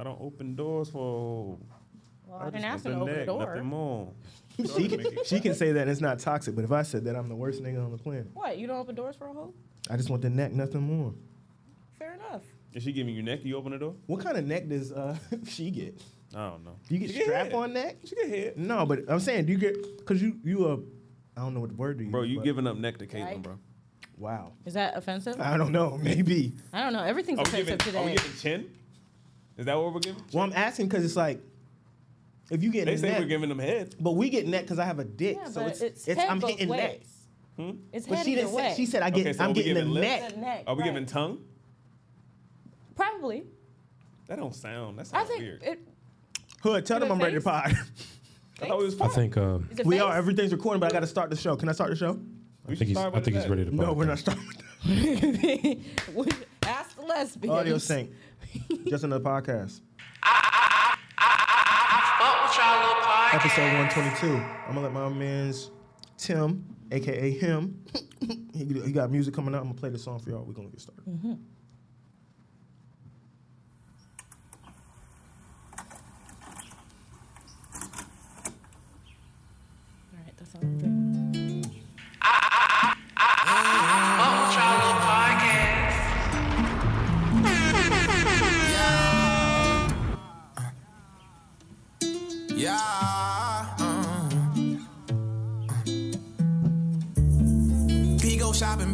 I don't open doors for. Well, I, didn't ask him to want open the neck, door. Nothing more. She can, she can say that it's not toxic, but if I said that I'm the worst nigga on the planet, What? You don't open doors for a hoe? I just want the neck, nothing more. Fair enough. Is she giving you neck? You open the door? What kind of neck does uh, she get? I don't know. Do you get She strap head. on neck? She get hit. No, but I'm saying, do you get because you you uh I don't know what the word to use. Bro, you giving up neck to Caitlyn, Like- bro. wow. Is that offensive? I don't know, maybe. I don't know. Everything's Are offensive giving, are we today. giving chin? Is that what we're giving? Well, I'm asking because it's like if you get They say neck, we're giving them head. but we get neck because I have a dick, Yeah, so but it's it's, it's, head I'm both hitting ways. neck. It's But head she either didn't. way. Say, she said I get Okay, so I'm we getting the giving lips? neck. The neck. Are we right. giving tongue? Probably. That don't sound. That I sounds think weird. it. Hood, tell them I'm ready to face? pod. I thought it was I fine. think uh, Is it we face? are. Everything's recording, but I got to start the show. Can I start the show? I think he's I think he's ready to. No, we're not starting with that. Ask the lesbians. Audio sync. Just another podcast. Episode 122. I'm gonna let my man's Tim, aka him. he, he got music coming out. I'm gonna play the song for y'all. We're gonna get started. All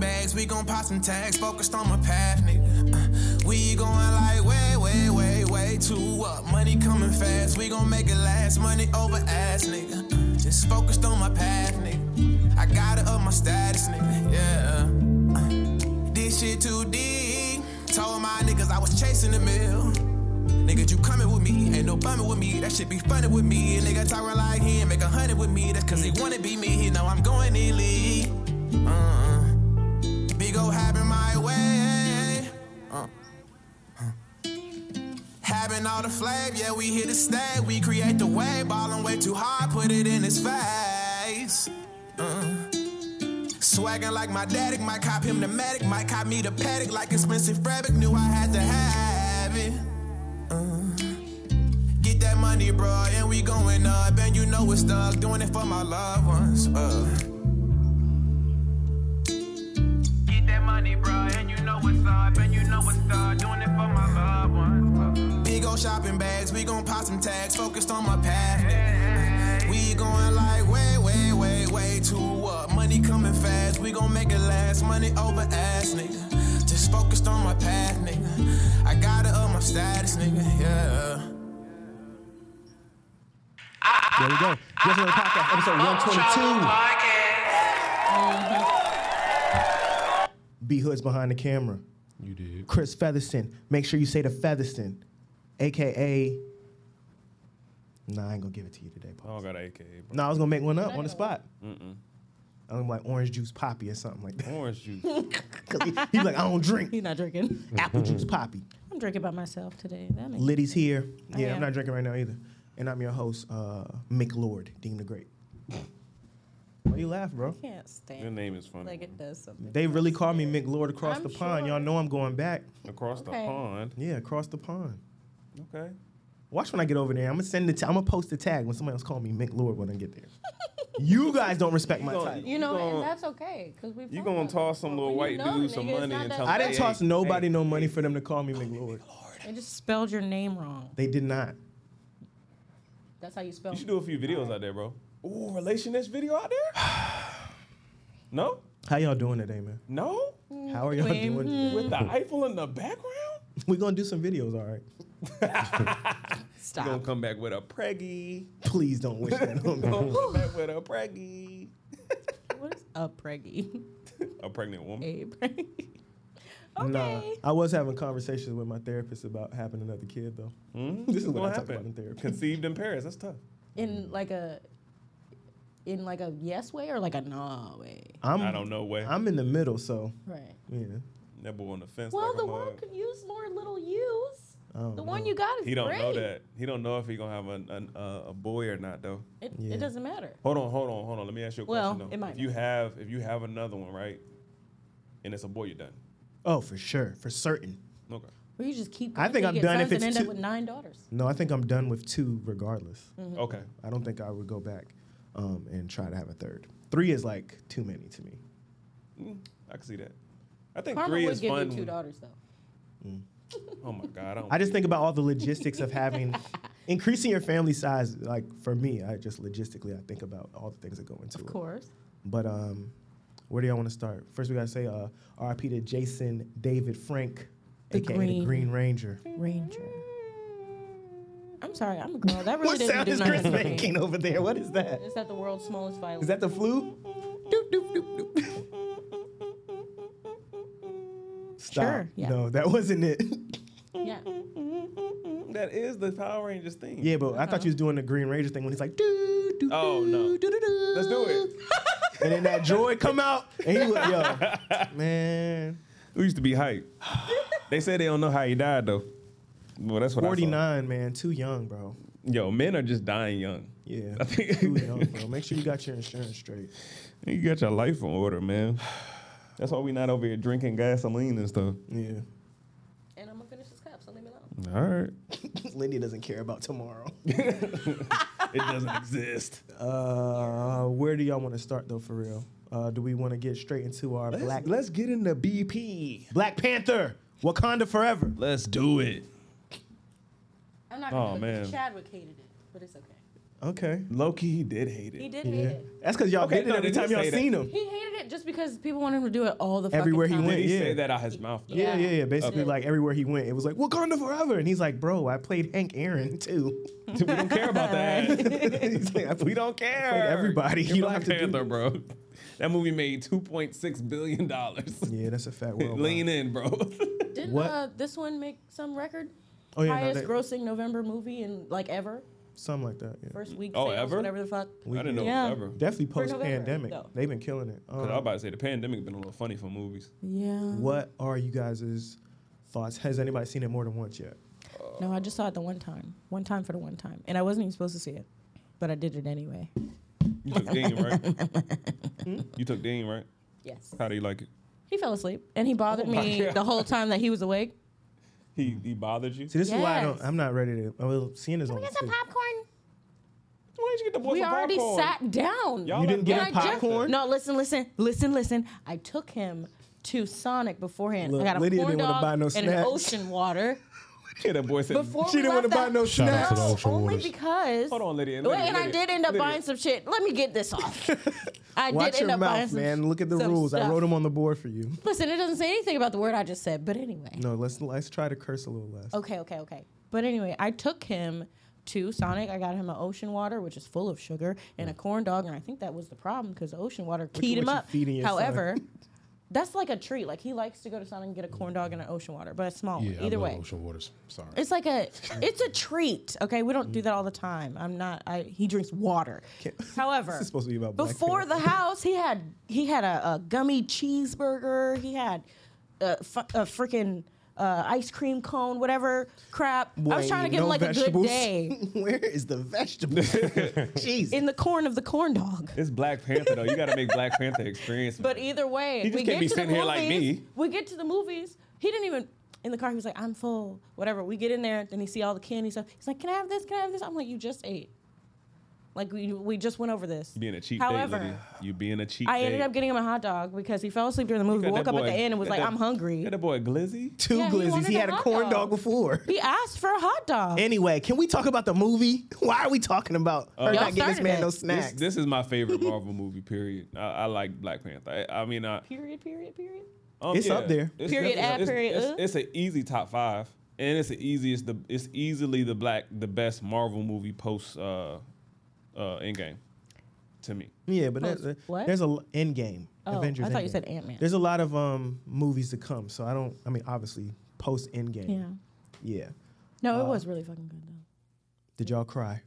bags, we gon' pop some tags, focused on my path, nigga. Uh, we going like way, way, way, way too up. Money coming fast, we gon' make it last. Money over ass, nigga. Uh, just focused on my path, nigga. I gotta up my status, nigga. Yeah. Uh, this shit too deep. Told my niggas I was chasing the mill. Nigga, you coming with me, ain't no bumming with me. That shit be funny with me. A nigga talking like he make a hundred with me. That's cause he wanna be me. He know I'm going elite. Uh, big happen my way. Uh. Having all the flavor, yeah, we here to stay. We create the way, ballin' way too hard, put it in his face. Uh, Swaggin' like my daddy, might cop him the medic, might cop me the paddock like expensive fabric. Knew I had to have it. Uh, get that money, bro, and we going up, and you know it's stuck. Doing it for my loved ones. Uh. That money, bro, and you know what's up, and you know what's up. Doing it for my loved ones. Big ol' shopping bags, we gon' pop some tags, focused on my path. We going like way, way, way, way too up. Money coming fast, we gon' make it last. Money over ass, nigga. Just focused on my path, nigga. I gotta up my status, nigga. Yeah. There we go. Just another podcast, episode 122. B Hood's behind the camera. You did. Chris Featherston. Make sure you say the Featherston, aka. Nah, I ain't gonna give it to you today, I don't got an AKA, bro. No, I was gonna make one up on the spot. Mm-mm. I'm gonna be like orange juice poppy or something like that. Orange juice. 'Cause he, he's like, I don't drink He's not drinking. apple juice poppy. I'm drinking by myself today. That makes Liddy's here. Yeah, I'm am. not drinking right now either. And I'm your host, uh, Mick Lord, Dean the Great. Why you laugh, bro? I can't stand. Your name is funny. like it does something. They really call me McLord across I'm the pond. sure. Y'all know I'm going back. Across Okay. the pond. Yeah, across the pond. Okay. Watch when I get over there. I'm gonna send the. T- I'm gonna post the tag when somebody else call me McLord when I get there. you guys don't respect my gonna- title. You know, gonna- and that's okay because we. You gonna toss some little white dude some money and tell I didn't Hey, toss nobody hey, no money for them to call me Mick Lord. They just spelled your name wrong. They did not. That's how you spell. You should do a few videos out there, bro. Ooh, relationist video out there? no? How y'all doing today, man? No? How are y'all Wait, doing? Today? With the Eiffel in the background? We're gonna do some videos, all right. You gonna come back with a preggy. Please don't wish that on me. Gonna come back with a preggy. What is a preggy? A pregnant woman. A preggy. okay. Nah, I was having conversations with my therapist about having another kid, though. Mhm. This is what I What talk about in therapy. Conceived in Paris. That's tough. In like a. In like a yes way or like a no way. I'm, I don't know where. I'm in the middle, so Right. yeah. that boy on the fence. Well, like the a world could use more little U's. The know. one you got is He don't great. know that. He don't know if he gonna have an, an, uh, a boy or not though. It, Yeah. it doesn't matter. Hold on, hold on, hold on. Let me ask you a Well, question though. it might if you have if you have another one, right? And it's a boy, you're done. Oh, for sure, for certain. Okay. Or you just keep. I think till I'm get done if sons and end two- up with nine daughters. No, I think I'm done with two regardless. Mm-hmm. Okay. I don't think I would go back um, and try to have a third. Three is like too many to me. Mm, I can see that. I think Karma three would is give fun. you two when- daughters though. Oh my god. I, don't I just think about all the logistics of having increasing your family size. Like for me, I just logistically I think about all the things that go into it. Of it. course. But um, where do y'all want to start? First, we gotta say uh, R.I.P. to Jason David Frank, The aka the Green. Green Ranger. Ranger. I'm sorry, I'm a girl. That really what doesn't sound do is nothing Chris for me. making over there? What is that? Is that the world's smallest violin? Is that the flu? Doop, doop, doop, doop. Stop. Sure, yeah. No, that wasn't it. yeah. that is the Power Rangers thing. yeah, but I thought you was uh-huh. doing the Green Ranger thing when he's like, doo, doo, Oh, doo, no. doo, doo, doo. Let's do it. And then that droid come out, and he was, yo, man, We used to be hype. they said they don't know how he died though. Well, that's what I saw. 49, man, too young, bro. Yo, men are just dying young. Yeah, I think- too young, bro. Make sure you got your insurance straight. You got your life in order, man. That's why we not over here drinking gasoline and stuff. Yeah, And I'm gonna finish this cup, so leave me alone. All right. Lindy doesn't care about tomorrow. It doesn't exist. Uh, where do y'all want to start though, for real? Uh, do we want to get straight into our Let's, Black let's get into BP. Black Panther, Wakanda forever? Let's do it. I'm not Oh, gonna. Oh man. Chadwick hated it, but it's okay. Okay. Loki, he did hate it. He did Yeah, hate it. that's because y'all Okay, did it no, every they time did y'all say that. seen him. He hated it just because people wanted him to do it all the fucking Everywhere he time. went, Did he yeah. say that out his mouth? Though? Yeah, yeah, Yeah. yeah. Basically, Okay. like everywhere he went, it was like Wakanda forever, and he's like, "Bro, I played Hank Aaron too." we don't care about that. he's like, we don't care. Played everybody. You're don't Black have to do Panther, bro. That movie made two point six billion dollars. Yeah, that's a fact. Worldwide. Lean in, bro. Didn't What? Uh, this one make some record? Oh yeah, no, Highest that- grossing November movie in like ever. something like that. Yeah. First week Oh, sales, ever? whatever the fuck. I didn't know Yeah. ever. Definitely For post November, pandemic. though. They've been killing it. Cause I was Um, about to say the pandemic been a little funny for movies. Yeah. what are you guys' thoughts? Has anybody seen it more than once yet? No, I just saw it the one time. One time for the one time. And I wasn't even supposed to see it. But I did it anyway. You took Dean, right? you took Dean, right? Yes. How do you like it? He fell asleep and he bothered Oh me God. the whole time that he was awake. He he bothered you? See, this is why I don't. Yes. I'm not ready to. Well, seeing is on Get too. some popcorn. Why did you get the boy We some already popcorn? sat down. Y'all You didn't let get And him I just- popcorn? no, listen, listen, listen, listen. I took him to Sonic beforehand. Look, I got a Lydia corn didn't wanna dog buy no and an snacks. ocean water. Yeah, that boy said. Before She we didn't wanna left buy out- no Shout out to the No, only Waters. because. Hold on, Lydia. Wait, Lydia, and I Lydia, did end up Lydia. buying some shit. Let me get this off. I Watch did end your up buying mouth, some man. Look at the some rules. I stuff. wrote them on the board for you. Listen, it doesn't say anything about the word I just said, but anyway. No, let's let's try to curse a little less. Okay, okay, okay. But anyway, I took him to Sonic. I got him an ocean water, which is full of sugar, and a corn dog, and I think that was the problem because the ocean water keyed what him you up. feeding your son. However, that's like a treat. Like he likes to go to Sonic and get a corn dog and an ocean water, but a small Yeah, one. Either way. Ocean Waters. Sorry. It's like a, it's a treat. Okay, we don't do that all the time. I'm not. I he drinks water. However, This is supposed to be before the house, he had he had a, a gummy cheeseburger. He had uh, a, a freaking uh, ice cream cone, whatever crap. I was trying to give him like vegetables? a good day Where is the vegetables? Jeez. in the corn of the corn dog. It's Black Panther though. You got to make Black Panther experience. But either way, He just we can't get be to the sitting here like me. We get to the movies. He didn't even in the car. He was like, "I'm full." Whatever. We get in there, then he see all the candy stuff. He's like, "Can I have this? Can I have this?" I'm like, "You just ate." Like we we just went over this. you being a cheap However, date, Lydia. You being a cheap I date. ended up getting him a hot dog because he fell asleep during the movie. Got Woke that up at the end and was like, that- "I'm hungry." Got that boy Glizzy. Two Yeah, he glizzies. wanted He, had a hot corn dog. dog before. He asked for a hot dog. Anyway, can we talk about the movie? Why are we talking about her not getting this man it. no snacks? This, this is my favorite Marvel movie. Period. I, I like Black Panther. I, I mean, I, period. Period. Period. um, It's up there. It's Period, definitely- add, it's, period, It's, uh. it's an easy top five, and it's the easiest. The it's easily the black the best Marvel movie post uh, uh, Endgame, to me. yeah, but Post- there's, what? there's a end game. Oh, Avengers. I thought you Endgame. said Ant Man. There's a lot of um movies to come, so I don't. I mean, obviously, post end Yeah. game. Yeah. No, Uh, it was really fucking good though. Did y'all cry?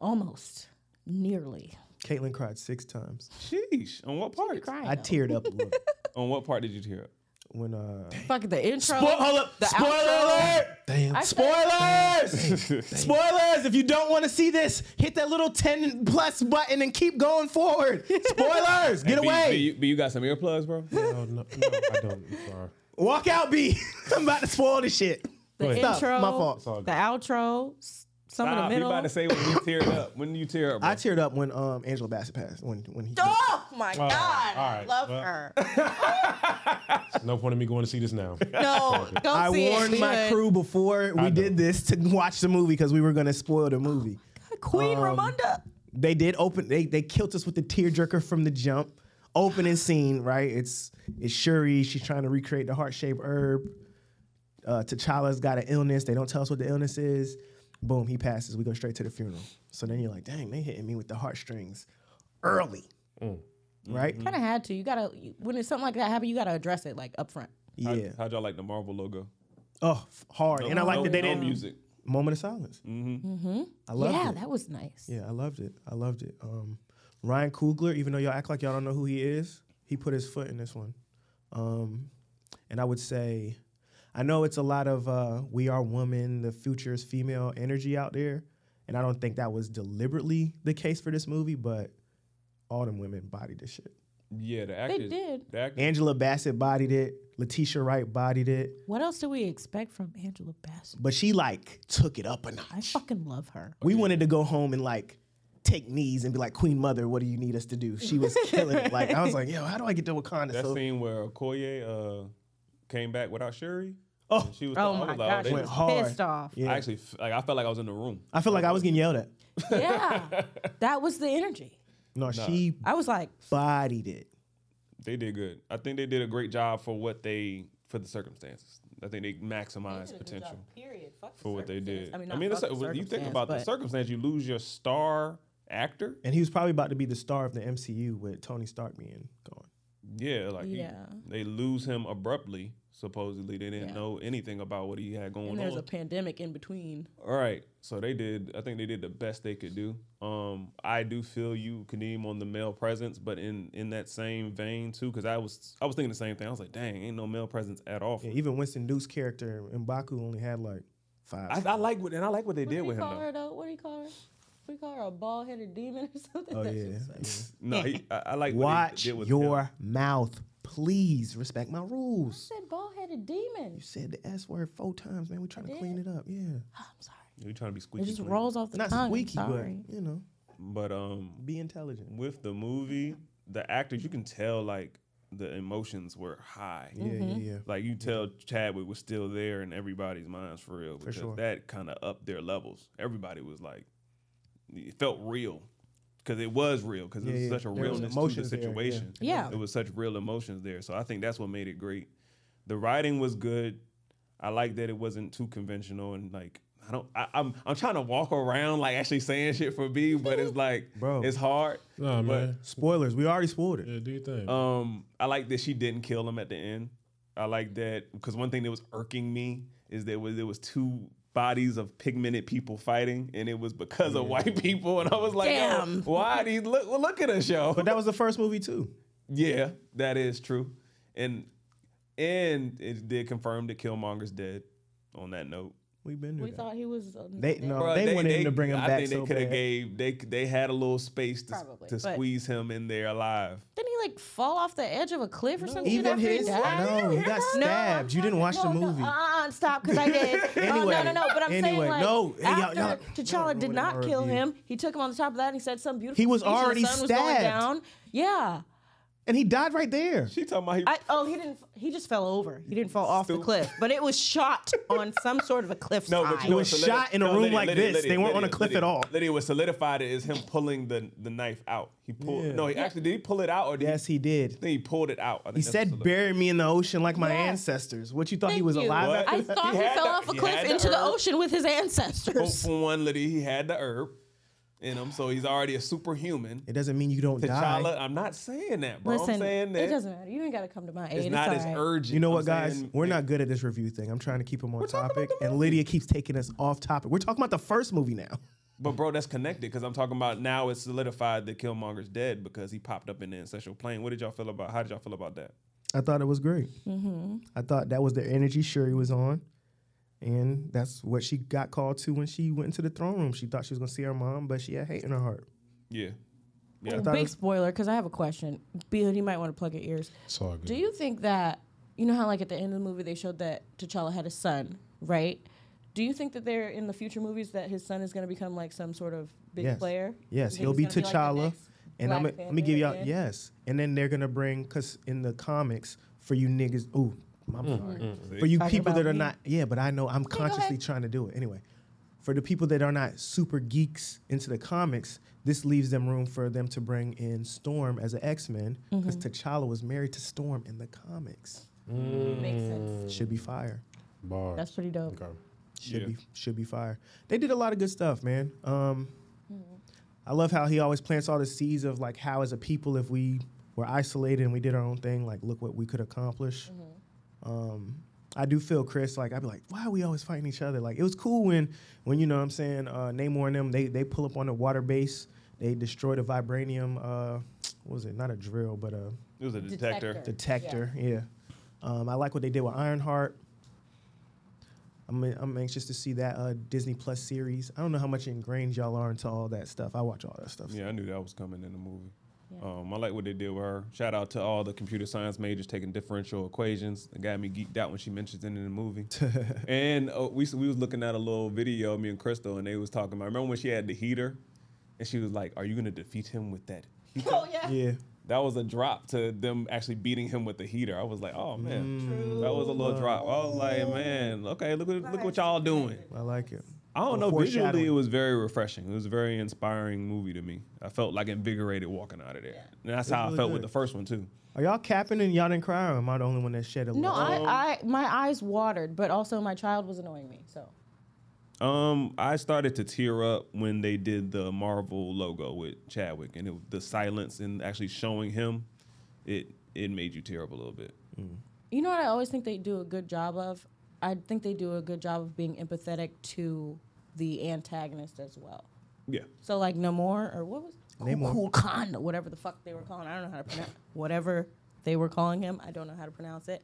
Almost. Nearly. Caitlyn cried six times. Sheesh. On what part? Crying. I though. teared up a little On what part did you tear up? When uh. Fuck the intro. Spo- hold up! the Spoiler outro. alert! Damn. I said- Spoilers! Spoilers! If you don't want to see this, hit that little 10 plus button and keep going forward. Spoilers! Get B, B, away! you, B, you got some earplugs, bro? no, no, no, I don't. I'm sorry. Walk out, B. I'm about to spoil the shit. The. Stop. intro, My fault. It's all good. the outro, s- some of Stop. the You middle. about to say when you teared up? When you tear up? Bro? I teared up when um Angela Bassett passed. When when he. Oh my God! all right. Love Well- her. No point in me going to see this now. No, don't I see warned it. my Good. crew before we did this to watch the movie because we were gonna spoil the movie. Queen Um, Ramonda. They did open. They they killed us with the tearjerker from the jump. Opening scene, right? It's it's Shuri. She's trying to recreate the heart shaped herb. Uh, T'Challa's got an illness. They don't tell us what the illness is. Boom, he passes. We go straight to the funeral. So then you're like, dang, they hitting me with the heartstrings early, right? Kind of had to. You gotta you- when it's something like that happen, you gotta address it like up front. How- Yeah. How'd y'all like the Marvel logo? Oh, f- hard. and I like no, that they no didn't music. moment of silence. Mm-hmm. I loved yeah, it. Yeah, that was nice. Yeah, I loved it. I loved it. Um, Ryan Coogler, even though y'all act like y'all don't know who he is, he put his foot in this one. Um, and I would say, I know it's a lot of uh, we are woman, the future is female energy out there. And I don't think that was deliberately the case for this movie, but all them women bodied this shit. Yeah, the actors. did. The actors. Angela Bassett bodied it. Letitia Wright bodied it. What else do we expect from Angela Bassett? But she like took it up a notch. I fucking love her. We wanted to go home and like take knees and be like, Queen Mother, what do you need us to do? She was killing it. Like I was like, yo, how do I get to Wakanda? that So scene where Okoye uh, came back without Shuri. Oh. and she was. Oh my oh, was like, gosh, they she went was hard. pissed off. Yeah. I actually, f- like, I felt like I was in the room. I feel like I was getting yelled at. Yeah, that was the energy. No, she I was like, bodied it. They did good. I think they did a great job for what they for the circumstances. I think they maximized potential Period. Fuck the for what they did. I mean, I not mean, fuck it's, the you think about the but- circumstance, you lose your star actor. And he was probably about to be the star of the MCU with Tony Stark being gone. Yeah, like he- Yeah. they lose him abruptly. Supposedly, they didn't Yeah. know anything about what he had going And there's on. a pandemic in between. All right, so they did. I think they did the best they could do. Um, I do feel you, Kadeem, on the male presence, but in in that same vein too, because I was I was thinking the same thing. I was like, dang, ain't no male presence at all. Yeah, even Winston Duke's character M'Baku only had like five. I, I like what and I like what they What did do you with him call though. her though? What do you call her? we call her? A bald headed demon or something? oh That yeah. shit. No, he, I, I like what Watch they did with your him. mouth, please. Respect my I rules. said bald headed demon. You said the S word four times, man. We trying to clean it up. Yeah, I'm sorry. You trying to be squeaky. It just clean. rolls off the not tongue. squeaky, I'm sorry. but you know, But um, be intelligent. with the movie, the actors, you can tell like the emotions were high. Yeah, yeah, yeah. Like you tell Chadwick was still there in everybody's minds for real because sure. that kind of upped their levels. Everybody was like, it felt real because it was real because Yeah, it was yeah. such a There was realness to the emotions there, yeah. situation. Yeah. it was such real emotions there. So I think that's what made it great. The writing was good. I like that it wasn't too conventional and like. I don't. I, I'm. I'm trying to walk around like actually saying shit for B, but it's like, Bro. it's hard. Nah, but man. Spoilers. We already spoiled it. Yeah, do your thing. um, I like that she didn't kill him at the end. I like that because one thing that was irking me is there was there was two bodies of pigmented people fighting, and it was because of white people, and I was like, yo, Damn. why these look well, look at us, show? But that was the first movie too. yeah, that is true, and and it did confirm that Killmonger's dead. On that note, We've been through We that. thought he was. Uh, They no, Bruh, they, wanted him to bring him I back think they so could have gave they they had a little space to, Probably, to squeeze him in there alive. Didn't he like fall off the edge of a cliff or something? Even after his he died? no, he got No, stabbed. you didn't watch no, the no, movie. Uh-uh, stop, because I did. Oh, Anyway, no, no, no. But I'm anyway, saying like no, hey, after y'all- T'Challa did not kill him, he took him on the top of that and he said some beautiful. He was already the sun was going stabbed. down. Yeah. And he died right there. She talking about he I, oh, he didn't. He just fell over. He didn't fall off the Stupid. cliff, but it was shot on some sort of a cliff No, but It you know was solidi- shot in a room like this. They weren't on a cliff at all. Lydia was solidified it is him pulling the, the knife out. He pulled. Yeah. No, he actually did he pull it out or did Yes, he he? did. I think he pulled it out. He said, "Bury me in the ocean like my Yeah. ancestors." What you thought he was you. alive? I thought He he, fell the- off a cliff had the into the ocean with his ancestors. for one, Lydia, he had the herb in him, so he's already a superhuman. It doesn't mean you don't T'Challa, die. I'm not saying that, bro. Listen, I'm saying that it doesn't matter. You ain't got to come to my aid. it's It's not all as right. urgent. You know I'm what, guys? saying- We're not good at this review thing. I'm trying to keep him on talking topic, and Lydia keeps taking us off topic. We're talking about the first movie now. But bro, that's connected because I'm talking about now it's solidified that Killmonger's dead because he popped up in the ancestral plane. What did y'all feel about? How did y'all feel about that? I thought it was great. Mm-hmm. I thought that was the energy Shuri was on, and that's what she got called to when she went into the throne room. She thought she was gonna see her mom, but she had hate in her heart. Yeah, yeah. thought it Big was- spoiler, because I have a question. Bill, you might want to plug your ears. it's all good. Do you think that you know how like at the end of the movie they showed that T'Challa had a son, right? Do you think that they're in the future movies that his son is going to become like some sort of big Yes. player? Yes, he'll be he's gonna like, T'Challa. and I'm Black let me give y'all yes. And then they're gonna bring cause in the comics for you niggas. Ooh, I'm mm, sorry. Mm, mm. For you Talking people that about are me. not yeah, but I know I'm go consciously ahead. trying to do it anyway. For the people that are not super geeks into the comics, this leaves them room for them to bring in Storm as an X Men because Mm-hmm. T'Challa was married to Storm in the comics. Makes sense. Should be fire. Bars. That's pretty dope. Okay. Should Yeah. be should be fire. They did a lot of good stuff, man. Um, mm-hmm. I love how he always plants all the seeds of like how as a people if we were isolated and we did our own thing, like look what we could accomplish. Mm-hmm. Um, I do feel Chris like I'd be like, why are we always fighting each other? Like it was cool when when you know what I'm saying uh, Namor and them they they pull up on the water base, they destroy the vibranium. Uh, what was it? Not a drill, but a It was a detector. Detector. detector. Yeah. Um, I like what they did with Ironheart. I'm I'm anxious to see that uh, Disney Plus series. I don't know how much ingrained y'all are into all that stuff. I watch all that stuff. Yeah, I knew that was coming in the movie. Yeah. Um, I like what they did with her. Shout out to all the computer science majors taking differential equations. It got me geeked out when she mentions it in the movie. and uh, we we was looking at a little video, me and Crystal, and they was talking about. Remember when she had the heater, and she was like, "Are you gonna defeat him with that?" heater?" Oh yeah. Yeah. That was a drop to them actually beating him with the heater. I was like, "Oh man, that was a little drop." I was like, "Man, okay, look at look what y'all doing." I like it. I don't know. Visually, it was very refreshing. It was a very inspiring movie to me. I felt like invigorated walking out of there. And that's It was how I really felt with good. the first one too. Are y'all capping and y'all didn't cry, or am I the only one that shed a little? No, little? I, I my eyes watered, but also my child was annoying me. So Um, I started to tear up when they did the Marvel logo with Chadwick, and it, the silence and actually showing him, it it made you tear up a little bit. you know what I always think they do a good job of. I think they do a good job of being empathetic to the antagonist as well. Yeah, So like Namor or what was Namor. Khan, whatever the fuck they were calling. I don't know how to pronounce whatever they were calling him. I don't know how to pronounce it.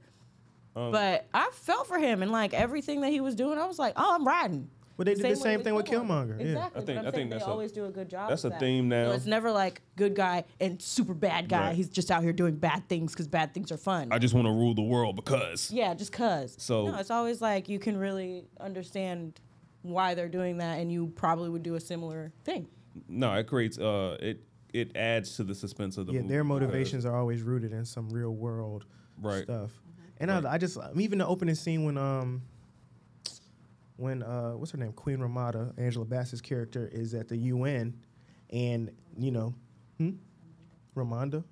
Um, but I felt for him and like everything that he was doing. I was like, oh, I'm riding. But they did the same thing with Killmonger. Yeah. Exactly. I but think- I'm I think they that's a- always do a good job. that's of a that. theme So now. it's never like good guy and super bad guy. Right. He's just out here doing bad things because bad things are fun. I just want to rule the world because. Yeah, just cause. So- no, it's always like you can really understand why they're doing that, and you probably would do a similar thing. No, it creates uh it it adds to the suspense of the movie. yeah, movie. their because- motivations are always rooted in some real world Right. stuff. And I, I just even the opening scene when um when uh what's her name Queen Ramada Angela Bassett's character is at the UN, and you know, hmm? Ramonda.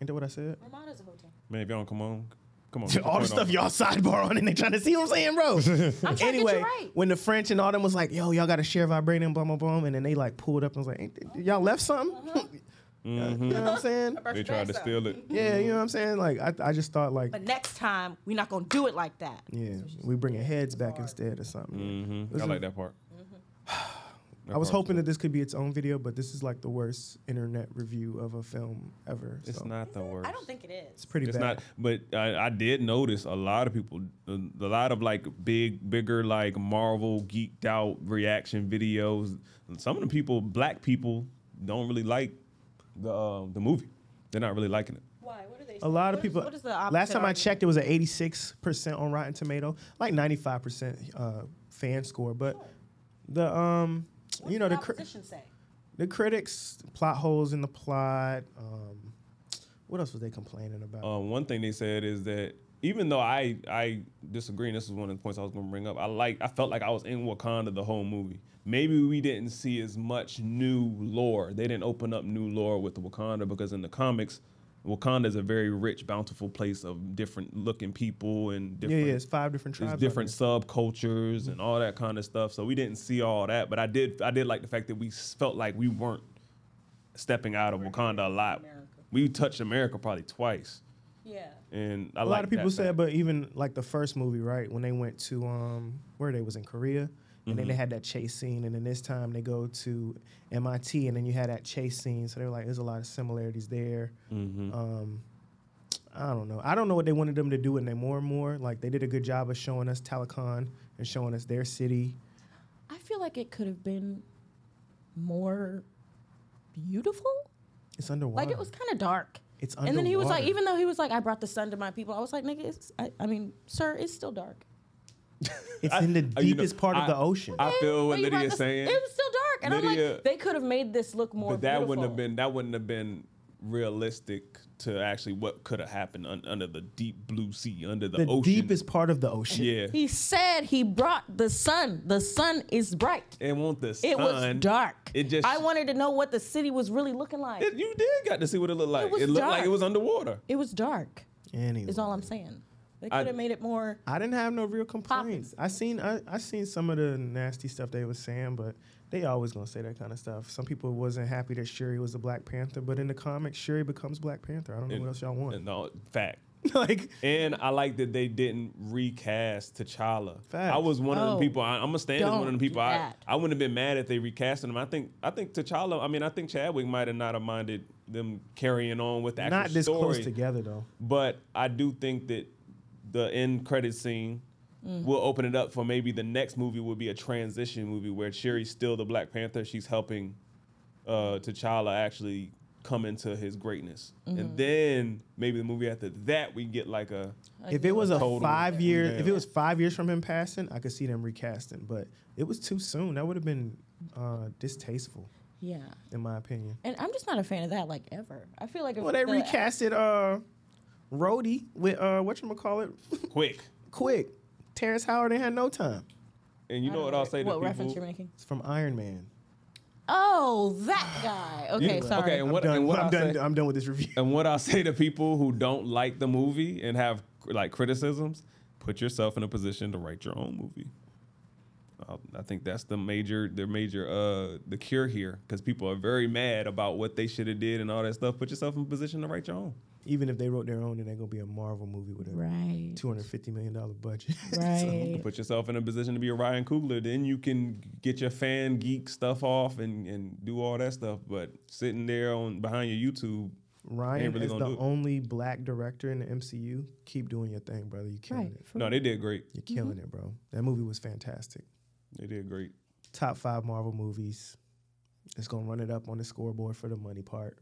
Ain't that what I said? Ramada's a hotel. Man, if y'all don't come on, come on. All the stuff y'all sidebar on and they trying to see what I'm saying, bro. I'm trying to get anyway, you right. when the French and all them was like, yo, y'all got to share vibranium, blah, blah, blah, and then they like pulled up and was like, Ain't, y'all left something? Mm-hmm. you know what I'm saying? They tried to steal it. Yeah, you know what I'm saying? Like, I, I just thought, like, But next time, we're not gonna do it like that. yeah, we bringing heads back instead or something. hmm I like that part. I was hoping that this could be its own video, but this is like the worst internet review of a film ever. it's so not the worst. I don't think it is. It's pretty It's bad. not, but I, I did notice a lot of people, a, a lot of like big, bigger, like Marvel geeked out reaction videos. Some of the people, black people, don't really like the uh, the movie. They're not really liking it. Why? What are they? a lot of what is- people. what is the opposite last time I checked, it was an 86% on Rotten Tomato, like 95% uh, fan score. But the um, What's you know, the the cri- opposition say. the critics plot holes in the plot. Um, what else was they complaining about? Um, one thing they said is that even though I I disagree, and this is one of the points I was going to bring up. I like I felt like I was in Wakanda the whole movie. Maybe we didn't see as much new lore. They didn't open up new lore with the Wakanda because in the comics, Wakanda is a very rich, bountiful place of different looking people and yeah, different yeah, it's five different tribes. out different there. subcultures and all that kind of stuff. So we didn't see all that, but I did I did like the fact that we felt like we weren't stepping out of Wakanda a lot. America. We touched America probably twice, Yeah. And I A lot of people that said, fact. but even like the first movie, right? When they went to um, where they was in Korea, and then they had that chase scene, and then this time they go to MIT, and then you had that chase scene. So they were like, there's a lot of similarities there. Um, I don't know. I don't know what they wanted them to do with Namor more. And more. Like they did a good job of showing us Talokan and showing us their city. I feel like it could have been more beautiful. It's underwater. Like it was kind of dark. It's And then he was like, even though he was like, I brought the sun to my people, I was like, nigga, it's, I, I mean, sir, it's still dark. it's in the uh, you know, deepest part of I- the ocean. I feel what But you brought Lydia's the- saying. It was still dark, and I'm Lydia- like, they could have made this look more. but that wouldn't have beautiful. been that wouldn't have been realistic to actually what could have happened un, under the deep blue sea, under the, the ocean. deepest part of the ocean. Yeah. He said he brought the sun. The sun is bright. It won't the sun. It was dark. It just I wanted to know what the city was really looking like. It- It, you did got to see what it looked like. It, was looked like it was underwater. It was dark. Anyway. Is all I'm saying. They could have made it more. I didn't have no real complaints. I seen I, I seen some of the nasty stuff they was saying, but they always gonna say that kind of stuff. Some people wasn't happy that Shuri was a Black Panther, but in the comics, Shuri becomes Black Panther. I don't know what else y'all want. No fact. like And I like that they didn't recast T'Challa. Facts. I was one of Oh, the people. I, I'm gonna stand as one of don't the people. I. I wouldn't have been mad if they recasted him. I think I think T'Challa. I mean, I think Chadwick might have not have minded them carrying on with the actual not this story. close together though. But I do think that the end credit scene Mm. will open it up for maybe the next movie will be a transition movie where Shuri's still the Black Panther. She's helping uh, T'Challa actually come into his greatness, Mm-hmm. and then maybe the movie after that we get like a If it was a Total. five year, if it was five years from him passing, I could see them recasting. But it was too soon. That would have been uh, distasteful, Yeah. in my opinion. And I'm just not a fan of that, like ever. I feel like if Well, they the- recasted uh, Rhodey with uh, what you call it, quick. quick. Terrence Howard ain't had no time. And you know what I'll say to What people? reference you're making? It's from Iron Man. Oh, that guy. Okay, Yeah. sorry. Okay, and I'm what, done. and what I'm I'll done. say- I'm done with this review. And what I'll say to people who don't like the movie and have like criticisms, put yourself in a position to write your own movie. Uh, I think that's the major, the major, uh, the cure here, because people are very mad about what they should have did and all that stuff. Put yourself in a position to write your own. Even if they wrote their own, then they're gonna be a Marvel movie with a Right. two hundred fifty million dollar budget. Right. Put yourself in a position to be a Ryan Coogler. Then you can get your fan geek stuff off and, and do all that stuff. But sitting there on behind your YouTube, Ryan Ain't really is gonna the do it. only black director in the MCU. Keep doing your thing, brother. You're killing Right. it. For no, they did great. You're killing it, bro. That movie was fantastic. They did great. Top five Marvel movies. It's gonna run it up on the scoreboard for the money part.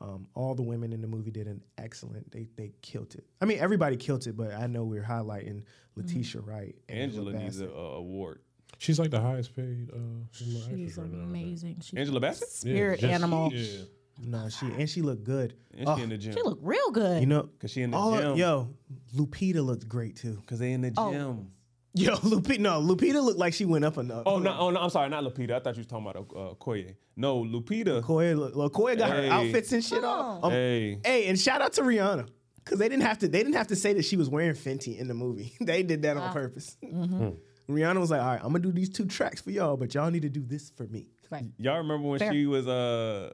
Um, all the women in the movie did an excellent. They they killed it. I mean, everybody killed it, but I know we're highlighting Letitia Wright. Angela needs Bassett. a, a award. She's like the highest paid uh, She's right now. amazing. She's Angela Bassett? Yeah, spirit just- animal. Yeah. No, she and she looked good. And Oh, she in the gym. She looked real good. you know, Cause she in the all gym. yo, Lupita looked great too. Cause they in the Oh. Gym. Yo, Lupita, no, Lupita looked like she went up enough. Oh no, oh no, I'm sorry, not Lupita. I thought you was talking about uh, Koye. No, Lupita. Koya, look- look, Koya got Hey. her outfits and shit off. Um, Hey. Hey, and shout out to Rihanna. Cause they didn't have to. They didn't have to say that she was wearing Fenty in the movie. they did that on purpose. Rihanna was like, "All right, I'm gonna do these two tracks for y'all, but y'all need to do this for me." Right. Y'all remember when Fair. she was uh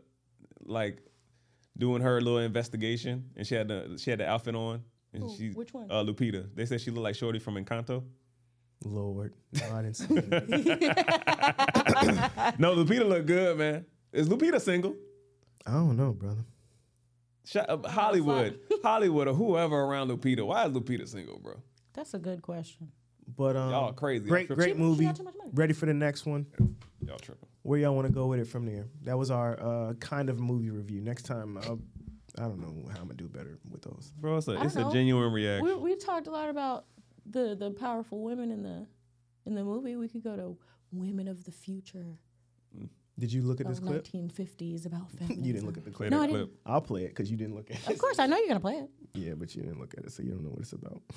like doing her little investigation and she had the she had the outfit on and Who? she Which one? Uh, Lupita. They said she looked like Shorty from Encanto. Lord, no, I didn't see it. No, Lupita looked good, man. Is Lupita single? I don't know, brother. Shut up, Hollywood, Hollywood, or whoever around Lupita. Why is Lupita single, bro? That's a good question. But um, Y'all crazy. Great, Y'all great movie. got too much money. Ready for the next one? Y'all tripping. Where y'all want to go with it from there? That was our uh, kind of movie review. Next time, I'll, I don't know how I'm gonna do better with those. Bro, it's a, I it's a genuine reaction. We we talked a lot about the the powerful women in the in the movie. We could go to women of the future. Mm. Did you look at this clip? 1950s about feminism. You didn't look at the clip. No, I didn't. I'll play it because you didn't look at it. Of course, I know you're gonna play it. Yeah, but you didn't look at it, so you don't know what it's about.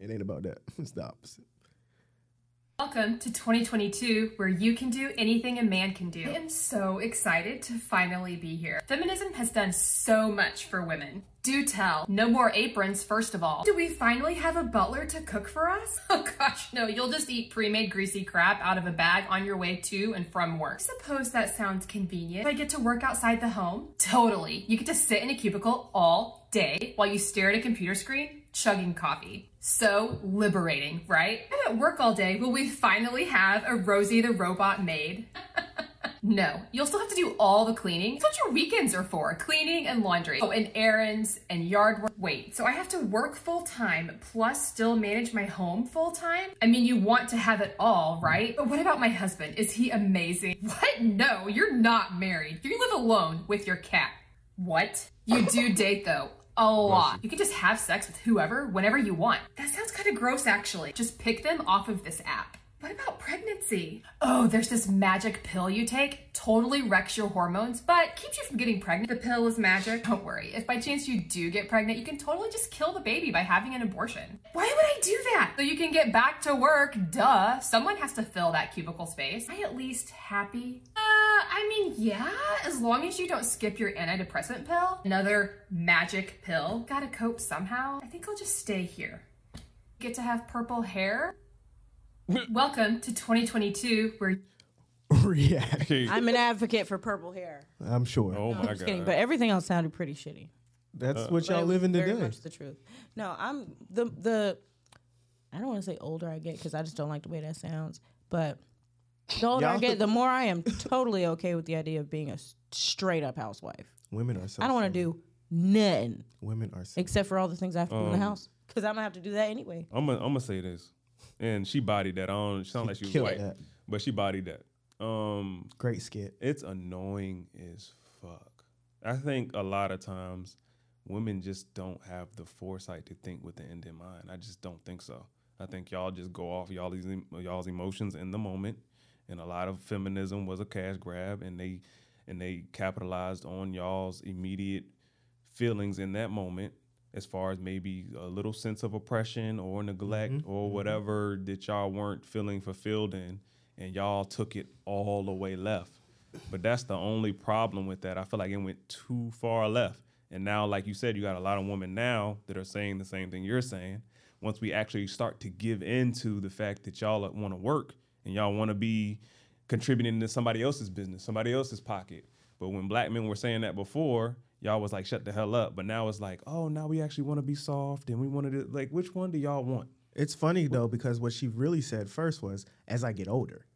It ain't about that. It's the opposite. Welcome to 2022, where you can do anything a man can do. I am so excited to finally be here. Feminism has done so much for women. Do tell. No more aprons, first of all. Do we finally have a butler to cook for us? Oh gosh, no, you'll just eat pre made greasy crap out of a bag on your way to and from work. I Suppose that sounds convenient. I get to work outside the home? Totally. You get to sit in a cubicle all day while you stare at a computer screen, chugging coffee. So liberating, right? I'm at work all day. Will we finally have a Rosie the robot maid? No, you'll still have to do all the cleaning. That's what your weekends are for cleaning and laundry. Oh, and errands and yard work. Wait, so I have to work full time plus still manage my home full time? I mean, you want to have it all, right? But what about my husband? Is he amazing? What? No, you're not married. You live alone with your cat. What? You do date though. A lot. You can just have sex with whoever, whenever you want. That sounds kind of gross actually. Just pick them off of this app. What about pregnancy? Oh, there's this magic pill you take. Totally wrecks your hormones, but keeps you from getting pregnant. The pill is magic. Don't worry. If by chance you do get pregnant, you can totally just kill the baby by having an abortion. Why would I do that? So you can get back to work. Duh. Someone has to fill that cubicle space. Am I at least happy? Uh, I mean, yeah, as long as you don't skip your antidepressant pill. Another magic pill. Gotta cope somehow. I think I'll just stay here. Get to have purple hair? Welcome to 2022, where React. I'm an advocate for purple hair. I'm sure. Oh No, my I'm just kidding, god. but everything else sounded pretty shitty. That's what But y'all it was living very today. much the truth. No, I'm the the. I don't want to say older I get because I just don't like the way that sounds. But the older I Y'all- get, the more I am totally okay with the idea of being a s- straight up housewife. Women are. So I don't want to do nothing Women are. So except for all the things I have to do in the Um, house because I'm gonna have to do that anyway. I'm gonna I'm gonna say this, and she bodied that. I don't sound like she was killed white, that. but she bodied that. Um, Great skit. it's annoying as fuck. I think a lot of times women just don't have the foresight to think with the end in mind. I just don't think so. I think y'all just go off y'all these y'all's emotions in the moment, and a lot of feminism was a cash grab, and they and they capitalized on y'all's immediate feelings in that moment as far as maybe a little sense of oppression or neglect mm-hmm. or mm-hmm. whatever that y'all weren't feeling fulfilled in and y'all took it all the way left. But that's the only problem with that. I feel like it went too far left. And now like you said you got a lot of women now that are saying the same thing you're saying. Once we actually start to give into the fact that y'all want to work and y'all want to be contributing to somebody else's business, somebody else's pocket. But when black men were saying that before, y'all was like, shut the hell up. But now it's like, oh, now we actually want to be soft and we want to, like, which one do y'all want? It's funny though because what she really said first was, "As I get older,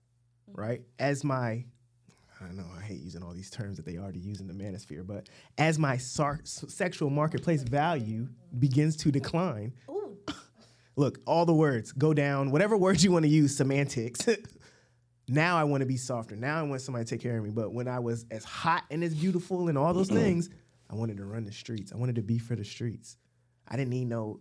mm-hmm. right? As my I don't know. I hate using all these terms that they already use in the manosphere, but as my sar- sexual marketplace value begins to decline, look, all the words go down. Whatever words you want to use, semantics. now I want to be softer. Now I want somebody to take care of me. But when I was as hot and as beautiful and all those things, I wanted to run the streets. I wanted to be for the streets. I didn't need no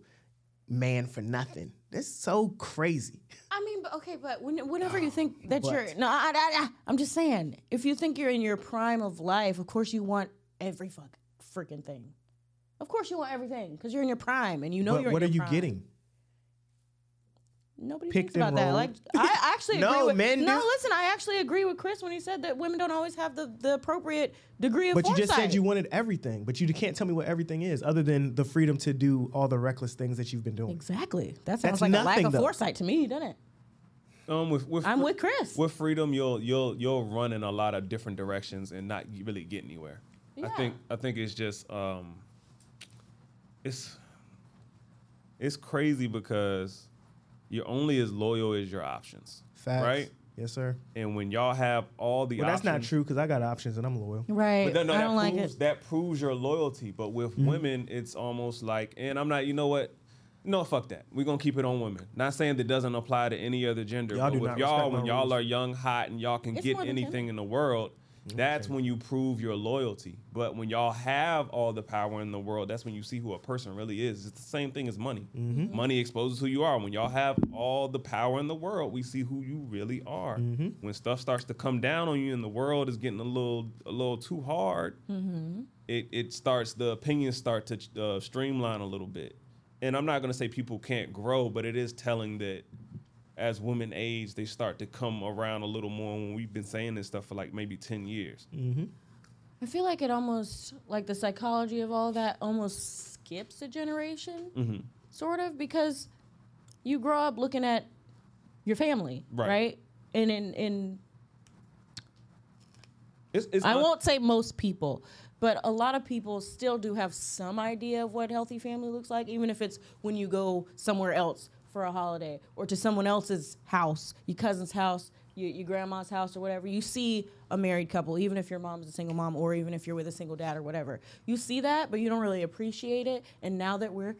man for nothing. That's so crazy. I mean, but okay, but when, whenever you think that But- you're no, I, I, I'm just saying, if you think you're in your prime of life, of course you want every fuck freaking thing. Of course you want everything because you're in your prime and you know but you're. what are you prime. getting? Nobody Picked thinks about that. Like I actually No, agree with men No, do. listen, I actually agree with Chris when he said that women don't always have the, the appropriate degree of But you foresight. just said you wanted everything, but you can't tell me what everything is, other than the freedom to do all the reckless things that you've been doing. Exactly. That sounds That's like a lack nothing, of though. foresight to me, doesn't it? Um, with, with I'm fr- with Chris. With freedom, you'll you'll you'll run in a lot of different directions and not really get anywhere. I Yeah. think I think it's just um, it's it's crazy because you're only as loyal as your options, Facts. right? Yes, sir. And when y'all have all the Well, that's not true because I got options and I'm loyal. Right. But that, no, I that don't like proves it. that proves your loyalty. But with Mm-hmm. women, it's almost like, and I'm not. You know what? No, fuck that. We're gonna keep it on women. Not saying that doesn't apply to any other gender. Y'all but do with not y'all, when y'all rules. are young, hot, and y'all can It's get anything in the world, that's when you prove your loyalty. But when y'all have all the power in the world, that's when you see who a person really is. It's the same thing as money. Mm-hmm. Money exposes who you are. When y'all have all the power in the world, we see who you really are. Mm-hmm. When stuff starts to come down on you and the world is getting a little a little too hard, it, it starts the opinions start to uh, streamline a little bit and i'm not going to say people can't grow but it is telling that as women age they start to come around a little more when we've been saying this stuff for like maybe 10 years I feel like it almost like the psychology of all that almost skips a generation, Mm-hmm. sort of, because you grow up looking at your family, Right. right? And in in it's, it's I not- won't say most people, but a lot of people still do have some idea of what healthy family looks like, even if it's when you go somewhere else for a holiday or to someone else's house, your cousin's house, your, your grandma's house, or whatever. You see a married couple, even if your mom's a single mom or even if you're with a single dad or whatever. You see that, but you don't really appreciate it. And now that we're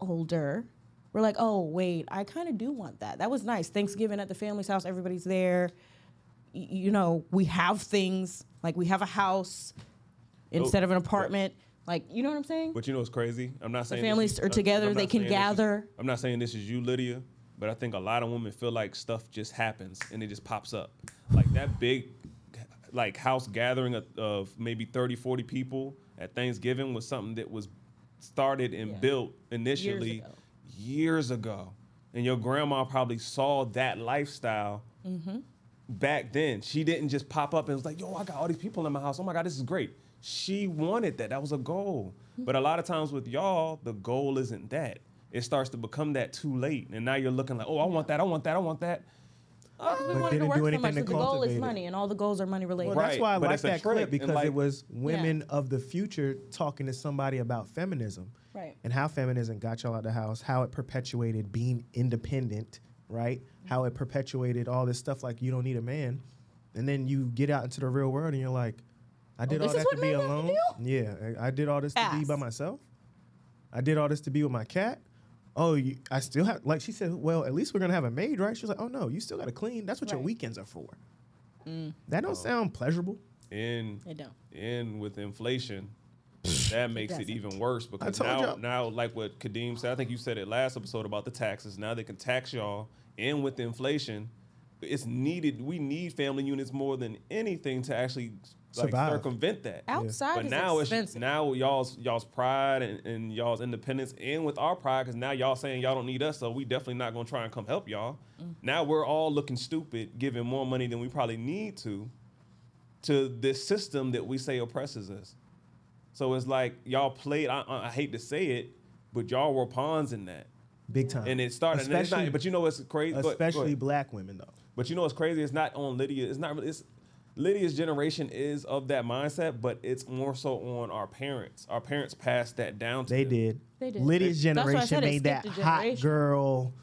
older, we're like, oh, wait, I kind of do want that. That was nice. Thanksgiving at the family's house, everybody's there y- you know, we have things like we have a house. Oh, instead of an apartment. Like, you know what I'm saying? But you know what's crazy? I'm not saying this families is- are uh, together, they can this is- gather. I'm not saying this is you, Lydia, but I think a lot of women feel like stuff just happens and it just pops up. Like that big like house gathering of, of maybe 30, 40 people at Thanksgiving was something that was started and Yeah. built initially years ago. years ago. And your grandma probably saw that lifestyle Mm-hmm. back then. She didn't just pop up and was like, yo, I got all these people in my house. Oh my God, this is great. She wanted that. That was a goal. But a lot of times with y'all, the goal isn't that. It starts to become that too late. And now you're looking like, oh, I want that, I want that, I want that. Because we But wanted to didn't work do so anything much. to but the goal is it. money, and all the goals are money related. Well, that's Right, why I but like it's that clip because like- it was women of the future talking to somebody about feminism. Right. And how feminism got y'all out of the house, how it perpetuated being independent, right? How it perpetuated all this stuff like you don't need a man. And then you get out into the real world and you're like, I did oh, all Oh, this that to be men have to alone. Yeah, I I did all this to be by myself. I did all this to be with my cat. Oh, you, I still have like she said. Well, at least we're gonna have a maid, right? She's like, Oh no, you still got to clean. That's what your weekends are for. Mm. That don't oh. sound pleasurable. And It don't. and with inflation, that makes it doesn't. even worse because now, y'all. now, like what Kadeem said, I think you said it last episode about the taxes. Now they can tax y'all, and with inflation, it's needed. We need family units more than anything to actually like Survive. circumvent that. Outside But is now expensive. it's now y'all's y'all's pride and, and y'all's independence, and with our pride, because now y'all saying y'all don't need us, so we definitely not gonna try and come help y'all. Mm. Now we're all looking stupid, giving more money than we probably need to, to this system that we say oppresses us. So it's like y'all played. I, I I hate to say it, but y'all were pawns in that, Big time. and it started. and it's Especially- not, but you know what's crazy? Go ahead, go especially ahead. black women though. But you know what's crazy? It's not on Lydia. It's not really. It's Lydia's generation is of that mindset, but it's more so on our parents. Our parents passed that down to They them. did. They did. Lydia's That's why I generation said it made that skipped a hot generation. girl.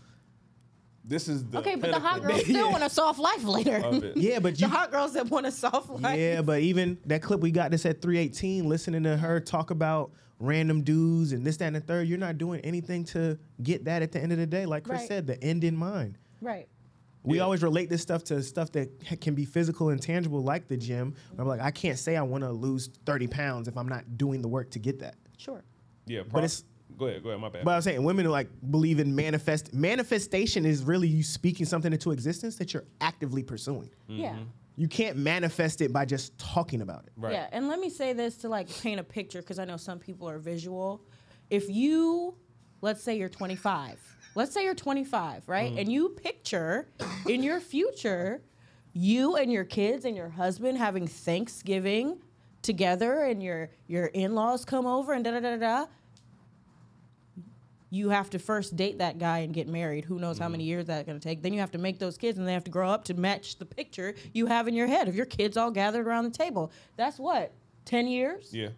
This is the Okay, but the hot pinnacle girls still want a soft life later. of it. Yeah, but the you. hot girls that want a soft life. Yeah, but even that clip we got this at 318, listening to her talk about random dudes and this, that, and the third, you're not doing anything to get that at the end of the day. Like Chris Right. said, the end in mind. Right. We Yeah. always relate this stuff to stuff that can be physical and tangible, like the gym. I'm like, I can't say I want to lose 30 pounds if I'm not doing the work to get that. Sure. Yeah, But it's- go ahead, go ahead. My bad. But I'm saying women like believe in manifest. Manifestation is really you speaking something into existence that you're actively pursuing. Yeah. Mm-hmm. You can't manifest it by just talking about it. right. Yeah, and let me say this to like paint a picture because I know some people are visual. If you, let's say you're 25, let's say you're 25, right? Mm. And you picture in your future you and your kids and your husband having Thanksgiving together and your your in-laws come over and da da da da. You have to first date that guy and get married. Who knows how many mm. years that's going to take? Then you have to make those kids and they have to grow up to match the picture you have in your head of your kids all gathered around the table. That's what? 10 years? Yeah,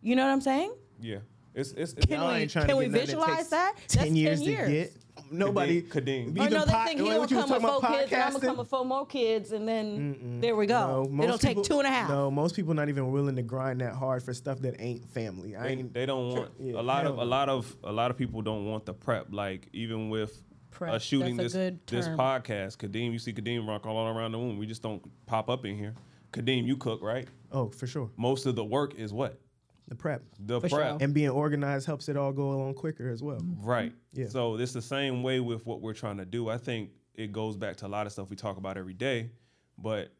You know what I'm saying? yeah. It's it's, it's Can we- ain't trying can to we visualize takes that? That's 10 10 years to years. get. Nobody. Kadeem. Oh, Even no, they pot- think he'll you come with four kids and I'm going to come with four more kids and then there we go. No, It'll take two and a half. No, most people not even willing to grind that hard for stuff that ain't family. I they, ain't. they don't want Yeah, a lot of a lot of a lot of people don't want the prep. Like even with Prep, shooting that's a this this podcast, Kadeem, you see Kadeem rock all around the room. We just don't pop up in here. Kadeem, you cook right? Oh, for sure. Most of the work is what The prep the For prep. sure. and being organized helps it all go along quicker as well. Mm-hmm. Right. Yeah. So it's the same way with what we're trying to do. I think it goes back to a lot of stuff we talk about every day, but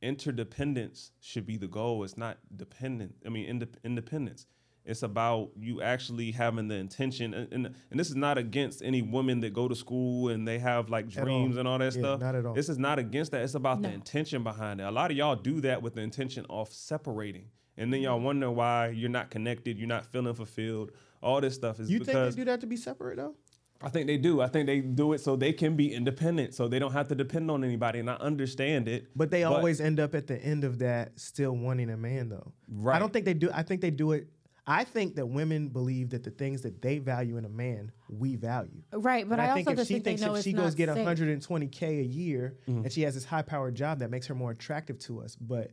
interdependence should be the goal. It's not dependent. I mean, inde- independence. It's about you actually having the intention, and, and and this is not against any women that go to school and they have like all. dreams and all that Yeah, stuff. not at all. This is not against that. It's about the No. intention behind it. A lot of y'all do that with the intention of separating, and then Mm-hmm. y'all wonder why you're not connected, you're not feeling fulfilled. All this stuff is You because think they do that to be separate though? I think they do. I think they do it so they can be independent, so they don't have to depend on anybody. And I understand it. But they always end up at the end of that still wanting a man though. Right. I don't think they do. I think they do it. I think that women believe that the things that they value in a man, we value. Right, but And I, think also if just she think they thinks know if she goes get 120k a year and she has this high powered job that makes her more attractive to us, but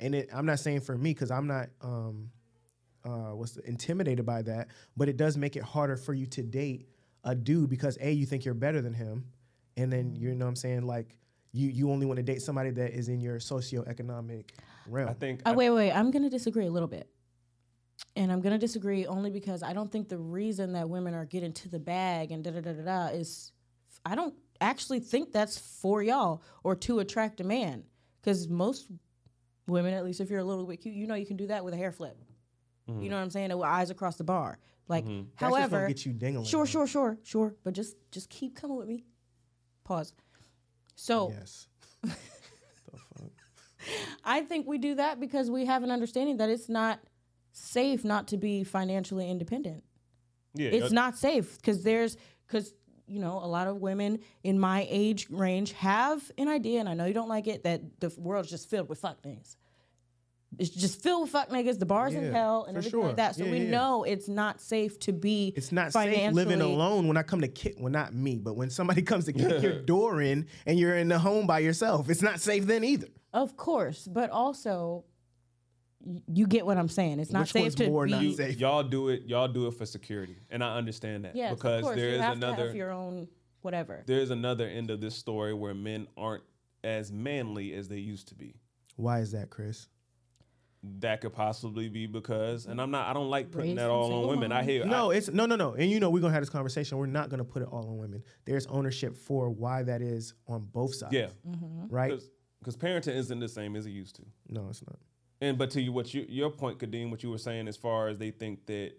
and it, I'm not saying for me because I'm not um, uh, what's the, intimidated by that, but it does make it harder for you to date a dude because a you think you're better than him, and then you know what I'm saying like you you only want to date somebody that is in your socioeconomic realm. I think Uh, wait, wait, I'm going to disagree a little bit. and I'm gonna disagree only because I don't think the reason that women are getting to the bag and da da da da da is I don't actually think that's for y'all or to attract a man. Because most women, at least if you're a little bit cute, you know you can do that with a hair flip. You mm-hmm. know what I'm saying? With eyes across the bar. Like, mm-hmm. That's just however, get you dingling. sure, sure, sure, sure, but just just keep coming with me. Pause. So Yes. the fuck? I think we do that because we have an understanding that it's not safe not to be financially independent. Yeah, It's y'all- not safe because there's because you know a lot of women in my age range have an idea, and I know you don't like it that the world's just filled with fuck niggas. It's just filled with fuck niggas. The bars in hell and everything sure. like that. So Yeah, we yeah. know it's not safe to be. It's not safe living alone when I come to kick. Well, not me, but when somebody comes to kick your door in and you're in the home by yourself, it's not safe then either. Of course, but also y- you get what I'm saying. It's not Which safe one's to more be. not you, safe? y'all do it. Y'all do it for security, and I understand that Yes, because of course. there you is have to another have your own whatever. there is another end of this story where men aren't as manly as they used to be. Why is that, Chris? That could possibly be because, and I'm not. I don't like putting Raised that all on single women. I hear No, I, it's no, no, no. And you know, we're gonna have this conversation. We're not gonna put it all on women. There's ownership for why that is on both sides. yeah, mm-hmm. Right? because parenting isn't the same as it used to. No, it's not. And but to you, what you your point, Kadeem, what you were saying as far as they think that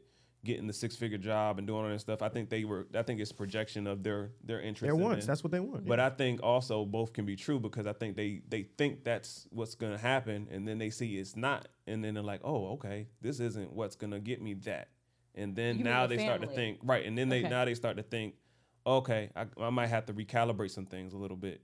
getting the six figure job and doing all that stuff, I think they were. I think it's projection of their their interest. Their in wants. it. That's what they want. But I think also both can be true because I think they they think that's what's gonna happen, and then they see it's not, and then they're like, oh, okay, this isn't what's gonna get me that, and then You now the they start to think right, and then they Okay. now they start to think, okay, I, I might have to recalibrate some things a little bit.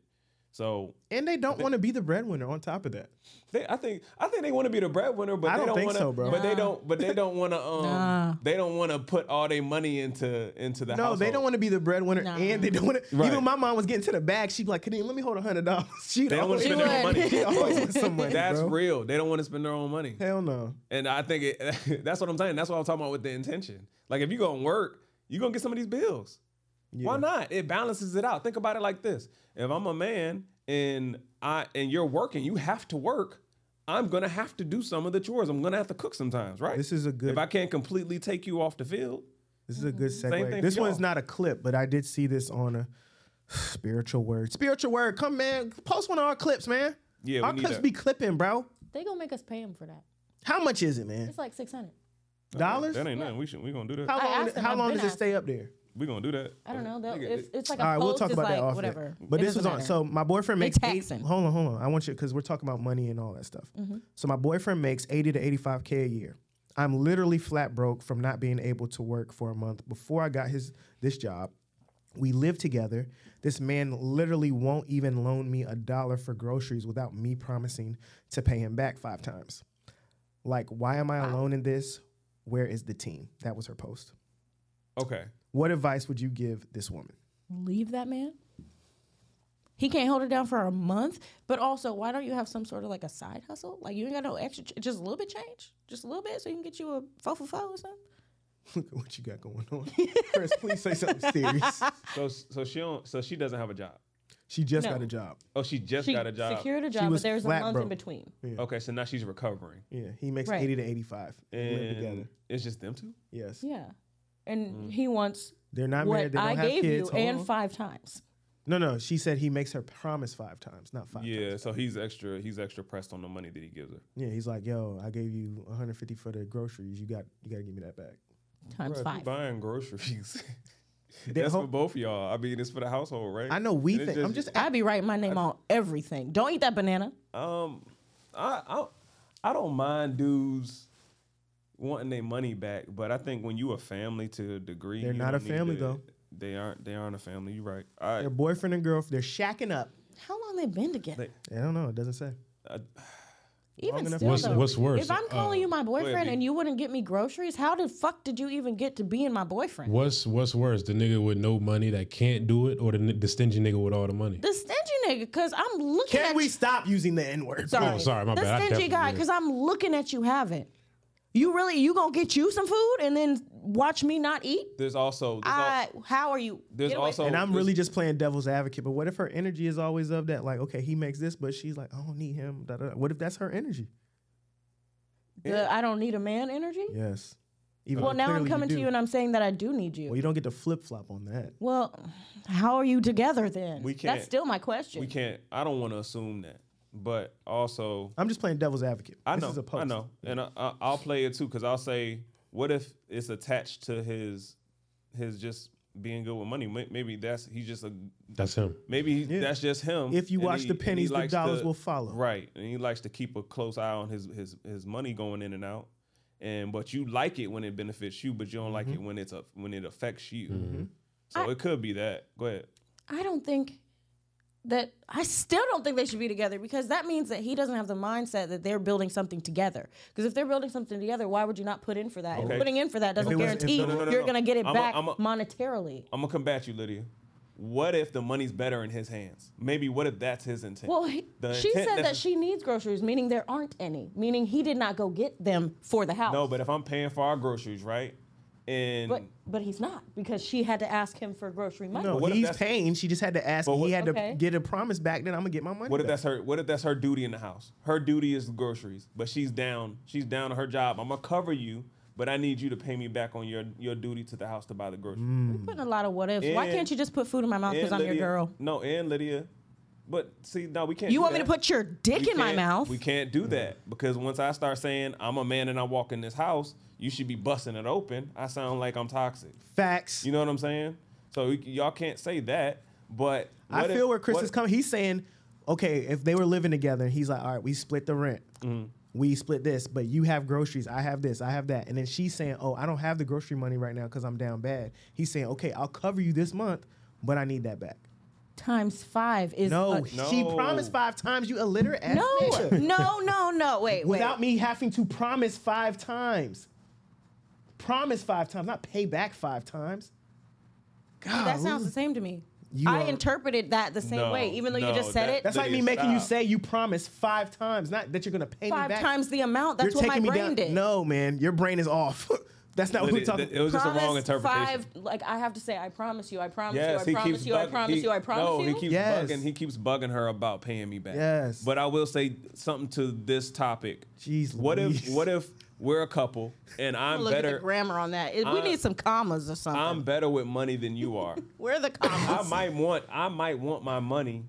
So and they don't want to be the breadwinner. On top of that, they, I think, I think they want to be the breadwinner, but I they don't don't think want to, so, bro. But they don't, but they don't want to, um, Nah. they don't want to put all their money into into the house. no, household. they don't want to be the breadwinner, Nah. and they don't want to. Right. Even my mom was getting to the bag. She'd be like, "Kadeem, let me hold a hundred dollars." She They don't want to spend their own money. She always wants some money. That's bro. real. They don't want to spend their own money. Hell no. And I think it, that's what I'm saying. That's what I'm talking about with the intention. Like if you go and work, you are gonna get some of these bills. Why not? It balances it out. Think about it like this: If I'm a man and I and you're working, you have to work. I'm gonna have to do some of the chores. I'm gonna have to cook sometimes, right? This is a good. if I can't completely take you off the field, This is a good Same segue. thing This one's not a clip, but I did see this on a spiritual word. Spiritual word. Come, man. Post one of our clips, man. Yeah, our need clips that. be clipping, bro. They gonna make us pay him for that. How much is it, man? It's like six hundred. Dollars? that ain't nothing. We should we gonna do that. How I long? asked them, How long does it asked stay up there? We gonna do that. I don't know. They'll- Nigga, It's, it's like a All right, post. we'll talk about like that off. whatever. Whatever. But It this was doesn't on. So my boyfriend They makes eight. Hold on, hold on. I want you because we're talking about money and all that stuff. Mm-hmm. So my boyfriend makes eighty to eighty-five k a year. I'm literally flat broke from not being able to work for a month before I got his this job. We live together. This man literally won't even loan me a dollar for groceries without me promising to pay him back five times. Like, why am I alone in this? Where is the team? That was her post. Okay. What advice would you give this woman? leave that man. He can't hold it down for a month. But also, why don't you have some sort of like a side hustle? Like you ain't got no extra, ch- just a little bit change, just a little bit, so you can get you a four for four or something. Look at what you got going on. Chris, please say something serious. So so she don't so she doesn't have a job. She just No. got a job. Oh, she just She got a job. secured a job, was but there's a flat month broke. in between. Okay, so now she's recovering. Yeah, he makes Right. 80 to 85. They live And together. it's just them two? Yes. Yeah, and Mm. he wants They're not what married. They don't I have gave kids. you Hold and on. five times. No, no. She said he makes her promise five times, not five Yeah, times. so he's extra he's extra pressed on the money that he gives her. Yeah, he's like, yo, I gave you 150 for the groceries. You got, you got to give me that back. Times Bruh, if you five. buying groceries. That's ho- for both of y'all. I mean, it's for the household, right? I know we And it's think. I'm just. I'd be writing my name on everything. Don't eat that banana. Um, I I, I don't mind dudes wanting their money back, but I think when you a family to a degree, They're not a family, to- though. They aren't. They aren't a family. You're right. I, Their boyfriend and girlfriend, they're shacking up. How long they been together? They- I don't know. It doesn't say. I, Even still, What's- though, what's worse, If I'm calling uh, you my boyfriend and you wouldn't get me groceries, how the fuck did you even get to being my boyfriend? What's what's worse, the nigga with no money that can't do it, or the, the stingy nigga with all the money? The stingy nigga, because I'm looking Can at we you. stop using the N word? Sorry, Oh, sorry, my the bad. I stingy guy, because I'm looking at you have it. You really, you gonna get you some food and then watch me not eat? there's also there's, al- I, how are you? there's also And I'm there's- really just playing devil's advocate. But what if her energy is always of that? Like, okay, he makes this, but she's like, I don't need him. Da, da, da. What if that's her energy? the I don't need a man energy. Yes. Even Well, now I'm clearly coming to you and I'm saying that I do need you. Well, you don't get to flip flop on that. Well, how are you together then? We can't- That's still my question. We can't. I don't want to assume that, but also I'm just playing devil's advocate. I This know, is a post. I know, and I, I, I'll play it too because I'll say, what if it's attached to his, his just being good with money? Maybe that's he's just a That's him. maybe he, Yeah. that's just him. If you and watch he- the pennies, the dollars to- will follow. Right, and he likes to keep a close eye on his his his money going in and out. And but you like it when it benefits you, but you don't like it Mm-hmm. when it's a, when it affects you. So it could be that. Go ahead. I don't think that I still don't think they should be together because that means that he doesn't have the mindset that they're building something together. Because if they're building something together, why would you not put in for that? Okay. putting in for that doesn't was- guarantee No, no, no, you're going to get it I'm back I'm a- monetarily. I'm gonna combat you, Lydia. What if the money's better in his hands? Maybe what if that's his intent? Well, he, she intent said that she needs groceries, meaning there aren't any, meaning he did not go get them for the house. No, but if I'm paying for our groceries, right? And but but he's not because she had to ask him for grocery money. No, what if he's that's- paying. She just had to ask. But what- he had Okay. to get a promise back. Then I'm gonna get my money. what if back. that's her? What if that's her duty in the house? Her duty is the groceries, but she's down. She's down to her job. I'm gonna cover you, but I need you to pay me back on your your duty to the house to buy the groceries. Mm. putting a lot of what ifs. Why And- can't you just put food in my mouth because And I'm your Lydia- girl? No, and Lydia. But see, no, we can't. You do want me to put your dick We in my mouth? We can't do that because once I start saying I'm a man and I walk in this house, you should be busting it open. I sound like I'm toxic. facts? You know what I'm saying? So y- y'all can't say that. But I what if- feel where Chris what- is coming. He's saying, okay, if they were living together, and he's like, all right, we split the rent. Mm-hmm. We split this, but you have groceries. I have this. I have that. And then she's saying, oh, I don't have the grocery money right now because I'm down bad. He's saying, okay, I'll cover you this month, but I need that back. Times five is No, a- she promised five times. You illiterate ass no, nigga. no, no, no. Wait, Without wait. me having to promise five times. Promise five times, not pay back five times. God, that sounds the same to me. You I are- interpreted that the same No, way, even though no, you just said that- it That's like me Lydia, making you say you promised five times, not that you're gonna pay me five times the amount. That's you're what my taking me brain down. did. No, man, your brain is off. That's not what we're talking. th- it was just a wrong Promise interpretation. Five, like I have to say, I promise you, I promise Yes, you, I he promise keeps you, I bug- promise he- you, I promise no, you. he keeps Yes. bugging. He keeps bugging her about paying me back. Yes. But I will say something to this topic. Jeez What if Louise. what if we're a couple and I'm Look at better the grammar on that. It- we I'm- need some commas or something. I'm better with money than you are. Where are the I commas? might want I might want my money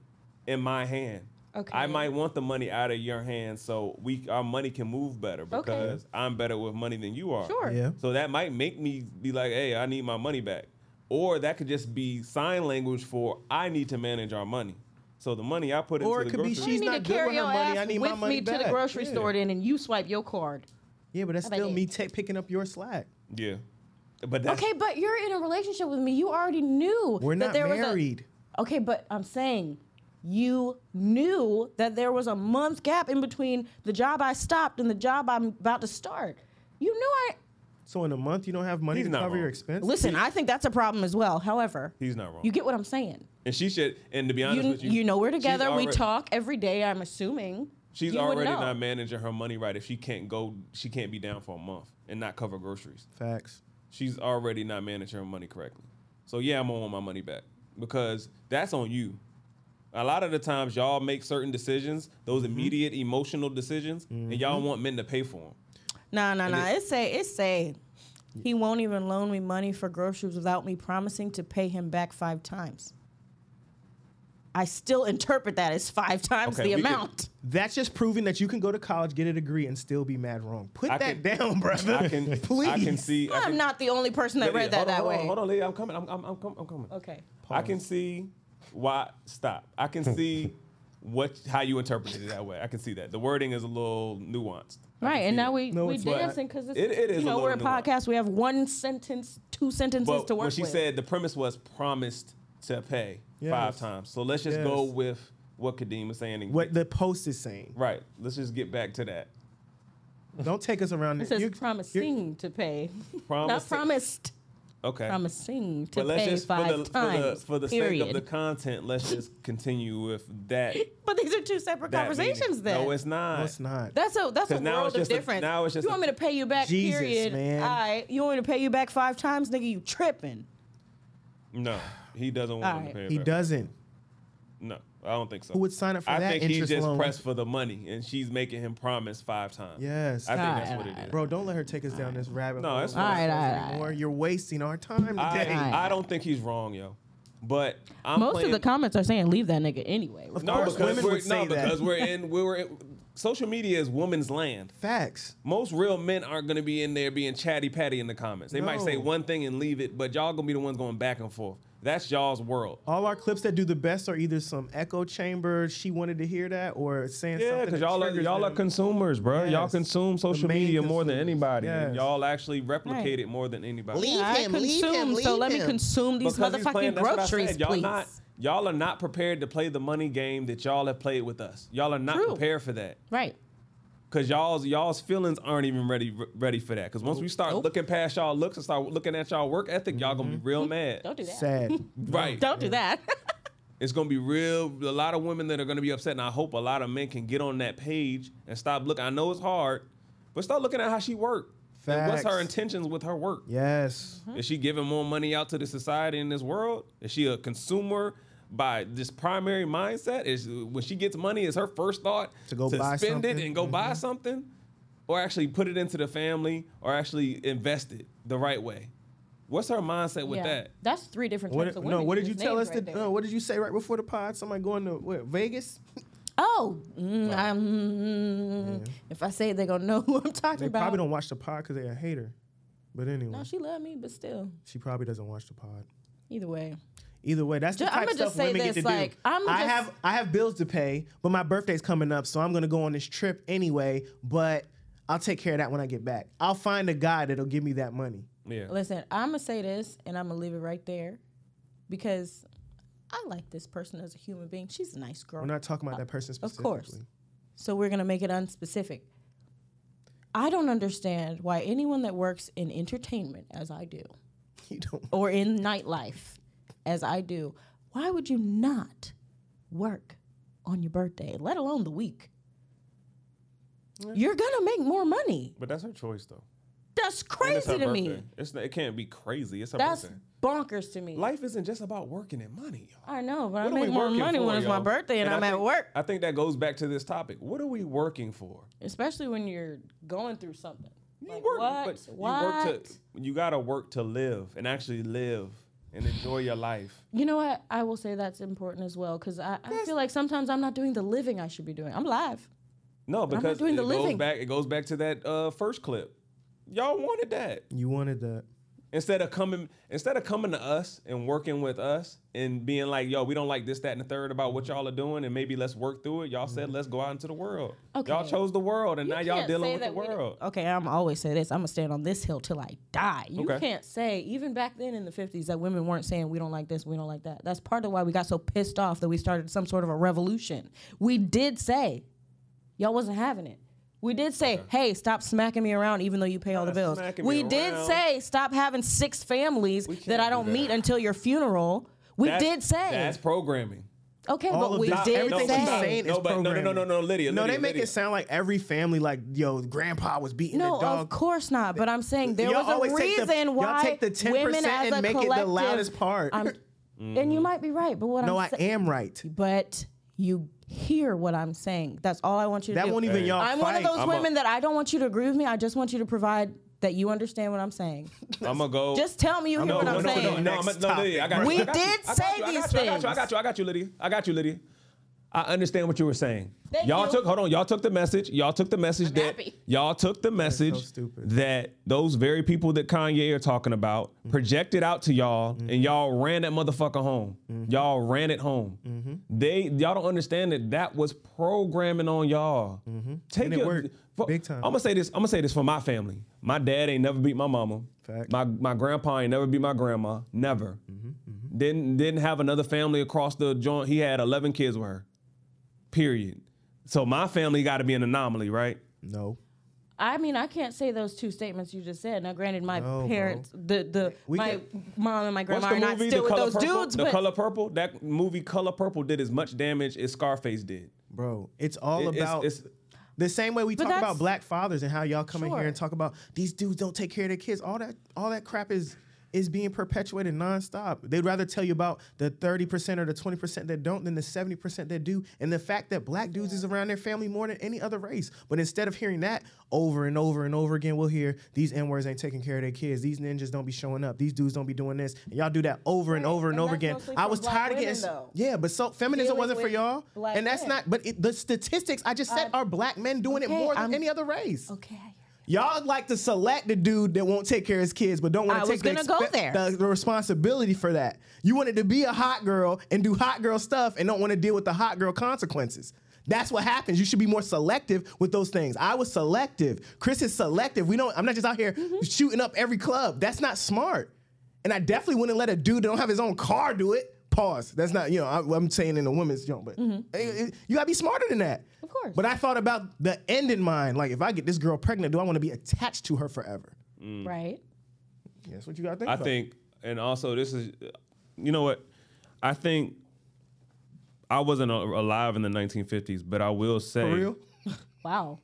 in my hand. Okay. I might want the money out of your hands so we our money can move better because I'm better with money than you are. Sure. Yeah. So that might make me be like, hey, I need my money back. Or that could just be sign language for I need to manage our money. So the money I put Or into it the could be grocery- she's you need not to good carry with her your money. ass I need my with money me to the grocery Yeah. store then, and you swipe your card. Yeah, but that's still me ta- picking up your slack. Yeah. But that's Okay, but you're in a relationship with me. You already knew We're that not there married. was a. Okay, but I'm saying you knew that there was a month gap in between the job I stopped and the job I'm about to start. You knew I. So in a month, you don't have money He's to not cover your wrong. expenses. Listen, I think that's a problem as well. However, he's not wrong. you get what I'm saying. and she should and to be honest You, with you, you know we're she's together. we alre- talk every day. I'm assuming. She's You would already know. not managing her money right if she can't go she can't be down for a month and not cover groceries. Facts. She's already not managing her money correctly. So yeah, I'm gonna want my money back because that's on you. A lot of the times y'all make certain decisions, those Mm-hmm. immediate emotional decisions, and y'all want men to pay for them. No, no, no. it- It say it say he won't even loan me money for groceries without me promising to pay him back five times. I still interpret that as five times Okay, the we can- amount. That's just proving that you can go to college, get a degree, and still be mad wrong. Put I that can- down, brother. I can Please. I can see I I'm can, not the only person that Lydia, read that hold on, that hold way. On, hold on, Lydia, I'm coming. I'm, I'm, I'm, com- I'm coming. Okay. I can see why. Stop. I can see what how you interpreted it that way. I can see that the wording is a little nuanced. I Right, and now that. we No, we it's not. dancing because it's It- it is you a know we're a little nuanced. podcast. We have one sentence, two sentences But to work when she with. said the premise was promised to pay Yes. five times, so let's just go Yes. with what Kadeem was saying. And what the post is saying. right. Let's just get back to that. Don't take us around. it says You- you're- promising to pay, Promise not promised. Okay. Promising to But let's pay just for five the, times. for the for the sake of the content, let's just continue with that. but these are two separate that conversations. meaning. Then No, it's not. No, it's not. That's a that's a 'Cause now world of just a- difference. now it's just you a- want me to pay you back? Jesus, period. man. All right. You want me to pay you back five times, nigga? You tripping? No, he doesn't want All him to pay He back. doesn't. No. I don't think so. Who would sign up for that? I that think he interest just loan? pressed for the money, and she's making him promise five times. Yes. I think Alright, that's what it alright, is. Bro, don't let her take us down this rabbit hole. No, hole. that's of fine. Alright, alright, anymore. You're wasting our time I, today. I don't think he's wrong, yo. But I'm Most playing, of the comments are saying leave that nigga anyway. Of no course, because women we're would say no that. because we're in we were in, social media is woman's land. Facts. Most real men aren't gonna be in there being chatty patty in the comments. They might say one thing and leave it, but y'all gonna be the ones going back and forth. That's y'all's world. All our clips that do the best are either some echo chamber, she wanted to hear that, or saying Yeah, something. because y'all are y'all are consumers, bro. Y'all consume social main media more than consumers. anybody. and Yes. y'all actually replicate Right. it more than anybody. Leave I him, leave consume, him, so leave let me him. consume these Because he's playing- motherfucking that's what I groceries, said. Y'all please. not y'all are not prepared to play the money game that y'all have played with us. Y'all are not True. prepared for that. right. Cause y'all's y'all's feelings aren't even ready ready for that. Cause once we start Nope. looking past y'all looks and start looking at y'all work ethic, y'all gonna be real mad. Don't do that. sad. Right. Don't do that. It's gonna be real. A lot of women that are gonna be upset, and I hope a lot of men can get on that page and stop looking. I know it's hard, but start looking at how she work. And what's her Facts. intentions with her work? yes. Mm-hmm. Is she giving more money out to the society in this world? Is she a consumer by this primary mindset? Is when she gets money, is her first thought To go buy spend it and go buy Mm-hmm. something, or actually put it into the family, or actually invest it the right way? What's her mindset with yeah. that? That's three different types What, of no, what did you tell us? right to, there. no, what did you say right before the pod? Somebody going to what, Vegas? Oh, mm, I'm, mm, if I say it, they're gonna know who I'm talking They about. probably don't watch the pod because they're a hater. But anyway, No, she loved me, but still, she probably doesn't watch the pod. either way. Either way, that's the type of stuff women this, get to like, do. I'ma I just- have I have bills to pay, but my birthday's coming up, so I'm gonna go on this trip anyway. But I'll take care of that when I get back. I'll find a guy that'll give me that money. Yeah. Listen, I'm gonna say this, and I'm gonna leave it right there, because I like this person as a human being. She's a nice girl. We're not talking about that person specifically. Of course. So we're gonna make it unspecific. I don't understand why anyone that works in entertainment, as I do, You don't. or in nightlife, as I do, why would you not work on your birthday, let alone the week? You're gonna make more money. But that's her choice, though. That's crazy her to me. It's not, it can't be crazy. It's her That's birthday. bonkers to me. Life isn't just about working and money. y'all. I know, but I What are we make more money for, when it's my birthday and, I I'm at work. I think that goes back to this topic. What are we working for? Especially when you're going through something. You Like, work, what? but what? you work to. You gotta work to live and actually live and enjoy your life. You know what? I will say that's important as well because I, I feel like sometimes I'm not doing the living I should be doing. I'm live. No, not because doing it the goes living. back. It goes back to that uh, first clip. Y'all wanted that You wanted that. Instead of coming instead of coming to us and working with us and being like, "Yo, we don't like this, that, and the third about what y'all are doing, and maybe let's work through it." Y'all said, mm-hmm. "Let's go out into the world." Okay. Y'all chose the world, and You now y'all dealing with the world. Okay, I'm always say this. I'm gonna stand on this hill till I die. You Okay. can't say even back then in the 50s that women weren't saying we don't like this, we don't like that. That's part of why we got so pissed off that we started some sort of a revolution. We did say y'all wasn't having it. We did say, "Hey, stop smacking me around, even though you pay all the Not bills." smacking me We did around. say, "Stop having six families can't that I do don't that. meet until your funeral." We That's- did say, that's programming. okay, All but of we this- did everything say. she's saying No, is but no, no, no, no, no, Lydia, No, Lydia, they make Lydia. it sound like every family, like yo, grandpa was beating No, the dog. of course not. But I'm saying there Y'all was a always take reason the- y'all why take the 10% women as and a make it the collective- loudest part. I'm- And you mm-hmm. might be right, but what no, I'm I saying, am right. but you hear what I'm saying. That's all I want you to That do. won't even y'all I'm one of fight. those I'm a- women that I don't want you to agree with me. I just want you to provide that you understand what I'm saying. I'm gonna go. Just tell me you hear no, what no, I'm no, saying. no, no, I'm, Next no, Lydia, I got you. We I got you. did I got say you, I got these you, I got you, I got you. I got you, Lydia. I got you, Lydia. I understand what you were saying. Thank y'all you. took hold on. Y'all took the message. Y'all took the message that happy. y'all took the message stupid. that those very people that Kanye are talking about Mm-hmm. projected out to y'all, and y'all ran that motherfucker home. Mm-hmm. Y'all ran it home. They y'all don't understand that that was programming on y'all. Take Mm-hmm. And it your, worked. for- Big time. I'm gonna say this. I'm gonna say this for my family. My dad ain't never beat my mama. Fact. My my grandpa ain't never beat my grandma. Never. Didn't didn't have another family across the joint. He had 11 kids with her. Period. So my family got to be an anomaly, right? No. I mean, I can't say those two statements you just said. Now, granted, my No, bro. parents, the the We my can- mom and my What's grandma the are not movie? still the with Color those Purple. dudes, the but Color Purple. That movie Color Purple did as much damage as Scarface did. Bro, it's all It- it's- about it's- the same way we But talk that's- about black fathers and how y'all come in Sure. here and talk about these dudes don't take care of their kids. All that all that crap is is being perpetuated nonstop. They'd rather tell you about the 30% or the 20% that don't than the 70% that do. And the fact that black dudes is around their family more than any other race. But instead of hearing that over and over and over again, we'll hear these N-words ain't taking care of their kids. These ninjas don't be showing up. These dudes don't be doing this. And y'all do that over and over and, and over again. I was tired of getting though. Yeah, but so feminism Dealing wasn't for y'all. And that's men. not but it, the statistics I just said Uh, are black men doing it more than I'm- any other race. Okay. Y'all like to select the dude that won't take care of his kids, but don't want to take the, gonna go there. the, the responsibility for that. You wanted to be a hot girl and do hot girl stuff and don't want to deal with the hot girl consequences. That's what happens. You should be more selective with those things. I was selective. Chris is selective. We don't. I'm not just out here Mm-hmm. shooting up every club. That's not smart. And I definitely wouldn't let a dude that don't have his own car do it. Pause. That's not. You know, I, I'm saying in a woman's joint, but eh, eh, you gotta be smarter than that. Mm-hmm. Of course. But I thought about the end in mind. Like, if I get this girl pregnant, do I want to be attached to her forever? Right. That's what you got to think I about. think, and also this is, you know what? I think I wasn't alive in the 1950s, but I will say, For real? Wow.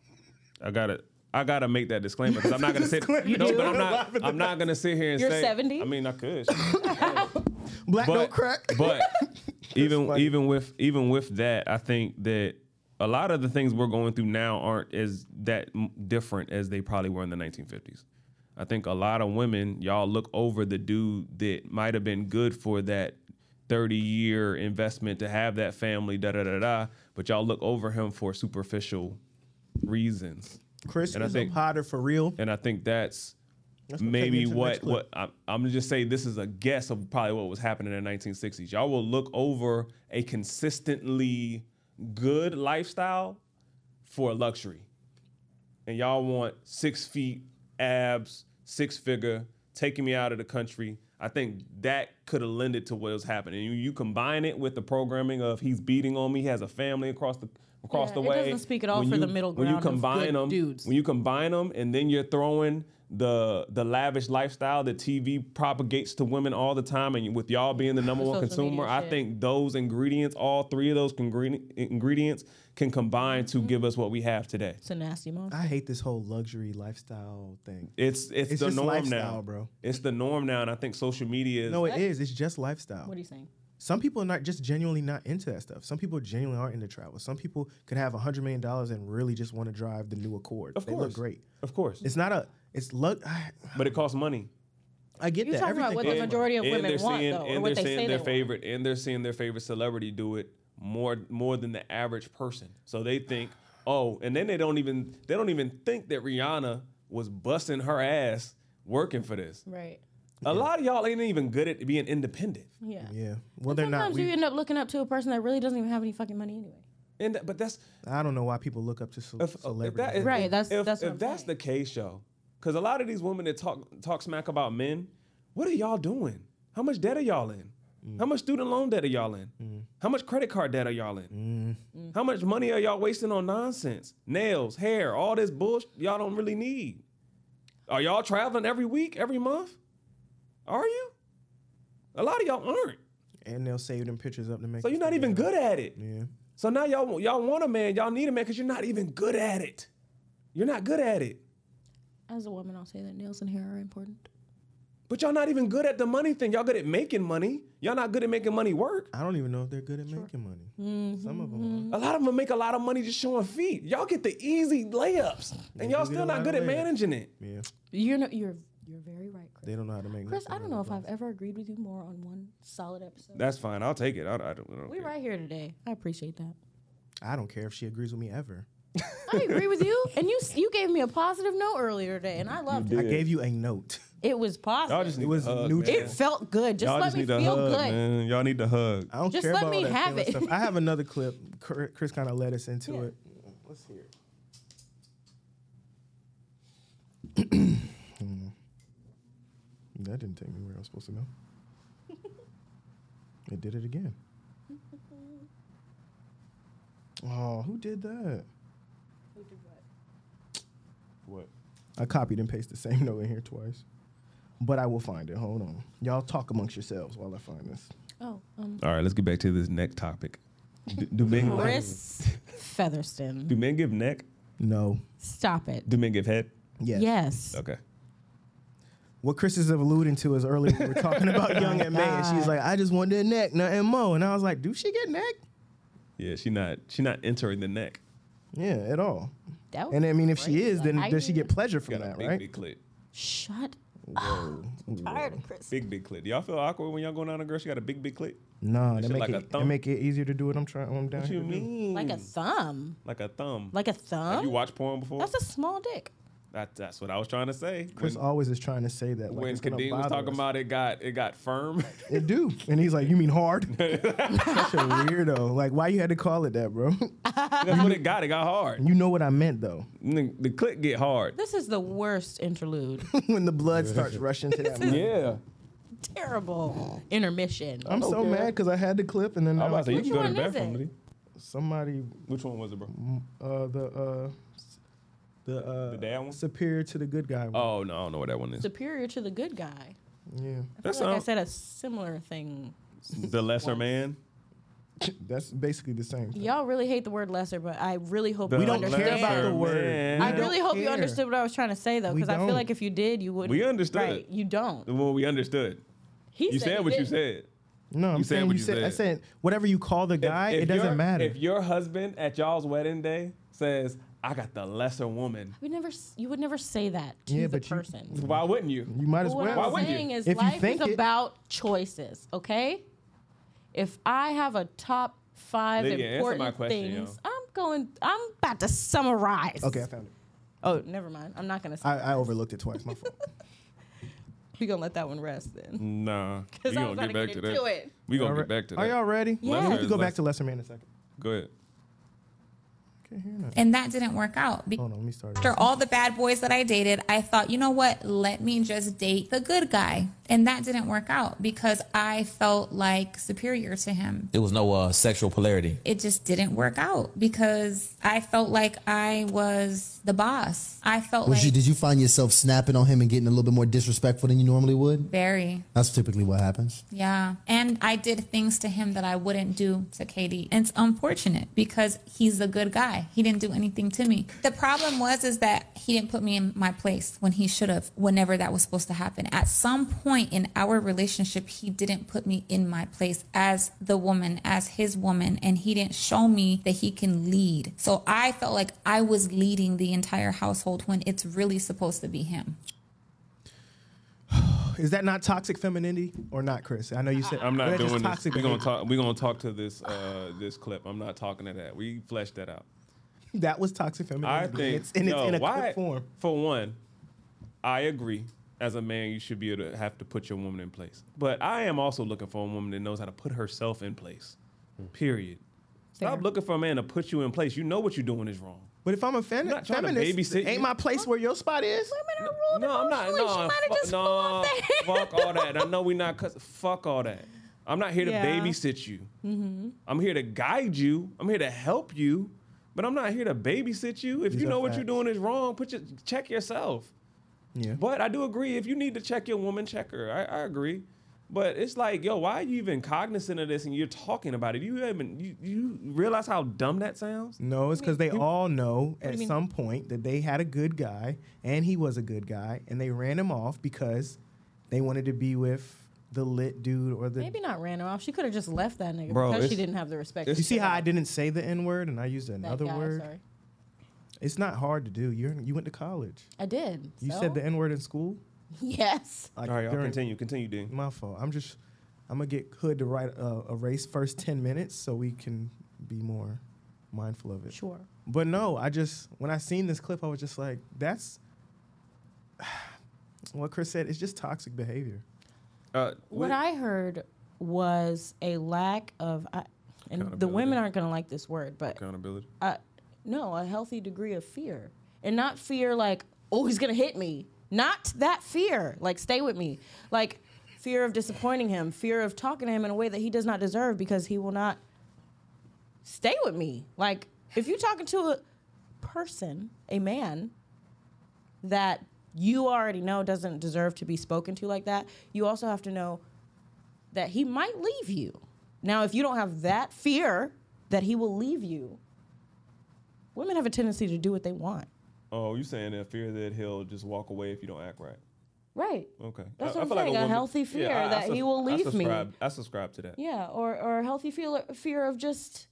I gotta, I gotta make that disclaimer because I'm not gonna sit. You no, do? but I'm not. I'm not gonna sit here and say, You're say. 70? I mean, I could. Black but don't crack. but even funny. even with even with that, I think that a lot of the things we're going through now aren't as that different as they probably were in the 1950s. I think a lot of women, y'all look over the dude that might have been good for that 30 year investment to have that family, da da da da, but y'all look over him for superficial reasons. Chris and I think- a Potter for real. And I think that's That's gonna take me maybe into the next what what I, I'm gonna just say this is a guess of probably what was happening in the 1960s. Y'all will look over a consistently good lifestyle for luxury, and y'all want six feet, abs, six figure, taking me out of the country. I think that could have lended to what was happening. You, you combine it with the programming of he's beating on me, he has a family across the across Yeah, the it way. doesn't speak at all When for you- the middle ground. When you ground of combine good them, dudes. when you combine them, and then you're throwing the the lavish lifestyle that TV propagates to women all the time, and with y'all being the number one consumer, I think those ingredients, all three of those congre- ingredients, can combine Mm-hmm. to give us what we have today. It's a nasty monster. I hate this whole luxury lifestyle thing. It's it's, It's the just norm lifestyle, now, bro. It's the norm now, and I think social media is. No, it is. It's just lifestyle. What are you saying? Some people are not just genuinely not into that stuff. Some people genuinely aren't into travel. Some people could have a hundred million dollars and really just want to drive the new Accord. of they course, look great. Of course, It's not a. It's look. I, but it costs money. I get You're that. talking about Everything what the costs majority of and women they're want, seeing, though, or and what they're they seeing say their they want. favorite, and they're seeing their favorite celebrity do it more more than the average person. So they think, oh, and then they don't even they don't even think that Rihanna was busting her ass working for this. Right. A lot of y'all ain't even good at being independent, Yeah. Yeah. Well, they're not. Sometimes you We, end up looking up to a person that really doesn't even have any fucking money anyway. and but that's I don't know why people look up to ce- if, if celebrities. that is, Right, that's- if, that's what if I'm that's saying. the case, yo, because a lot of these women that talk talk smack about men, what are y'all doing? How much debt are y'all in? Mm. How much student loan debt are y'all in? How much credit card debt are y'all in? Mm. How much money are y'all wasting on nonsense? Nails, hair, all this bullshit y'all don't really need. Are y'all traveling every week, every month? Are you? A lot of y'all aren't. and they'll save them pictures up to make. So you're not even out. good at it. Yeah. So now y'all y'all want a man, y'all need a man because you're not even good at it. You're not good at it. As a woman, I'll say that nails and hair are important. But y'all not even good at the money thing. Y'all good at making money. Y'all not good at making money work. I don't even know if they're good at making money. Mm-hmm. Some of them. A lot of them make a lot of money just showing feet. Y'all get the easy layups, and y'all still not good at managing it. Yeah. You're no, you're you're very right, Chris. They don't know how to make. Money. Chris, I don't know if it. I've ever agreed with you more on one solid episode. That's fine. I'll take it. I, I don't, I don't we care. right here today. I appreciate that. I don't care if she agrees with me ever. I agree with you, and you you gave me a positive note earlier today, and I loved it. I it. gave you a note. It was positive. Y'all just need It was to hug, neutral. man. it felt good. Just Y'all let just me need to feel hug, good. man. Y'all need to hug. I don't Just care let about me all that have feeling it. Stuff. I have another clip. Chris, Chris kind of led us into Yeah. it. Let's hear it. That didn't take me where I was supposed to go. it did it again. Oh, who did that? What? I copied and pasted the same note in here twice. But I will find it. Hold on. Y'all talk amongst yourselves while I find this. Oh, um, All right, let's get back to this neck topic. Do, do men Chris Featherston. do men give neck? No. Stop it. Do men give head? Yes. Yes. Okay. what Chris is alluding to is earlier we were talking about Young and May, and she's like, I just want their neck, nothing more. And I was like, do she get neck? Yeah, she not she not entering the neck. Yeah, at all. That would And I mean, if be she great. is, then Like, does she get pleasure from Got a that, big right? big clit. Shut. Whoa. Tired of Chris. Big big clit. Do y'all feel awkward when y'all going down a girl? She got a big big clit. No, That they shit make like a it, thumb? it make it easier to do what I'm trying. What I'm down What here you to do. mean? Like a thumb. Like a thumb. Like a Have thumb. you watched porn before? That's a small dick. That, that's what I was trying to say. Chris when always is trying to say that. Like when it's Kadeem was talking us. about it got it got firm. it do, and he's like, "You mean hard?" Such a weirdo. Like, why you had to call it that, bro? that's what it got. It got hard. you know what I meant though. The, the clit get hard. This is the worst interlude. when the blood starts rushing to that. moment. Yeah. Terrible intermission. I'm so Okay. mad because I had the clip, and then I now was about to say, you can go to the bathroom. it? Somebody, Which one was it, bro? uh, the uh, the uh, The dad one? superior to the good guy. one. Oh no, I don't know what that one is. Superior to the good guy. Yeah, That's like I said a similar thing. the lesser man. that's basically the same. Thing. Y'all really hate the word lesser, but I really hope The you We don't understand. care about the word. man. I really hope you understood what I was trying to say though, because I feel like if you did, you would. We understood. Right, you don't. Well, we understood. He You said he what you didn't. said. No, I'm You said saying what you you said. I said. said whatever you call the guy, If- if it doesn't your- matter. If your husband at y'all's wedding day says, "I got the lesser woman," We never. s- You would never say that to Yeah, the but you- person. why wouldn't you? you might as But what well. Why I'm wouldn't you? saying is If you life think is it- about choices, okay? If I have a top five Lydia, answer my important question, things, yo. I'm going. I'm about to summarize. Okay, I found it. Oh, never mind. I'm not gonna. Say, I, I overlooked it twice. My fault. we gonna let that one rest then. Nah, we Because I gonna was get back to to that. into it. We gonna All get back to that. Are y'all ready? Yeah. We can go Lesser back to Lesser Man in a second. Go ahead. Can't hear nothing. and that didn't work out. Be- Hold on, let me start. After all the bad boys that I dated, I thought, you know what? Let me just date the good guy. And that didn't work out because I felt like superior to him. There was no uh, sexual polarity. It just didn't work out because I felt like I was the boss. I felt Was like you, did you find yourself snapping on him and getting a little bit more disrespectful than you normally would? very. That's typically what happens. Yeah. And I did things to him that I wouldn't do to Katie. And it's unfortunate because he's a good guy. He didn't do anything to me. The problem was is that he didn't put me in my place when he should have, whenever that was supposed to happen. At some point in our relationship, he didn't put me in my place as the woman, as his woman, and he didn't show me that he can lead. So I felt like I was leading the entire household when it's really supposed to be him. Is that not toxic femininity or not, Chris? I know you said I'm not That's just doing this. toxic We're gonna talk. We're gonna talk to this uh, this clip. I'm not talking to that. We fleshed that out. That was toxic I femininity. think it's in, no, it's in a why, quick form. For one, I agree. As a man, you should be able to have to put your woman in place. But I am also looking for a woman that knows how to put herself in place. Period. Stop Fair. looking for a man to put you in place. You know what you're doing is wrong. But if I'm a fem- I'm not trying to feminist, babysit ain't you. my place where your spot is. No, I'm not. No, She might have fuck, just no, off there. fuck all that. I know we're not. Cause, fuck all that. I'm not here to Yeah. babysit you. Mm-hmm. I'm here to guide you. I'm here to help you. But I'm not here to babysit you. If These you know what you're doing is wrong, put your check yourself. Yeah. But I do agree. If you need to check your woman, check her. I, I agree. But it's like, yo, why are you even cognizant of this and you're talking about it? You haven't. You, you realize how dumb that sounds? No, it's because they all know at some point that they had a good guy and he was a good guy and they ran him off because they wanted to be with the lit dude or the. Maybe not ran her off. She could have just left that nigga Bro, because she it's- didn't have the respect. You see how I didn't say the N word and I used another guy, word? Sorry. It's not hard to do. You're you went to college. I did. You so? said the N word in school. yes. Like All right, y'all during- continue. Continue, Dean. My fault. I'm just. I'm gonna get Hood to write a, a race first ten minutes so we can be more mindful of it. Sure. But no, I just when I seen this clip, I was just like, that's what Chris said. It's just toxic behavior. Uh, What. I heard was a lack of, I, and the women aren't going to like this word, but accountability. uh, no, a healthy degree of fear. And not fear like, oh, he's going to hit me. Not that fear. Like, stay with me. Like, fear of disappointing him, fear of talking to him in a way that he does not deserve because he will not stay with me. Like, if you're talking to a person, a man, that you already know doesn't deserve to be spoken to like that, you also have to know that he might leave you. Now, if you don't have that fear that he will leave you, women have a tendency to do what they want. Oh, you're saying that fear that he'll just walk away if you don't act right? Right. Okay. That's I- I what I'm feel like saying, a woman- healthy fear that he will I leave me. I subscribe to that. Yeah, or or a healthy fear fear of just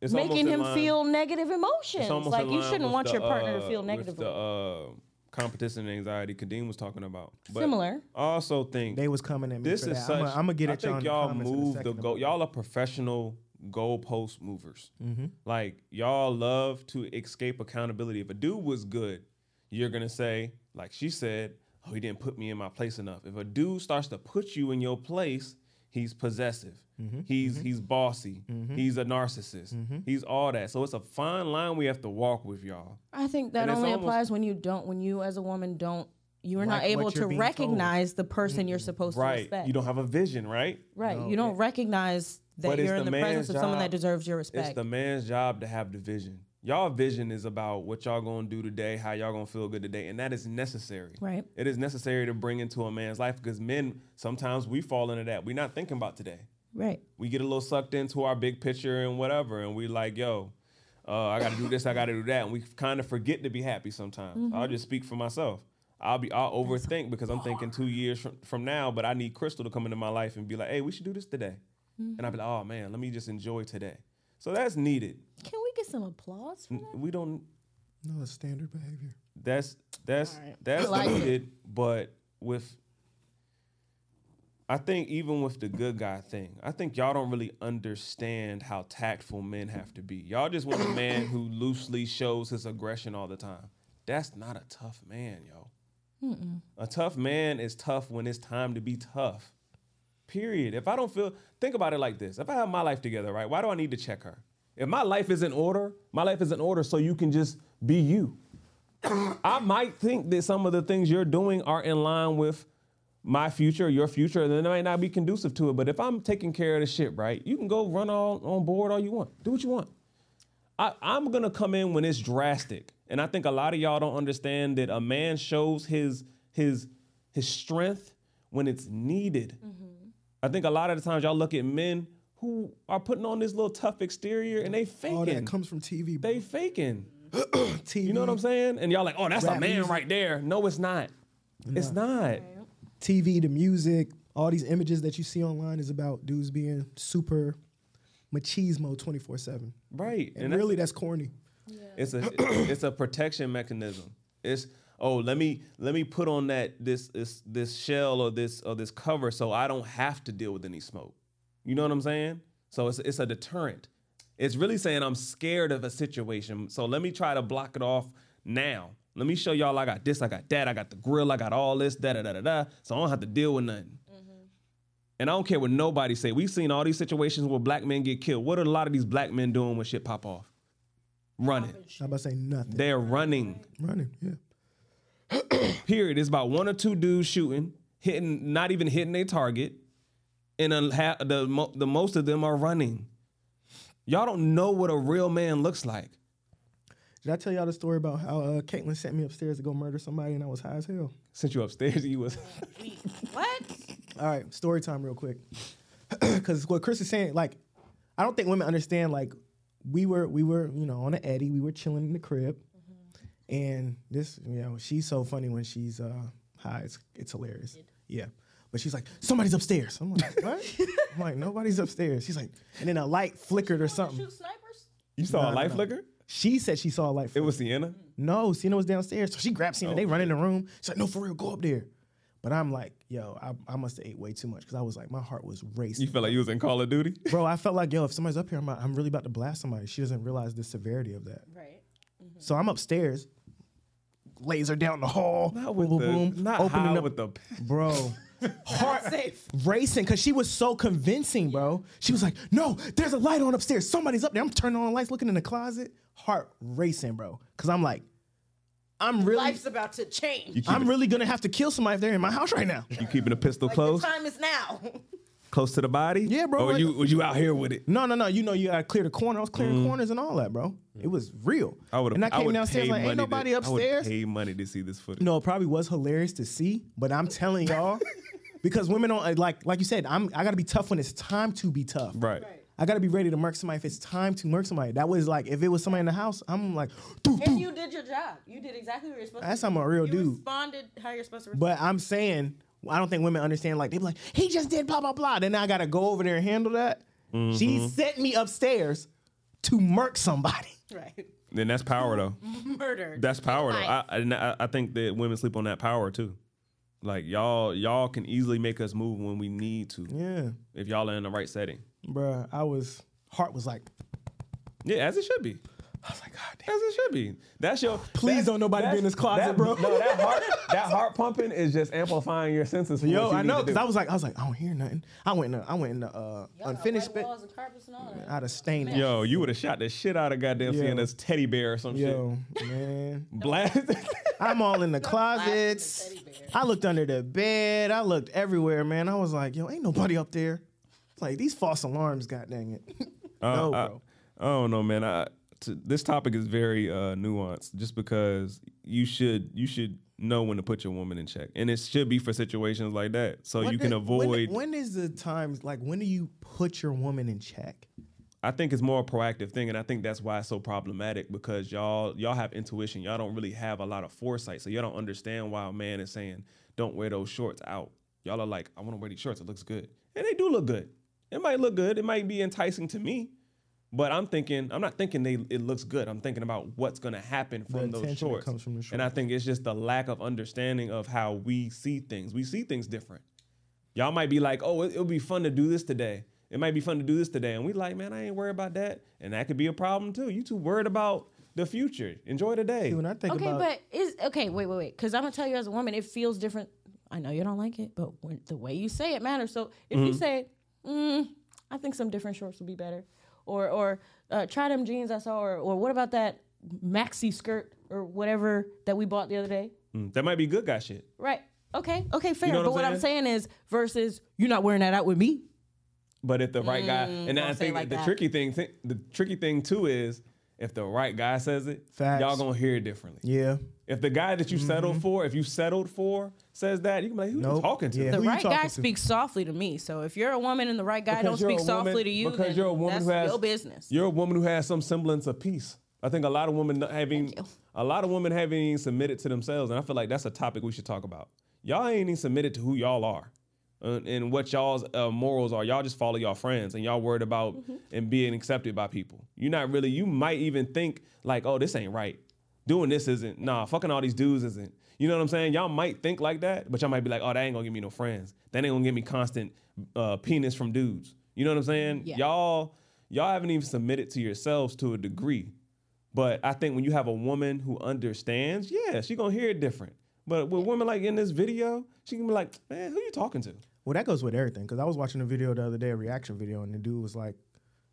It's making him line- feel negative emotions. Like you shouldn't want the, your partner uh, to feel negatively. The uh, competition and anxiety Kadeem was talking about. But Similar. I also think They was coming at me this for is that. such. I'm gonna get I at y'all think in the y'all comments in a move the second goal. about Y'all are professional goalpost movers. Mm-hmm. Like y'all love to escape accountability. If a dude was good, you're gonna say, like she said, "Oh, he didn't put me in my place enough." If a dude starts to put you in your place, he's possessive. Mm-hmm. He's mm-hmm. he's bossy. Mm-hmm. He's a narcissist. Mm-hmm. He's all that. So it's a fine line we have to walk with y'all. I think that And only applies when you don't when you as a woman don't you're not Like what able you're to being told. recognize the person you're supposed to Right. respect. You don't have a vision, right? right. No, you don't recognize that But you're in the, the presence man's of someone that deserves your respect. It's the man's job to have the vision. Y'all vision is about what y'all gonna do today, how y'all gonna feel good today, and that is necessary. Right. It is necessary to bring into a man's life because men sometimes we fall into that. We're not thinking about today. Right. We get a little sucked into our big picture and whatever, and we like, yo, uh, I got to do this, I got to do that, and we kind of forget to be happy sometimes. Mm-hmm. I'll just speak for myself. I'll be I'll overthink because I'm thinking two years from, from now, but I need Crystal to come into my life and be like, hey, we should do this today, Mm-hmm. and I'll be like, oh man, let me just enjoy today. So that's needed. Can we get some applause for that? We don't. No, it's standard behavior. That's that's All right. that's I like it. needed, but with I think even with the good guy thing, I think y'all don't really understand how tactful men have to be. Y'all just want a man who loosely shows his aggression all the time. That's not a tough man, yo. A tough man is tough when it's time to be tough. Period. If I don't feel, think about it like this: If I have my life together, right? Why do I need to check her? If my life is in order, my life is in order, so you can just be you. I might think that some of the things you're doing are in line with my future, your future, and then it might not be conducive to it. But if I'm taking care of the shit, right, you can go run all on board all you want. Do what you want. I, I'm gonna come in when it's drastic, and I think a lot of y'all don't understand that a man shows his his his strength when it's needed. Mm-hmm. I think a lot of the times y'all look at men who are putting on this little tough exterior and they faking. All that comes from TV. Bro. they faking. TV. You know what I'm saying? And y'all like, oh, that's a man music. right there. No, it's not. It's not. TV, the music, all these images that you see online is about dudes being super machismo 24 7. Right. And, that's- really, that's corny. Yeah. it's a it's a protection mechanism. It's oh let me let me put on that this this this shell or this or this cover so I don't have to deal with any smoke. You know what I'm saying? So it's it's a deterrent. It's really saying I'm scared of a situation. So let me try to block it off now. Let me show y'all I got this, I got that, I got the grill, I got all this, da da da da da. So I don't have to deal with nothing. And I don't care what nobody say. We've seen all these situations where black men get killed. What are a lot of these black men doing when shit pop off? Running. I'm about to say nothing. They're running. Running, yeah. Period. It's about one or two dudes shooting, hitting, not even hitting their target, and the the most of them are running. Y'all don't know what a real man looks like. Did I tell y'all the story about how uh, Caitlyn sent me upstairs to go murder somebody and I was high as hell? Sent you upstairs, you was What? All right, story time, real quick. Because what Chris is saying, like, I don't think women understand. Like, we were, we were, you know, on an Eddie. We were chilling in the crib, and this, you know, she's so funny when she's uh, high. It's, it's hilarious. Yeah, but she's like, somebody's upstairs. I'm like, what? I'm like, nobody's upstairs. She's like, and then a light flickered or something. Shoot snipers? you saw No, a light no. flicker. She said she saw a light. It was Sienna. No, Sienna was downstairs. So she grabbed Sienna. Oh, they run in the room. She's like, no, for real, go up there. But I'm like, yo, I, I must have ate way too much because I was like, my heart was racing. You felt like you was in Call of Duty. Bro, I felt like, yo, if somebody's up here, I'm, I'm really about to blast somebody. She doesn't realize the severity of that. Right. Mm-hmm. So I'm upstairs, laser down the hall, Not boom, with boom, the, boom, not opening high up, with the. bro. Heart safe. racing because she was so convincing, bro. She was like, "No, there's a light on upstairs. Somebody's up there." I'm turning on the lights, looking in the closet. Heart racing, bro. Because I'm like, I'm really, Life's about to change. Keep I'm it- really gonna have to kill somebody if they're in my house right now. you keeping a pistol Like, close, the time is now. close to the body. Yeah, bro, Or like- you was you out here with it? No, no, no. You know you gotta clear the corner. I was clearing corners and all that, bro. It was real. Mm. I would And I came would downstairs pay like, ain't money nobody to, upstairs. I would pay money to see this footage. No, it probably was hilarious to see, but I'm telling y'all, because women don't like like you said. I'm I gotta be tough when it's time to be tough. Right. I gotta be ready to murk somebody if it's time to murk somebody. That was like if it was somebody in the house, I'm like, doo, And you did your job. You did exactly what you're supposed That's to. how I'm a real you dude. responded how you're supposed to. respond. But I'm saying I don't think women understand. Like they be like, he just did blah blah blah. Then I gotta go over there and handle that. Mm-hmm. She sent me upstairs to murk somebody. right. Then that's power though. Murder. That's power though. I, I I think that women sleep on that power too. Like y'all y'all can easily make us move when we need to Yeah, if y'all are in the right setting. bruh. I was heart was like, Yeah, as it should be. I was like, God damn. As it should be. That's your. Please that's- don't nobody be in this closet, that- bro. No, that heart, that heart pumping is just amplifying your senses. For Yo, what you I know to because. I was like, I was like, I don't hear nothing. I went in, the, I went in the uh, Y'all unfinished white bit. walls and carpets and all that. I'd have stained it. Yo, you would have shot the shit out of goddamn Yo. seeing this teddy bear or some Yo, man. shit. Blast. I'm all in the closets. the teddy bear. I looked under the bed. I looked everywhere, man. I was like, yo, ain't nobody up there. Like these false alarms, god dang it. no, Uh, I, bro. I don't know, man. I, t- this topic is very uh, nuanced, just because you should you should know when to put your woman in check, and it should be for situations like that, so What you can the- when- avoid. When, is the times like when do you put your woman in check? I think it's more a proactive thing, and I think that's why it's so problematic because y'all y'all have intuition. Y'all don't really have a lot of foresight, so y'all don't understand why a man is saying don't wear those shorts out. Y'all are like, I want to wear these shorts. It looks good, and they do look good. It might look good. It might be enticing to me, but I'm thinking I'm not thinking they it looks good. I'm thinking about what's gonna happen from those attention that shorts. comes from the And I think it's just the lack of understanding of how we see things. We see things different. Y'all might be like, oh, it, it'll be fun to do this today. It might be fun to do this today. And we like, man, I ain't worried about that. And that could be a problem too. You too worried about the future. Enjoy the day. See, when I think Okay, about but is okay. Wait, wait, wait. Because I'm gonna tell you as a woman, it feels different. I know you don't like it, but when, the way you say it matters. So if Mm-hmm. you say, mm, "I think some different shorts would be better," or or uh, try them jeans I saw, or or what about that maxi skirt or whatever that we bought the other day? Mm, that might be good guy shit. Right. Okay. Okay. Fair. know what but I'm what I'm saying? saying is, versus you're not wearing that out with me. But if the right guy, and I don't say it think like the that. tricky thing, thi- the tricky thing too is if the right guy says it, Facts. y'all gonna hear it differently. yeah, If the guy that you settled for, if you settled for, says that, you can be like, who you talking to? Yeah. The Who right guy to? speaks softly to me. So if you're a woman and the right guy Because don't speak a woman- softly to you, because then you're a woman that's who has your business. You're a woman who has some semblance of peace. I think a lot of women having a lot of women haven't submitted to themselves, and I feel like that's a topic we should talk about. Y'all ain't even submitted to who y'all are. uh, and what y'all's uh, morals are. Y'all just follow y'all friends, and y'all worried about Mm-hmm. and being accepted by people. You're not really. You might even think like, oh, this ain't right. Doing this isn't. Nah, fucking all these dudes isn't. You know what I'm saying? Y'all might think like that, but y'all might be like, oh, that ain't gonna give me no friends. That ain't gonna give me constant uh, penis from dudes. You know what I'm saying? Yeah. Y'all, y'all haven't even submitted to yourselves to a degree. But I think when you have a woman who understands, yeah, she gonna hear it different. But with women like in this video, she can be like, man, who you talking to? Well, that goes with everything. Because I was watching a video the other day, a reaction video, and the dude was like,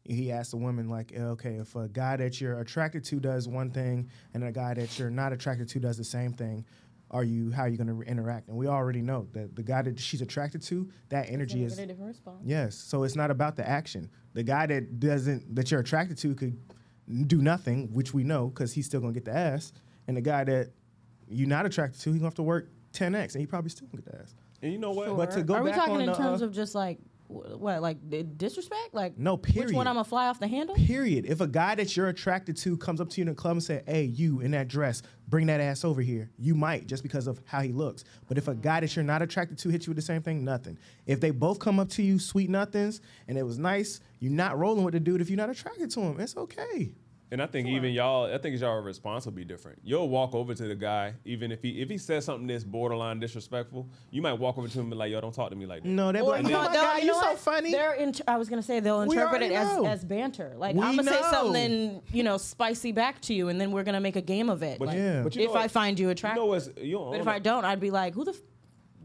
he asked the woman like, "Eh, okay, if a guy that you're attracted to does one thing and a guy that you're not attracted to does the same thing, are you how are you going to interact? And we already know that the guy that she's attracted to, that energy is a different response. yes. So it's not about the action. The guy that doesn't that you're attracted to could do nothing, which we know because he's still gonna get the ass. And the guy that you're not attracted to, he's gonna have to work 10x, and he probably still gonna get the ass. And you know what? But to go Are we back talking on in the, terms uh, of just like wh- what, like disrespect? Like No, period Which one. I'm gonna fly off the handle? Period. If a guy that you're attracted to comes up to you in a club and say, "Hey, you in that dress, bring that ass over here," you might just because of how he looks. But if a guy that you're not attracted to hits you with the same thing, nothing. If they both come up to you, sweet nothings, and it was nice, you're not rolling with the dude if you're not attracted to him. It's okay. And I think even y'all, I think y'all response will be different. You'll walk over to the guy, even if he if he says something that's borderline disrespectful, you might walk over to him and be like, "Yo, don't talk to me like that." No, they're like, you "Oh my they'll- god, you you know so what? funny." They're int- I was gonna say they'll interpret it as, as banter. Like We I'm gonna say something, you know, spicy back to you, and then we're gonna make a game of it. But, Like, Yeah. but you if know what- I find you you attractive, know you don't but if I don't, I'd be like, who the, f-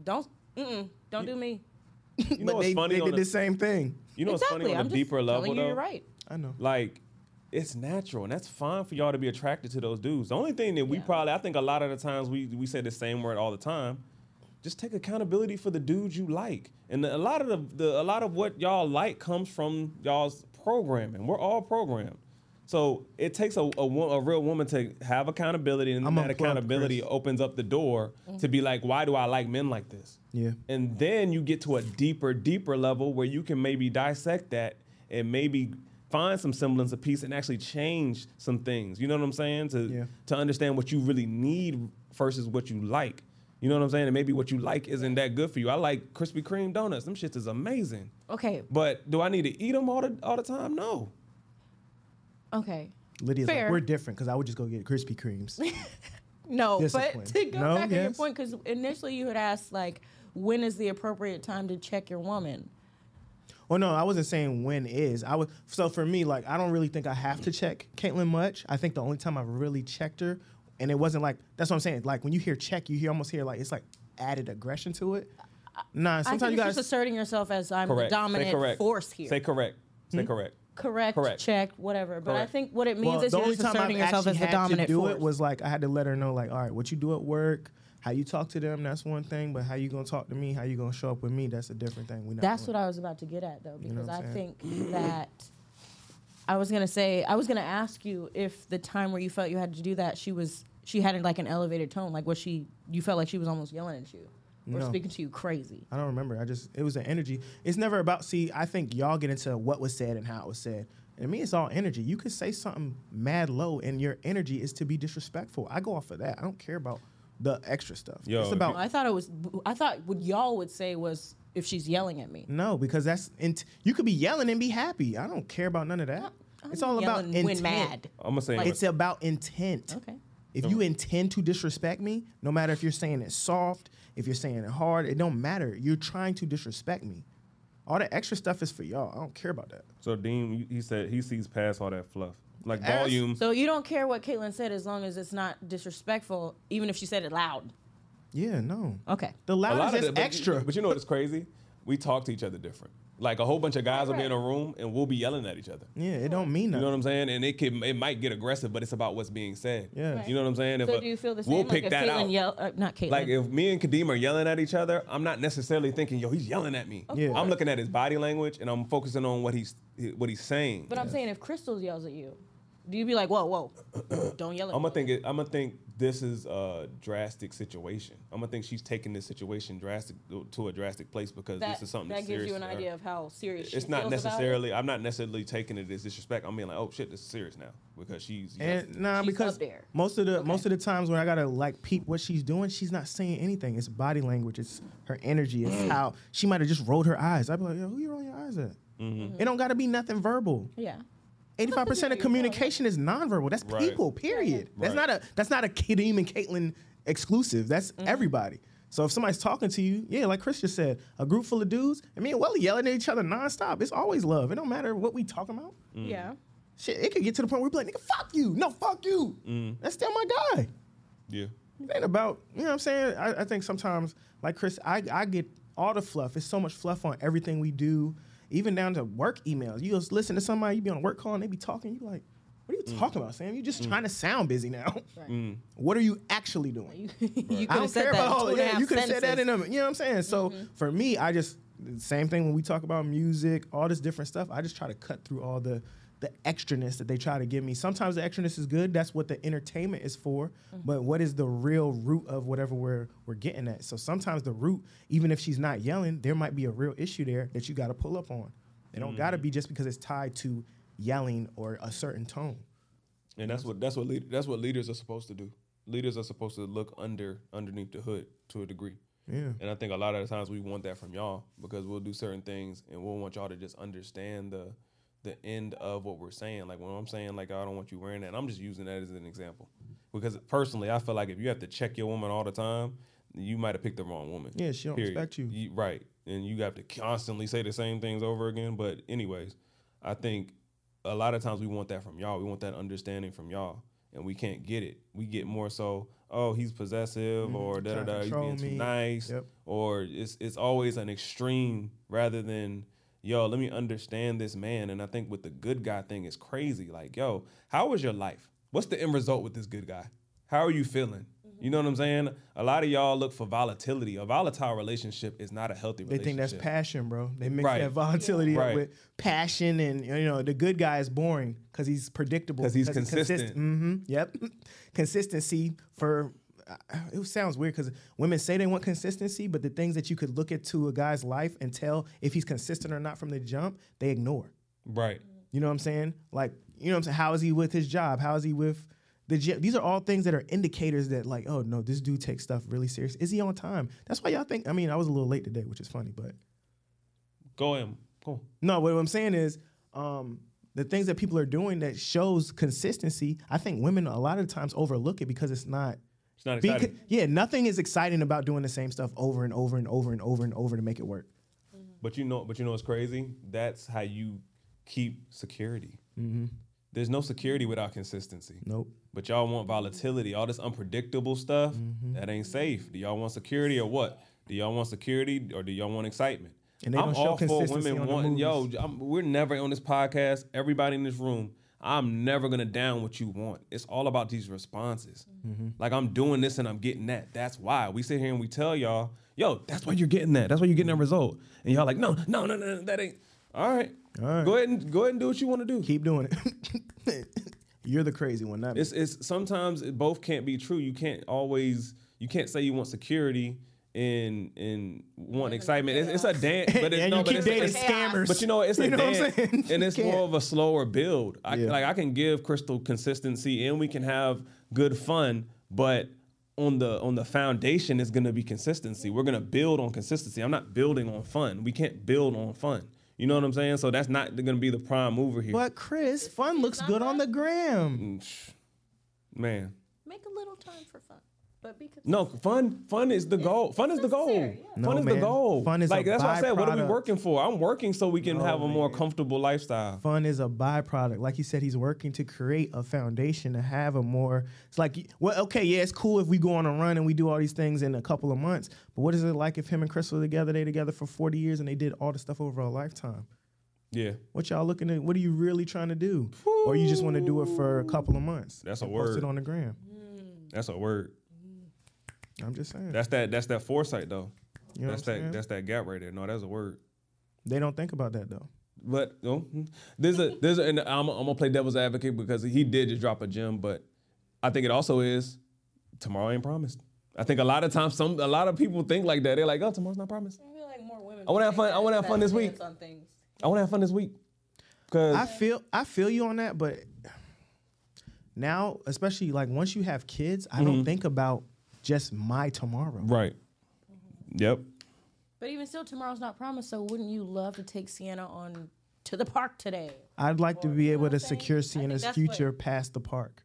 don't, mm-mm, don't do me. you know but what's they, funny they on did the, the same thing. you know what's funny on I'm a deeper level though. you're right. I know. Like it's natural and that's fine for y'all to be attracted to those dudes. The only thing that we Yeah. probably I think a lot of the times we we say the same word all the time. Just take accountability for the dudes you like. And a lot of the, the a lot of what y'all like comes from y'all's programming. We're all programmed. So it takes a, a, a real woman to have accountability, and I'm that accountability Chris. opens up the door mm-hmm. to be like, why do I like men like this? Yeah. And then you get to a deeper, deeper level where you can maybe dissect that and maybe find some semblance of peace and actually change some things. You know what I'm saying? To Yeah. to understand what you really need versus what you like. You know what I'm saying? And maybe what you like isn't that good for you. I like Krispy Kreme donuts. Them shits is amazing. Okay. But do I need to eat them all the all the time? No. Okay. Lydia's Fair. like, we're different because I would just go get Krispy Kremes. No, Discipline. but to go No? back to your point, because initially you had asked like, when is the appropriate time to check your woman? Well, no, I wasn't saying when is. I was so for me, like I don't really think I have to check Caitlyn much. I think the only time I really checked her, and it wasn't like that's what I'm saying. Like when you hear check, you hear almost hear like it's like added aggression to it. Nah, I sometimes think you it's guys. just asserting yourself as I'm Correct. the dominant force here. Say correct. Say Hmm? correct. Correct, correct. check, whatever. But I think what it means well, is you're only just asserting I've yourself actually as the had dominant to do force. it was like I had to let her know, like, all right, what you do at work, how you talk to them, that's one thing, but how you gonna talk to me, how you gonna show up with me, that's a different thing. We not That's doing what I was about to get at though, because what I I'm think that I was gonna say I was gonna ask you if the time where you felt you had to do that, she was she had like an elevated tone, like was she you felt like she was almost yelling at you or No. speaking to you crazy. I don't remember. I just it was the energy. It's never about see. I think y'all get into what was said and how it was said. And me, it's all energy. You could say something mad low, and your energy is to be disrespectful. I go off of that. I don't care about the extra stuff. Yo, it's about I thought it was I thought what y'all would say was if she's yelling at me. no, because that's int- you could be yelling and be happy. I don't care about none of that. it's all about intent. when mad. I'm gonna say It's about intent. Okay. If you intend to disrespect me, no matter if you're saying it soft, if you're saying it hard, it don't matter. You're trying to disrespect me. All the extra stuff is for y'all. I don't care about that. so. Dean, he said he sees past all that fluff, like As- volume. So you don't care what Caitlyn said as long as it's not disrespectful, even if she said it loud. Yeah, no. Okay. The A loud is of just but- extra. But you know what's crazy? We talk to each other different. Like a whole bunch of guys will be in a room and we'll be yelling at each other. yeah, it don't mean nothing. You nothing. know what I'm saying? And it can it might get aggressive, but it's about what's being said. Yeah. Right. You know what I'm saying? If So a- do you feel the same? We'll like pick if that Caitlyn out. Yell, uh, not Caitlyn. Like if me and Kadeem are yelling at each other, I'm not necessarily thinking, "Yo, he's yelling at me." Yeah. I'm looking at his body language and I'm focusing on what he's what he's saying. but I'm saying if Crystal yells at you, do you be like, whoa, whoa, don't yell at I'm me? gonna think it, I'm gonna think this is a drastic situation. I'm gonna think she's taking this situation drastic to a drastic place because that, this is something that that's gives you an idea of how serious she It's not feels about it. necessarily. I'm not necessarily taking it as disrespect. I'm being like, oh shit, this is serious now because she's. And nah, She's because up there. most of the most of the times when I gotta like peep what she's doing, she's not saying anything. It's body language. It's her energy. It's how she might have just rolled her eyes. I'd be like, yo, who you rolling your eyes at? Mm-hmm. It don't gotta be nothing verbal. Yeah. Eighty-five percent of communication is nonverbal. That's Right. people. Period. That's Right. not a that's not a Kadeem and Caitlyn exclusive. That's Mm-hmm. everybody. So if somebody's talking to you, yeah, like Chris just said, a group full of dudes, and me and Welly yelling at each other nonstop. It's always love. It don't matter what we talking about. Mm. Yeah. Shit, it could get to the point where we be like, nigga, fuck you. No, fuck you. Mm. That's still my guy. yeah. It ain't about, you know what I'm saying? I, I think sometimes, like Chris, I, I get all the fluff. It's so much fluff on everything we do, even down to work emails. You just listen to somebody, you be on a work call, and they be talking, you like, what are you mm. talking about, Sam? You're just mm. trying to sound busy now. Mm. What are you actually doing? You, you could I have don't said care that. about in all two and a yeah, half you could have said that in sentences. a you know what I'm saying? So mm-hmm. for me, I just same thing when we talk about music, all this different stuff, I just try to cut through all the the extraness that they try to give me. Sometimes the extraness is good. That's what the entertainment is for. Mm-hmm. But what is the real root of whatever we're we're getting at? So sometimes the root, even if she's not yelling, there might be a real issue there that you got to pull up on. It don't got to be mm-hmm. just because it's tied to yelling or a certain tone. And that's what that's what lead, that's what leaders are supposed to do. Leaders are supposed to look under underneath the hood to a degree. Yeah. And I think a lot of the times we want that from y'all because we'll do certain things and we'll want y'all to just understand the the end of what we're saying. Like when I'm saying like I don't want you wearing that, I'm just using that as an example. Because personally, I feel like if you have to check your woman all the time, you might have picked the wrong woman. Yeah, she don't respect you. Right. And you have to constantly say the same things over again. But anyways, I think a lot of times we want that from y'all. We want that understanding from y'all. And we can't get it. We get more so, oh, he's possessive mm-hmm. or da da da, he's being too nice. Yep. Or it's it's always an extreme rather than, yo, let me understand this man. And I think with the good guy thing is crazy. Like, yo, how was your life? What's the end result with this good guy? How are you feeling? You know what I'm saying? A lot of y'all look for volatility. A volatile relationship is not a healthy relationship. They think that's passion, bro. They mix Right. that volatility Right. with passion, and you know the good guy is boring because he's predictable. 'Cause he's consist- consistent. mhm, Yep, consistency for. It sounds weird because women say they want consistency, but the things that you could look at to a guy's life and tell if he's consistent or not from the jump, they ignore. Right. You know what I'm saying? Like, you know what I'm saying? How is he with his job? How is he with the gym? These are all things that are indicators that, like, oh no, this dude takes stuff really serious. Is he on time? That's why y'all think. I mean, I was a little late today, which is funny, but Go in. Go. no. What I'm saying is, um, the things that people are doing that shows consistency. I think women a lot of times overlook it because it's not. It's not exciting. yeah, nothing is exciting about doing the same stuff over and over and over and over and over to make it work. But you know, but you know it's crazy? That's how you keep security. Mm-hmm. There's no security without consistency. Nope. But y'all want volatility, all this unpredictable stuff. Mm-hmm. That ain't safe. Do y'all want security or what? Do y'all want security or do y'all want excitement? And they I'm don't show all for consistency women wanting. Yo. I'm, we're never on this podcast. Everybody in this room, I'm never gonna down what you want. It's all about these responses. Mm-hmm. Like I'm doing this and I'm getting that. That's why we sit here and we tell y'all, yo, that's why you're getting that. That's why you're getting that result. And y'all like, no, no, no, no, that ain't. All right. All right. Go ahead and go ahead and do what you want to do. Keep doing it. You're the crazy one, not me. It's it's sometimes it both can't be true. You can't always you can't say you want security and and want excitement. It's, it's a dance, but it's, and no, you but keep it's, dating it's- scammers. But you know, it's a You know what I'm dance, saying? and it's more of a slower build. I Yeah. like I can give Crystal consistency, and we can have good fun, but. On the on the foundation is going to be consistency. We're going to build on consistency. I'm not building on fun. We can't build on fun. You know what I'm saying? So that's not going to be the prime mover here. But Chris, fun looks good on the gram. Mm, man, Make a little time for fun, but be consistent. No, fun. Fun is the goal. Fun is the goal. No, fun is man. the goal. Fun is like a that's what I said. What are we working for? I'm working so we can No, have a more man. comfortable lifestyle. Fun is a byproduct. Like he said, he's working to create a foundation to have a more. It's like, well, okay, yeah, it's cool if we go on a run and we do all these things in a couple of months. But what is it like if him and Crystal together? They together for forty years and they did all the stuff over a lifetime. Yeah, What y'all looking at? What are you really trying to do? Or you just want to do it for a couple of months? That's a and Post it on the gram. Mm. that's a word. I'm just saying. That's that. That's that foresight though. You know that's what I'm that. saying? That's that gap right there. No, that's a word. they don't think about that though. But you know, there's a there's a, and I'm, I'm gonna play devil's advocate because he did just drop a gem, but I think it also is tomorrow ain't promised. I think a lot of times some a lot of people think like that. They're like, oh, tomorrow's not promised. I feel like more women. I wanna have fun- I wanna have fun this week. On things. I want to have fun this week. Cause I feel I feel you on that, but now, especially like once you have kids, I Mm-hmm. don't think about just my tomorrow. right. Yep. But even still, tomorrow's not promised. So wouldn't you love to take Sienna on to the park today? I'd like to be able to saying? secure Sienna's future what- past the park.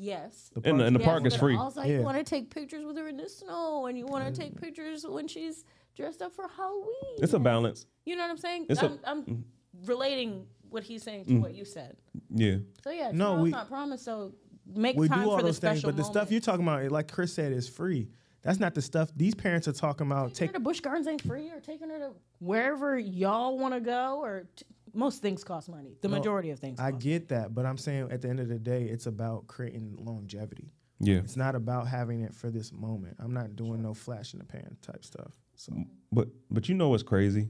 Yes. The And the, and the Yes, park is free. Also, Yeah. you want to take pictures with her in the snow, and you want to take pictures when she's dressed up for Halloween. It's a balance. You know what I'm saying? It's a- I'm, I'm mm-hmm. relating what he's saying to mm-hmm. what you said. Yeah. So yeah, No, tomorrow's we- not promised. So make we time do all for the those things, special but the stuff you're talking about, like Chris said, is free. That's not the stuff these parents are talking about. taking Take her to Busch Gardens ain't free, or taking her to wherever y'all want to go, or t- most things cost money. The majority of things. I cost. get that, but I'm saying at the end of the day, it's about creating longevity. Yeah. It's not about having it for this moment. I'm not doing no flash in the pan type stuff. So But but you know what's crazy?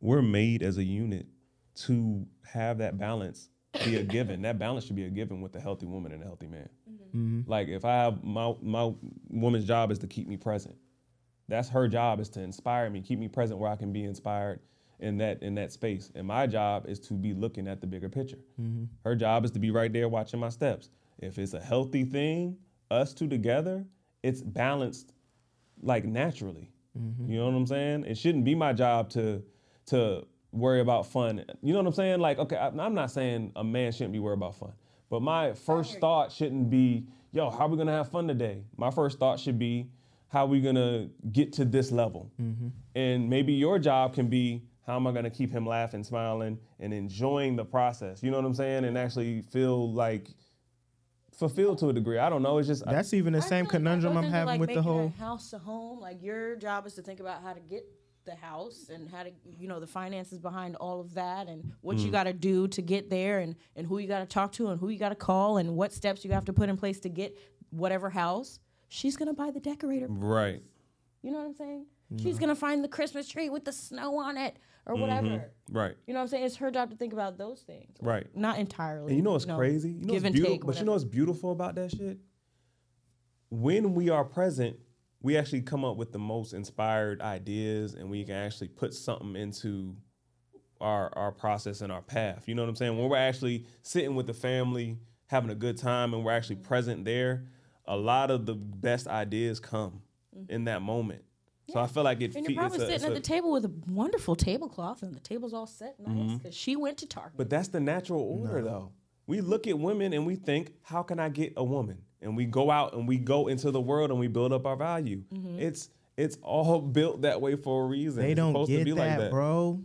We're made as a unit to have that balance be a given. that balance should be a given with a healthy woman and a healthy man. Mm-hmm. Mm-hmm. Like if I have my my woman's job is to keep me present. That's her job is to inspire me, keep me present where I can be inspired in that in that space. And my job is to be looking at the bigger picture. Mm-hmm. Her job is to be right there watching my steps. If it's a healthy thing, us two together, it's balanced like naturally. You know what I'm saying? It shouldn't be my job to to worry about fun. You know what I'm saying? Like, okay, I, I'm not saying a man shouldn't be worried about fun, but my first thought shouldn't be, yo, how we gonna have fun today? My first thought should be, how we gonna get to this level? Mm-hmm. And maybe your job can be, how am I gonna keep him laughing, smiling, and enjoying the process? You know what I'm saying? And actually feel like fulfilled to a degree. I don't know. It's just I- that's even the I same feel like conundrum I'm having like, with the making a whole. house a home. Like your job is to think about how to get the house and how to you know the finances behind all of that and what Mm. you got to do to get there and and who you got to talk to and who you got to call and what steps you have to put in place to get whatever house. She's gonna buy the decorator. right. You know what I'm saying? She's gonna find the Christmas tree with the snow on it or whatever. Right. You know what I'm saying? It's her job to think about those things. Right. Not entirely. And you know what's crazy? You know give what's and beautiful, take. but you know what's beautiful about that shit? When we are present, we actually come up with the most inspired ideas, and we can actually put something into our our process and our path. You know what I'm saying? When we're actually sitting with the family, having a good time, and we're actually mm-hmm. present there, a lot of the best ideas come mm-hmm. in that moment. So I feel like it. And fe- you're probably it's a- sitting it's at the table with a wonderful tablecloth, and the table's all set nice because mm-hmm. she went to Target. But that's the natural order, though. We look at women and we think, how can I get a woman? And we go out and we go into the world and we build up our value. Mm-hmm. It's it's all built that way for a reason. They It's don't supposed get to be that, like that, bro.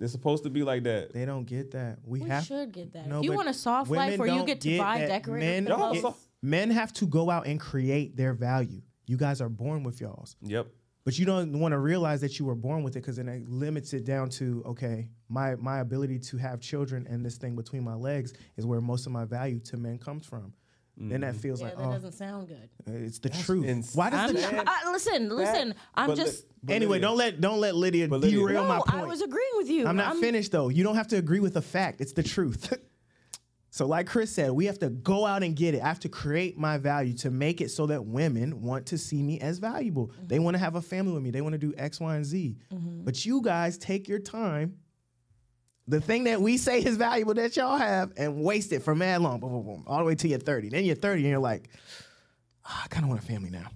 It's supposed to be like that. They don't get that. We, we have should get that. No, if you want a soft life women where you don't get to get buy that. decorative Men, Y'all pillows, so- men have to go out and create their value. You guys are born with y'all's. Yep. But you don't want to realize that you were born with it because then it limits it down to okay, my my ability to have children and this thing between my legs is where most of my value to men comes from. Then that mm-hmm. feels yeah, like that oh, doesn't sound good. it's the truth. ins- Why does I'm the not, I- listen, listen. I'm but li- just. but anyway? Lydia- Don't let don't let Lydia But Lydia- derail my no, point. I was agreeing with you. I'm not finished though. You don't have to agree with the fact. It's the truth. so, like Chris said, we have to go out and get it. I have to create my value to make it so that women want to see me as valuable. They mm-hmm. want to have a family with me. They want to do X, Y, and Z. Mm-hmm. But you guys take your time. The thing that we say is valuable that y'all have and waste it for mad long, boom, boom, boom, all the way till you're 30. Then you're 30 and you're like, "Ah, I kind of want a family now.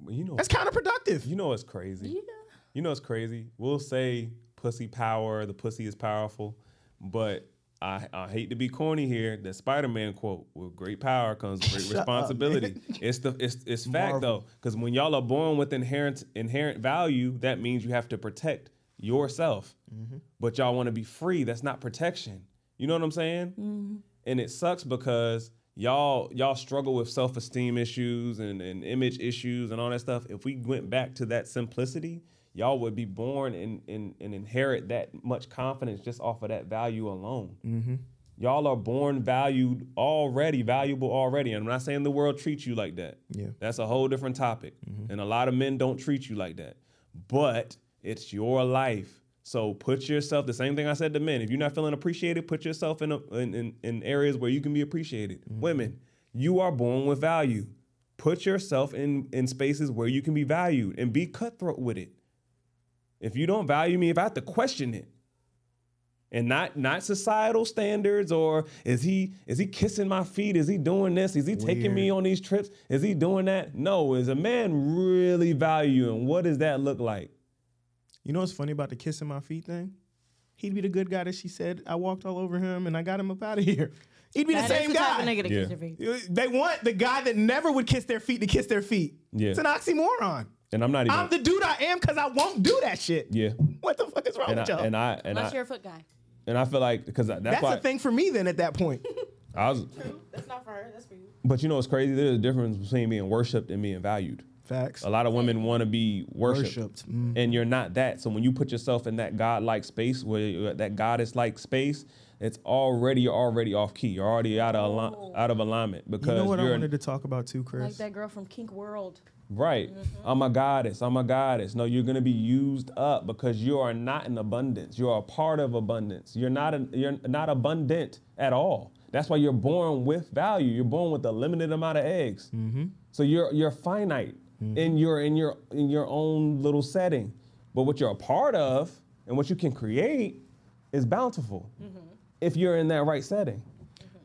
Well, You know, That's counterproductive. you know it's crazy. Yeah. You know it's crazy. We'll say pussy power, the pussy is powerful, but I, I hate to be corny here. The Spider-Man quote: "With great power comes great responsibility." it's the it's it's fact Marvel. though, because when y'all are born with inherent inherent value, that means you have to protect yourself. Mm-hmm. But y'all want to be free. That's not protection. You know what I'm saying? Mm-hmm. And it sucks because y'all y'all struggle with self-esteem issues and, and image issues and all that stuff. If we went back to that simplicity, y'all would be born and, and, and inherit that much confidence just off of that value alone. Mm-hmm. Y'all are born valued already, valuable already. And I'm not saying the world treats you like that. Yeah. That's a whole different topic. And a lot of men don't treat you like that. But it's your life. So put yourself, the same thing I said to men. If you're not feeling appreciated, put yourself in, a, in, in, in areas where you can be appreciated. Mm-hmm. Women, you are born with value. Put yourself in, in spaces where you can be valued and be cutthroat with it. If you don't value me, if I have to question it, and not not societal standards or is he is he kissing my feet is he doing this is he taking me on these trips is he doing that no is a man really value and what does that look like You know what's funny about the kissing my feet thing? He'd be the good guy that she said I walked all over him and I got him up out of here. He'd be That the same the guy. of nigga to Yeah. kiss your feet. They want the guy that never would kiss their feet to kiss their feet. Yeah. It's an oxymoron. and i'm not even I'm the dude I am because I won't do that shit. yeah What the fuck is wrong and I, with y'all? and I and Unless I you're a foot guy. and I feel like because that's, That's why a thing for me then at that point. I was That's not for her. That's for you. but you know what's crazy there's a difference between being worshipped and being valued Facts. a lot of women want to be worshipped, Worshipped, mm. and you're not that. So when you put yourself in that God-like space, where you're- uh, that goddess-like space, it's already you're already off key. You're already out of ali- oh. out of alignment because You know what I wanted to talk about too, Chris. Like that girl from Kink World. right. Mm-hmm. I'm a goddess. I'm a goddess. No, you're gonna be used up because you are not in abundance. You are a part of abundance. You're not a, you're not abundant at all. That's why you're born with value. You're born with a limited amount of eggs. Mm-hmm. So you're you're finite Mm-hmm. in your in your in your own little setting. But what you're a part of and what you can create is bountiful mm-hmm. if you're in that right setting. Mm-hmm.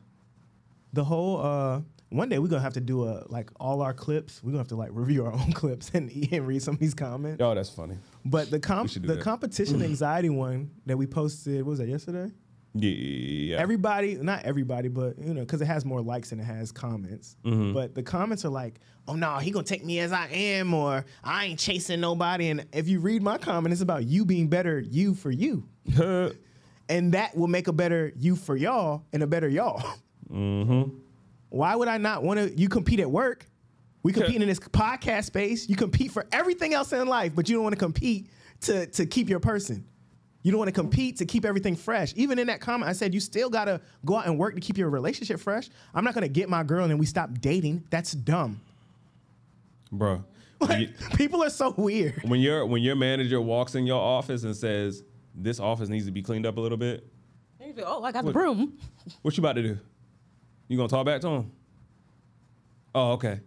the whole uh one day we're gonna have to do a like all our clips. We're gonna have to like review our own clips and, and read some of these comments. Oh, that's funny. But the comp the that. competition anxiety one that we posted, what was that yesterday? Yeah. Everybody, not everybody, but you know, because it has more likes than it has comments. Mm-hmm. But the comments are like, "Oh no, he gonna take me as I am," or "I ain't chasing nobody." And if you read my comment, it's about you being better, you for you, and that will make a better you for y'all and a better y'all. Mm-hmm. Why would I not want to? You compete at work. We compete in this podcast space. You compete for everything else in life, but you don't want to compete to to keep your person. You don't want to compete to keep everything fresh. Even in that comment, I said you still gotta go out and work to keep your relationship fresh. I'm not gonna get my girl and then we stop dating. That's dumb. Bro. When, you- People are so weird. when your when your manager walks in your office and says, This office needs to be cleaned up a little bit, And oh, I got the broom. what you about to do? You gonna talk back to him? Oh, okay.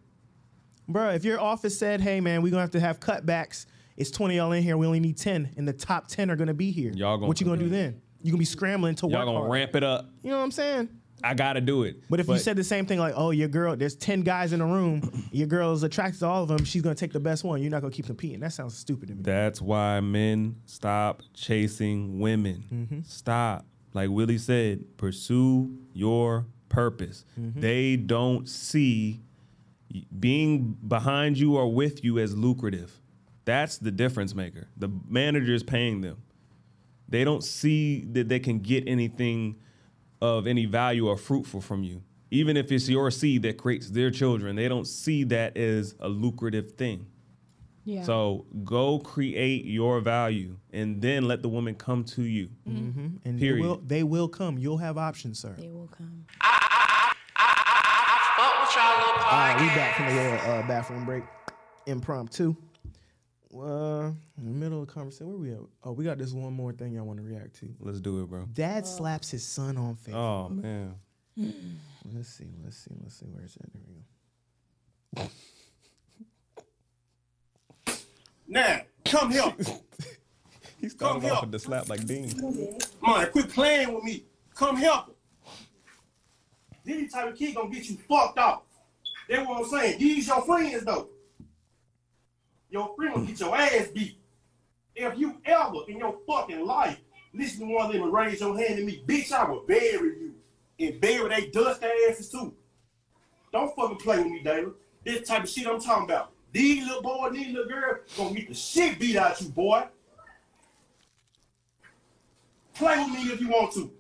Bro, if your office said, hey man, we're gonna have to have cutbacks it's 20 y'all in here. We only need 10, and the top 10 are gonna be here. Y'all gonna what you gonna do then? You gonna be scrambling to Y'all work gonna hard. ramp it up. You know what I'm saying? I gotta do it. But if you said the same thing, like, oh, your girl, there's 10 guys in the room, your girl is attracted to all of them, she's gonna take the best one. You're not gonna keep competing. That sounds stupid to me. That's why men stop chasing women. Mm-hmm. Stop. Like Willie said, pursue your purpose. Mm-hmm. They don't see y- being behind you or with you as lucrative. That's the difference maker. The manager is paying them. They don't see that they can get anything of any value or fruitful from you. Even if it's your seed that creates their children, they don't see that as a lucrative thing. Yeah. So go create your value and then let the woman come to you. Mm-hmm. And Period. They will, they will come. You'll have options, sir. They will come. All right, we back from the little uh, bathroom break. Impromptu. Uh, in the middle of the conversation, where we at? Oh, we got this one more thing y'all want to react to. Let's do it, bro. Dad slaps his son on face. Oh man. Let's see, let's see, let's see. Where's that? There we go. Now, come here. He Come started here. off with the slap like Dean. Man, quit playing with me. Come help him. These type of kid gonna get you fucked up. That's what I'm saying. These your friends though. Your friend will get your ass beat. If you ever in your fucking life listen to one of them and raise your hand at me, bitch, I will bury you. And bury they dust asses too. Don't fucking play with me, David. This type of shit I'm talking about. These little boy, these little girl gonna get the shit beat out you, boy. Play with me if you want to.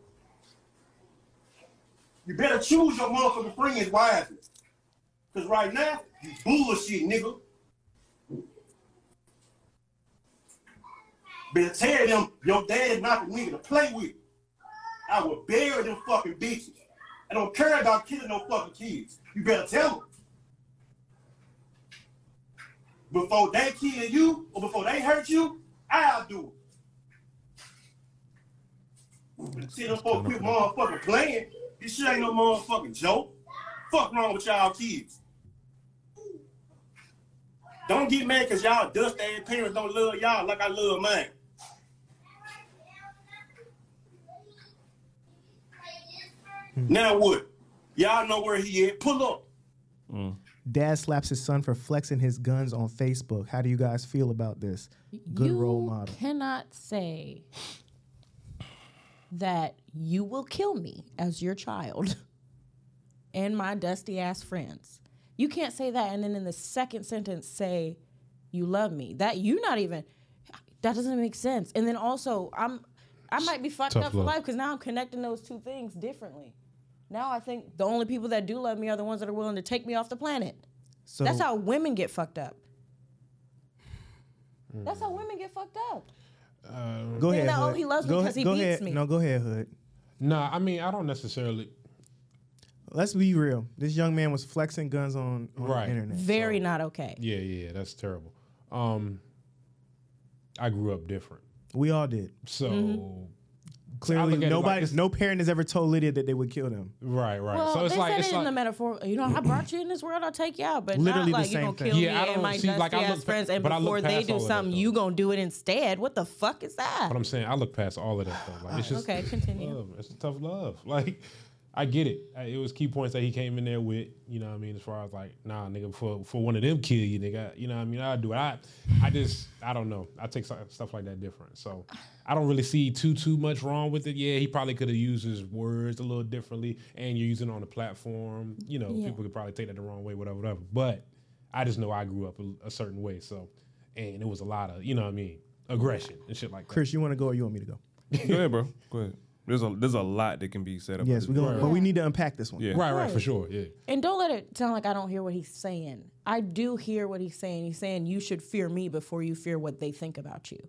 You better choose your motherfucking friends wisely. Cause right now, you bullshit, nigga. Better tell them your dad not the nigga to play with. I will bury them fucking bitches. I don't care about killing no fucking kids. You better tell them. Before they kill you or before they hurt you, I'll do it. See them folks quit motherfucking playing. This shit ain't no motherfucking joke. Fuck wrong with y'all kids. Don't get mad cause y'all dust ass parents don't love y'all like I love mine. Mm. Now what? Y'all know where he at. Pull up. Mm. Dad slaps his son for flexing his guns on Facebook. How do you guys feel about this? Good you role model. cannot say that you will kill me as your child and my dusty ass friends. You can't say that and then in the second sentence say you love me. That you not even that doesn't make sense. And then also I'm I might be fucked Tough up for love. life because now I'm connecting those two things differently. Now I think the only people that do love me are the ones that are willing to take me off the planet. So That's how women get fucked up. That's how women get fucked up. go ahead. that, oh, Hood. he loves me Go 'cause he go beats ahead. me. No, go ahead, Hood. Nah, I mean, I don't necessarily. Let's be real. This young man was flexing guns on, on Right. the internet. Very not okay. Yeah, yeah, that's terrible. Um, I grew up different, We all did. so Mm-hmm. Clearly, look at like nobody, it's- no parent has ever told Lydia that they would kill them. right, right. Well, so it's they like said it's it in the like metaphor. You know, I brought you in this world. I'll take you out, but Literally not the like you same gonna thing. kill Yeah, I me don't and my see, dusty like, I ass look pa- friends, and but I look before they past do all of that, something, though. you gonna do it instead. What the fuck is that? But I'm saying I look past all of that though. Like it's just Okay, continue. love. It's tough love. Like I get it. It was key points that he came in there with. You know what I mean? As far as like, nah, nigga, for for one of them kill you, nigga. You know what I mean? I do it. I I just I don't know. I take stuff like that different. So I don't really see too too much wrong with it. Yeah, he probably could have used his words a little differently, and you're using it on the platform. You know, Yeah. people could probably take that the wrong way, whatever, whatever. But I just know I grew up a, a certain way. So, and it was a lot of you know what I mean aggression and shit like that. Chris, you want to go or you want me to go? Go ahead, bro. Go ahead. There's a there's a lot that can be said about Yes, this. we go. But we need to unpack this one. Yeah. Right, right, Right. for sure. Yeah. And don't let it sound like I don't hear what he's saying. I do hear what he's saying. He's saying you should fear me before you fear what they think about you.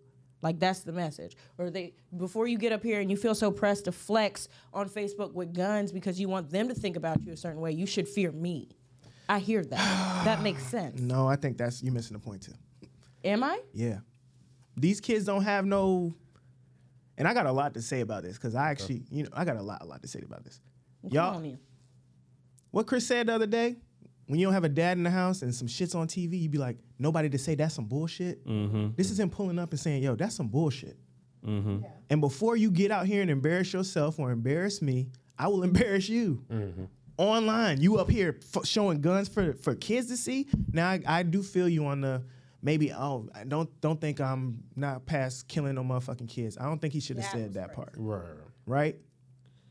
Like that's the message. Or they before you get up here and you feel so pressed to flex on Facebook with guns because you want them to think about you a certain way, you should fear me. I hear that. that makes sense. No, I think that's you missing the point too. Am I? Yeah, these kids don't have no. And I got a lot to say about this because I actually, you know, I got a lot, a lot to say about this. Come Y'all, on what Chris said the other day, when you don't have a dad in the house and some shit's on TV, you be like, nobody to say that's some bullshit. Mm-hmm. This is him pulling up and saying, yo, that's some bullshit. Mm-hmm. And before you get out here and embarrass yourself or embarrass me, I will embarrass you. Online, you up here f- showing guns for for kids to see. Now I, I do feel you on the maybe. Oh, I don't don't think I'm not past killing no motherfucking kids. I don't think he should have said that part, Right. right?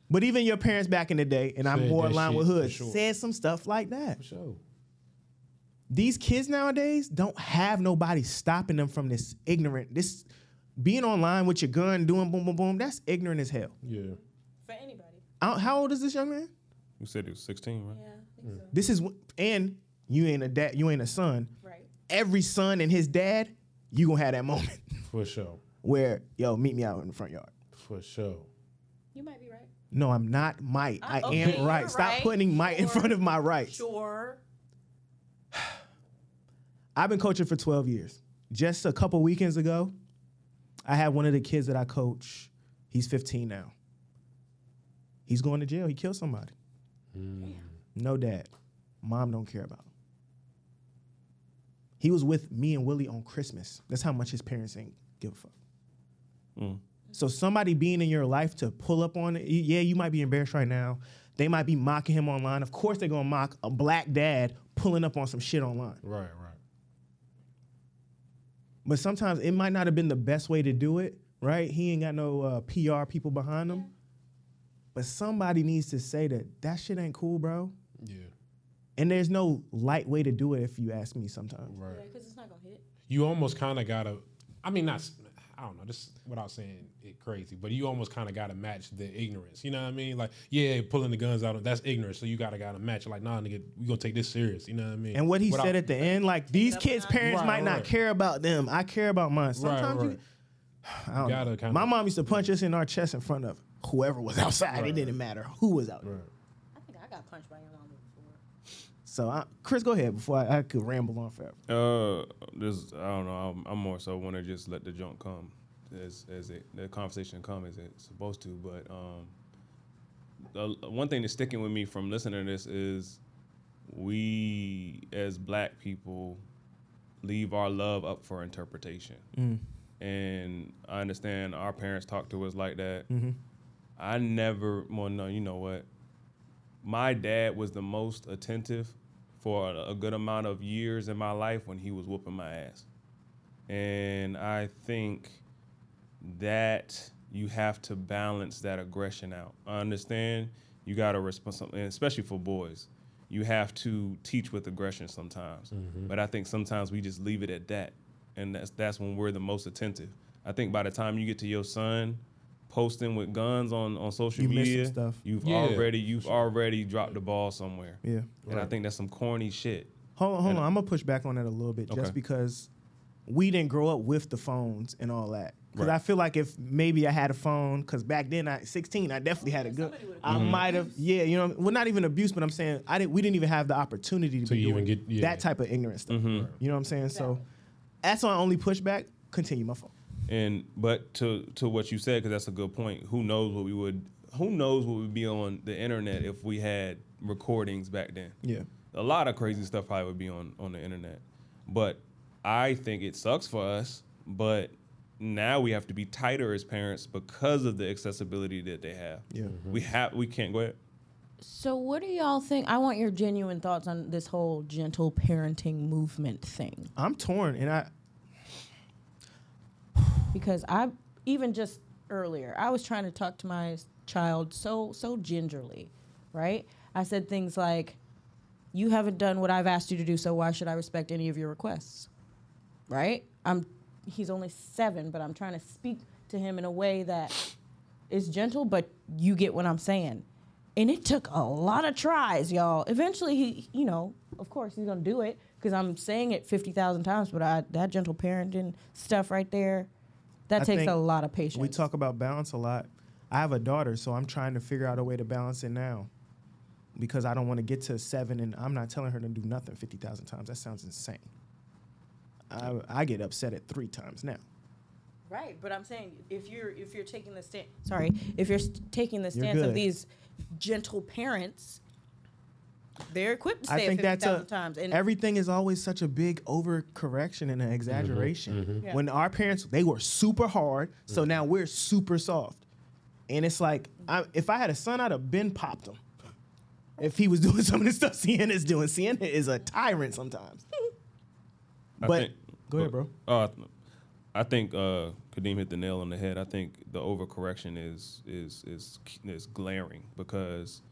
But even your parents back in the day, and I'm Said more that in line with shit Hood, sure. said some stuff like that. For sure. These kids nowadays don't have nobody stopping them from this ignorant, this being online with your gun, doing boom, boom, boom. That's ignorant as hell. Yeah. For anybody. I- How old is this young man? You said he was 16, right? Yeah. This is and you ain't a dad, you ain't a son. Right. Every son and his dad, you gonna have that moment For sure. where yo meet me out in the front yard. For sure. You might be right. No, I'm not might. I Uh, okay, am you're right. Stop right. putting might in front of my right. Sure. I've been coaching for 12 years. Just a couple weekends ago, I had one of the kids that I coach. He's 15 now. He's going to jail. He killed somebody. No dad. Mom don't care about him. He was with me and Willie on Christmas. That's how much his parents ain't give a fuck. Mm. So somebody being in your life to pull up on it, yeah, you might be embarrassed right now. They might be mocking him online. Of course, they're gonna mock a black dad pulling up on some shit online. Right, right. But sometimes it might not have been the best way to do it, right? He ain't got no uh, PR people behind him. But somebody needs to say that that shit ain't cool, bro. Yeah. And there's no light way to do it if you ask me sometimes. Right. Yeah, because it's not gonna hit. You almost kind of gotta. I mean, not. s- I don't know. This without saying it crazy, but you almost kind of gotta match the ignorance. You know what I mean? Like, yeah, pulling the guns out. Of that's ignorance. So you gotta gotta match. it. Like, nah, nigga, we gonna take this serious. You know what I mean? And what he Without- said at the end, like these kids' a parents Right, might not right. care about them. I care about mine. Sometimes right. you, I don't gotta know. kinda- My mom used to punch us in our chest in front of whoever was outside. It didn't matter who was out there. I think I got punched by your mom before. So, I, Chris, go ahead before I, I could ramble on forever. Uh, this I don't know. I'm, I'm more so want to just let the junk come as as it the conversation come as it's supposed to. But um, the one thing that's sticking with me from listening to this is we as black people leave our love up for interpretation. And I understand our parents talk to us like that. I never, well, no, you know what? My dad was the most attentive for a, a good amount of years in my life when he was whooping my ass. And I think that you have to balance that aggression out. I understand you got to respond, especially for boys, you have to teach with aggression sometimes. Mm-hmm. But I think sometimes we just leave it at that, and that's that's when we're the most attentive. I think by the time you get to your son posting with guns on on social You missed media, stuff. you've Yeah, already you've already dropped the ball somewhere. Yeah. And I think that's some corny shit. Hold on, hold And- on. I'm gonna push back on that a little bit, Okay. just because we didn't grow up with the phones and all that. Because Right. I feel like if maybe I had a phone, because back then I 16, I definitely had a good. I might have, yeah, you know, well, not even abuse, but I'm saying I didn't. We didn't even have the opportunity to, To be even doing get- yeah. that type of ignorant stuff. Mm-hmm. You know what I'm saying? So that's my only pushback. Continue my phone. And but to to what you said, because that's a good point. Who knows what we would? Who knows what would be on the internet if we had recordings back then? Yeah. a lot of crazy stuff probably would be on on the internet. But I think it sucks for us. But now we have to be tighter as parents because of the accessibility that they have. Yeah. Mm-hmm. we have we can't go ahead. So, what do y'all think? I want your genuine thoughts on this whole gentle parenting movement thing. I'm torn, and I because I even just earlier I was trying to talk to my child so so gingerly, right? I said things like, "You haven't done what I've asked you to do, so why should I respect any of your requests?" Right? I'm he's only 7, but I'm trying to speak to him in a way that is gentle, but you get what I'm saying. And it took a lot of tries, y'all. Eventually he, you know, of course he's going to do it cuz I'm saying it 50,000 times, but I that gentle parenting stuff right there that I takes a lot of patience. we talk about balance a lot. I have a daughter, so I'm trying to figure out a way to balance it now. Because I don't want to get to seven and I'm not telling her to do nothing 50,000 times. That sounds insane. I, I get upset at three times now. Right, but I'm saying if you're if you're taking the stand, sorry, if you're st- taking the stance of these gentle parents, they're equipped to I say it think that's a 50,000 times. And everything is always such a big overcorrection and an exaggeration. mhm. Yeah. When our parents they were super hard, so now we're super soft, and it's like I, if I had a son, I'd have been popped him. If he was doing some of the stuff Sienna is doing, Sienna is a tyrant sometimes. But think- go ahead, bro. Uh, I think uh, Kadeem hit the nail on the head. I think the overcorrection is is is is glaring because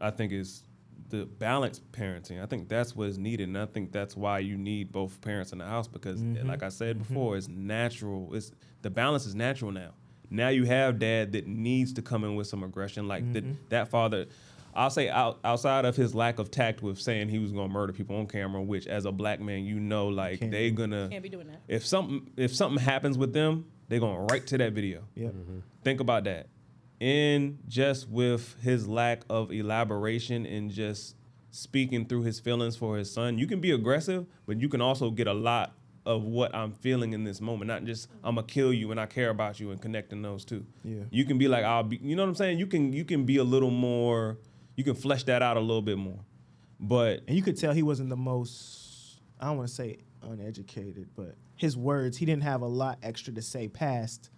I think it's the balanced parenting. I think that's what is needed, and I think that's why you need both parents in the house because, Mhm. like I said before, it's natural. It's the balance is natural now. Now you have dad that needs to come in with some aggression, like that Mhm. that father. I'll say out, outside of his lack of tact with saying he was gonna murder people on camera, which as a black man you know like Can't they do. gonna Can't be doing that. if something if something happens with them, they're going right to that video. Yep. Think about that. And just with his lack of elaboration and just speaking through his feelings for his son, you can be aggressive, but you can also get a lot of what I'm feeling in this moment. Not just I'm gonna kill you and I care about you and connecting those two. Yeah. You can be like I'll be. You know what I'm saying? You can you can be a little more. You can flesh that out a little bit more. But And you could tell he wasn't the most, I don't want to say uneducated, but his words, he didn't have a lot extra to say past,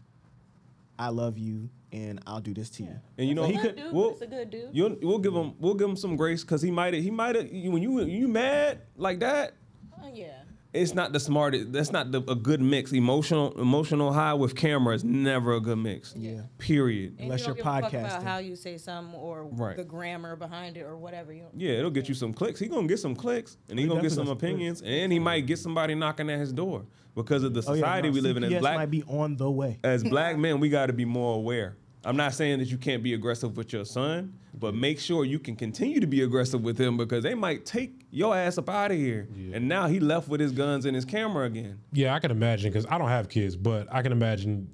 I love you and I'll do this to you. And you know he could. dude, we'll, it's a good dude. You'll, we'll give him. We'll give him some grace because he might. He might have. When you you mad like that, Oh, yeah. It's not the smartest. That's not the, a good mix. Emotional emotional high with camera is never a good mix. Yeah. Period. And you don't give a fuck about how you say something or Right. the grammar behind it or whatever. You Yeah, it'll get you some clicks. He gonna get some clicks, and he, He gonna get some got some opinions, and he might get somebody knocking at his door because of the Oh, yeah, society no, we live in. As black, might be on the way. as black men, we got to be more aware. I'm not saying that you can't be aggressive with your son, but make sure you can continue to be aggressive with him because they might take your ass up out of here. And now he left with his guns and his camera again. Yeah, I can imagine because I don't have kids, but I can imagine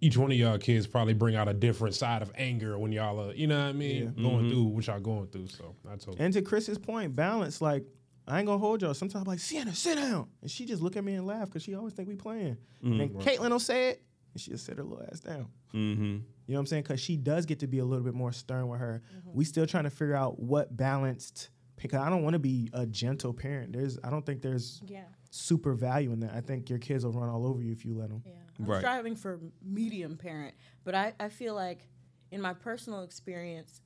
each one of y'all kids probably bring out a different side of anger when y'all are, you know what I mean, Yeah. going Mhm. through what y'all going through. So I told And to Chris's point, balance, like, I ain't gonna hold y'all. Sometimes I'm like, Sienna, sit down. And she just look at me and laugh because she always think we playing. Mhm. And Caitlin will say it, and she just sit her little ass down. Mm-hmm. You know what I'm saying? Because she does get to be a little bit more stern with her. We still trying to figure out what balanced. Because I don't want to be a gentle parent. There's, I don't think there's Yeah. super value in that. I think your kids will run all over you if you let them. Yeah. I'm striving for medium parent, but I, I feel like in my personal experience,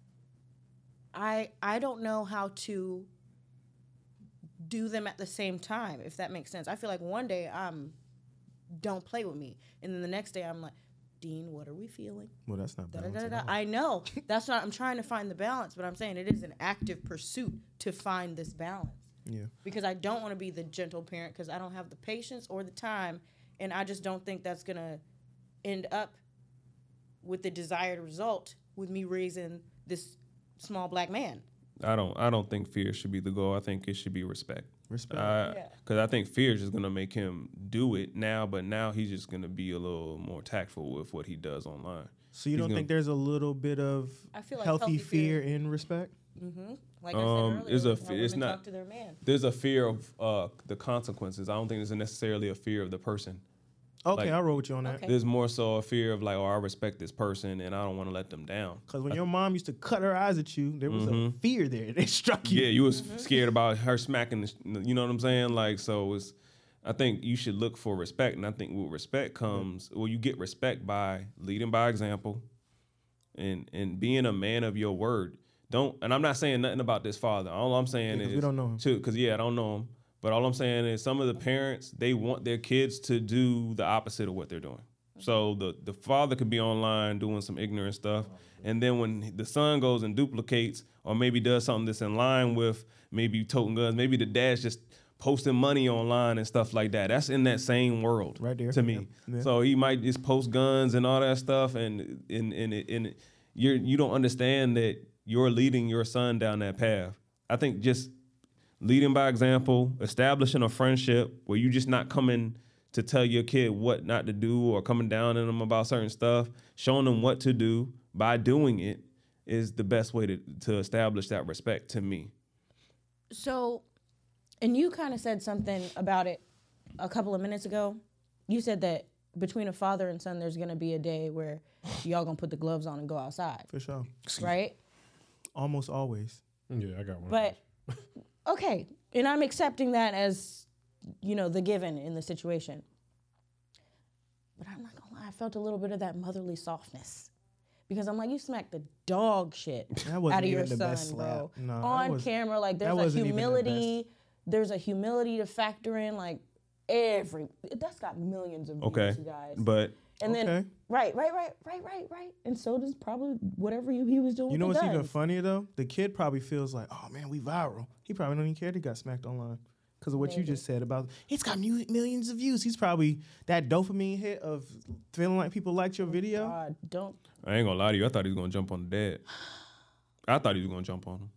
I I don't know how to do them at the same time, if that makes sense. I feel like one day I'm don't play with me. And then the next day I'm like, Dean, what are we feeling? Well, that's not Da, da, balance. da, at all. I know. That's not I'm trying to find the balance, but I'm saying it is an active pursuit to find this balance Yeah. because I don't want to be the gentle parent because I don't have the patience or the time, and I just don't think that's gonna end up with the desired result with me raising this small black man. I don't. I don't think fear should be the goal. I think it should be respect. Respect. Because I think fear is just gonna make him do it now, but now he's just gonna be a little more tactful with what he does online. So you He's don't gonna- think there's a little bit of I feel like healthy, healthy fear in respect? Mm-hmm. Like I said um, earlier, is a fe- it's not talk to their man. there's a fear of uh, the consequences. I don't think there's necessarily a fear of the person. Okay, Like, I'll roll with you on that. There's more so a fear of like, oh, I respect this person and I don't want to let them down. Because when your mom used to cut her eyes at you, there was a Mhm. fear there. They struck you. Yeah, you was scared about her smacking. The, sh- you know what I'm saying? Like, so it's. I think you should look for respect, and I think with respect comes, well, you get respect by leading by example, and and being a man of your word. Don't. And I'm not saying nothing about this father. All I'm saying Yeah, 'cause is we don't know him. Too, because yeah, I don't know him. But all I'm saying is some of the parents they want their kids to do the opposite of what they're doing. So the the father could be online doing some ignorant stuff, and then when the son goes and duplicates, or maybe does something that's in line with maybe toting guns, maybe the dad's just posting money online and stuff like that. That's in that same world, right there to me. Yeah. So he might just post guns and all that stuff, and and and it- and you're you don't understand that you're leading your son down that path. I think just leading by example, establishing a friendship where you're just not coming to tell your kid what not to do or coming down on them about certain stuff, showing them what to do by doing it is the best way to, to establish that respect to me. So, and you kind of said something about it a couple of minutes ago. You said that between a father and son, there's gonna be a day where y'all gonna put the gloves on and go outside, For sure. right? Almost always. Yeah, I got one. But okay, and I'm accepting that as, you know, the given in the situation. But I'm not gonna lie, I felt a little bit of that motherly softness. Because I'm like, you smacked the dog shit That wasn't out of your even the son, best bro. No, On was- camera, like there's a wasn't the humility. There's a humility to factor in, like every that's got millions of views, Okay, you guys. but and then Okay. right, right, right, right, right, right. And so does probably whatever you, he was doing. You know with what's the even guns. funnier though? The kid probably feels like, oh man, we viral. He probably don't even care that he got smacked online because of what you just said about it's got mu- millions of views. He's probably that dopamine hit of feeling like people liked your video. God, don't I ain't gonna lie to you. I thought he was gonna jump on the dad. I thought he was gonna jump on him.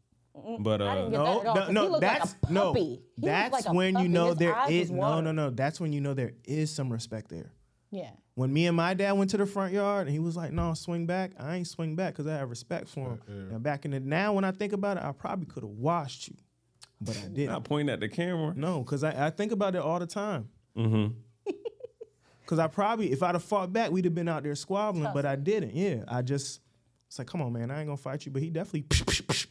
But uh, No, that at all, no, 'cause no, looked like that's no, puppy. He looked that's like a when you know His there is no, no, no. That's when you know there is some respect there. Yeah. When me and my dad went to the front yard and he was like, "No, swing back." I ain't swing back because I have respect for him. Now back in the now, when I think about it, I probably could have washed you, but I didn't. not pointing at the camera. No, because I, I think about it all the time. Mm-hmm. Because I probably, if I'd have fought back, we'd have been out there squabbling, but I didn't. Yeah, I just, it's like, come on, man, I ain't gonna fight you. But he definitely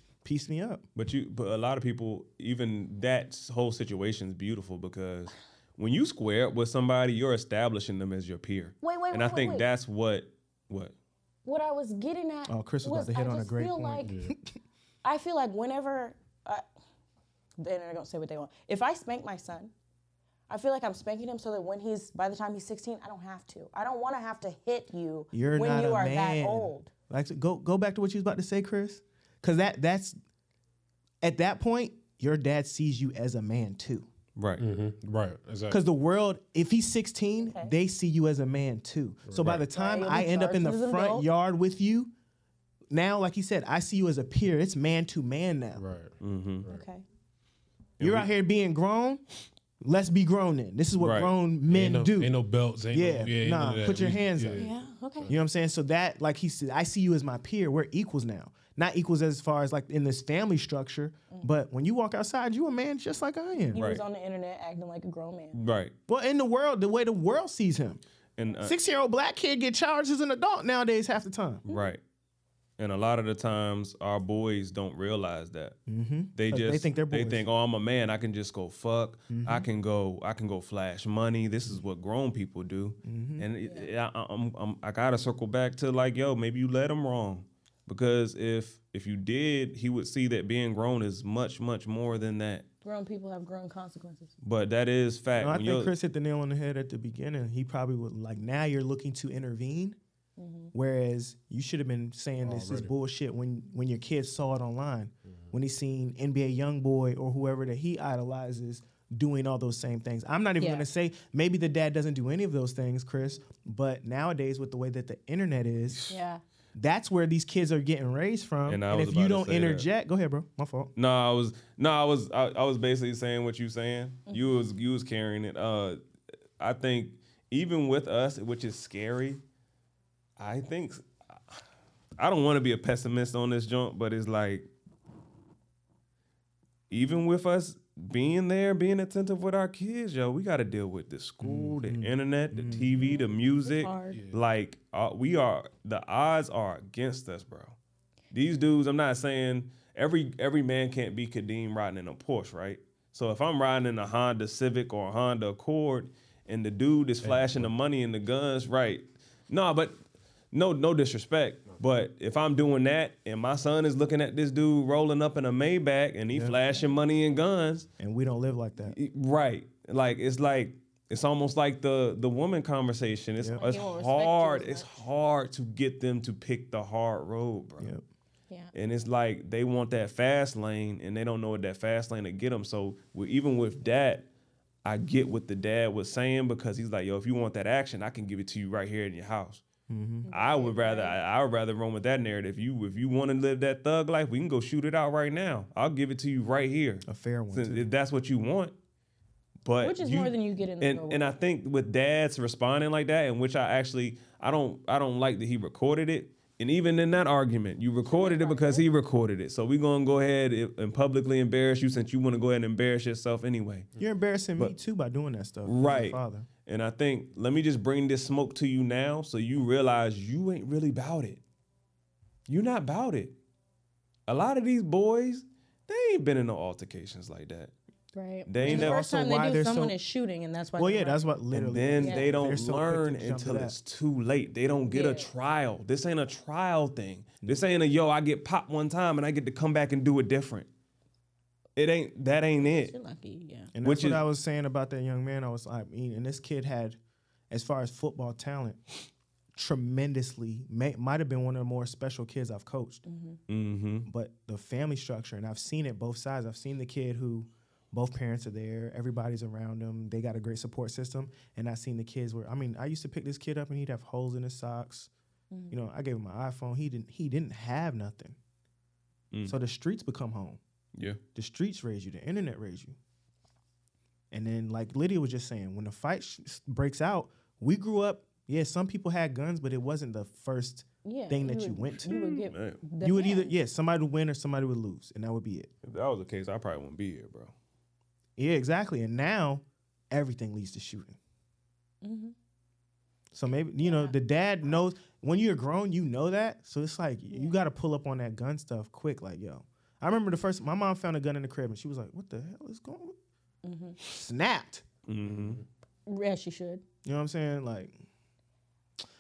pieced me up. But you, but a lot of people, even that whole situation is beautiful because when you square up with somebody, you're establishing them as your peer. Wait, wait, and wait, I wait, think wait. that's what, what. What I was getting at. Oh, Chris was about to hit I on a just great feel point. Like, I feel like whenever, I, then they're gonna say what they want. If I spank my son, I feel like I'm spanking him so that when he's by the time he's 16, I don't have to. I don't want to have to hit you You're when not you a are man. that old. Like, go go back to what you was about to say, Chris, because that that's at that point, your dad sees you as a man too. Right. Right. Exactly. Because the world, if he's 16, they see you as a man too. So by the time you'll I end up in the charged as an front adult. yard with you, now, like he said, I see you as a peer. It's man to man now. Right. Mm-hmm. Okay. You're out here being grown. Let's be grown then. This is what Right. grown men ain't no, do. Ain't no belts. Ain't Yeah, no, yeah nah, none put your We- hands yeah. up. Yeah. Okay. You know what I'm saying? So that, like he said, I see you as my peer. We're equals now. Not equals as far as like in this family structure, but when you walk outside, you a man just like I am. He was on the internet acting like a grown man. Right. Well, in the world, the way the world sees him, And uh, six year old black kid get charged as an adult nowadays half the time. Right. And a lot of the times, our boys don't realize that. Mm-hmm. They 'Cause just they think they're They think, oh, I'm a man. I can just go fuck. I can go. I can go flash money. This is what grown people do. And it, I, I'm, I'm, I gotta circle back to like, yo, maybe you led them wrong, because if if you did, he would see that being grown is much much more than that. Grown people have grown consequences. But that is fact. No, I When think Chris hit the nail on the head at the beginning. He probably would like now you're looking to intervene, mm-hmm. whereas you should have been saying this is bullshit when when your kids saw it online, mm-hmm. when he seen NBA YoungBoy or whoever that he idolizes doing all those same things. I'm not even Yeah. gonna say maybe the dad doesn't do any of those things, Chris, but nowadays with the way that the internet is, Yeah. That's where these kids are getting raised from. And And, if you don't say that. interject, go ahead, bro. My fault. No, I was no, I was I, I was basically saying what you saying. You Mm-hmm. was you was carrying it. Uh, I think even with us, which is scary, I think I don't want to be a pessimist on this jump, but it's like even with us being there, being attentive with our kids, yo, we got to deal with the school, the internet, the TV, the music. hard. Like uh, we are, the odds are against us, bro. These dudes, I'm not saying every every man can't be Kadeem riding in a Porsche, right? So if I'm riding in a Honda Civic or a Honda Accord, and the dude is flashing the money and the guns, right? No, but no, no disrespect. But if I'm doing that and my son is looking at this dude rolling up in a Maybach and he flashing money and guns, And we don't live like that. right? Like it's like it's almost like the the woman conversation. It's it's He won't respect you hard. It's hard to get them to pick the hard road, bro. Yep. Yeah. And it's like they want that fast lane, and they don't know what that fast lane to get them. So with, even with that, I get what the dad was saying because he's like, "Yo, if you want that action, I can give it to you right here in your house." Mm-hmm. I would rather I, I would rather run with that narrative. You if you want to live that thug life, we can go shoot it out right now. I'll give it to you right here. A fair one. Since- if that's what you want. But Which is you- more than you get in the and and I think with dads responding like that, in which I actually I don't I don't like that he recorded it. And even in that argument, you recorded it because he recorded it. So we're gonna go ahead and and publicly embarrass you since you want to go ahead and embarrass yourself anyway. You're embarrassing me too by doing that stuff. Right. Father. And I think let me just bring this smoke to you now so you realize you ain't really about it. You're not about it. A lot of these boys, They ain't been in no altercations like that. Right. They ain't the never- first time why they do, they're so- someone is shooting, and that's why. Well, they're yeah, that's what literally. And then Yeah. they don't so learn until it's too late. They don't get Yeah. a trial. This ain't a trial thing. This ain't a yo, I get popped one time and I get to come back and do it different. It ain't that ain't it. You're lucky, yeah. And Which that's what is- I was saying about that young man. I was like, I mean, and this kid had, as far as football talent, tremendously. Might have been one of the more special kids I've coached. Mm-hmm. But the family structure, and I've seen it both sides. I've seen the kid who both parents are there, everybody's around them, they got a great support system, and I've seen the kids where I mean, I used to pick this kid up and he'd have holes in his socks. Mm-hmm. You know, I gave him my iPhone. He didn't. He didn't have nothing. Mm. So the streets become home. Yeah. The streets raise you. The internet raise you. And then, like Lydia was just saying, when the fight sh- breaks out, we grew up. Yeah, some people had guns, but it wasn't the first Yeah, thing that you went to. You would get. The you would either, hands. yeah, somebody would win or somebody would lose, and that would be it. if that was the case, I probably wouldn't be here, bro. Yeah, exactly. And now everything leads to shooting. Mm-hmm. So maybe you know the dad knows when you're grown, you know that. So it's like you got to pull up on that gun stuff quick. Like yo, I remember the first my mom found a gun in the crib and she was like, "What the hell is going?" on? Snapped. Mm-hmm. Yes, you should. You know what I'm saying? Like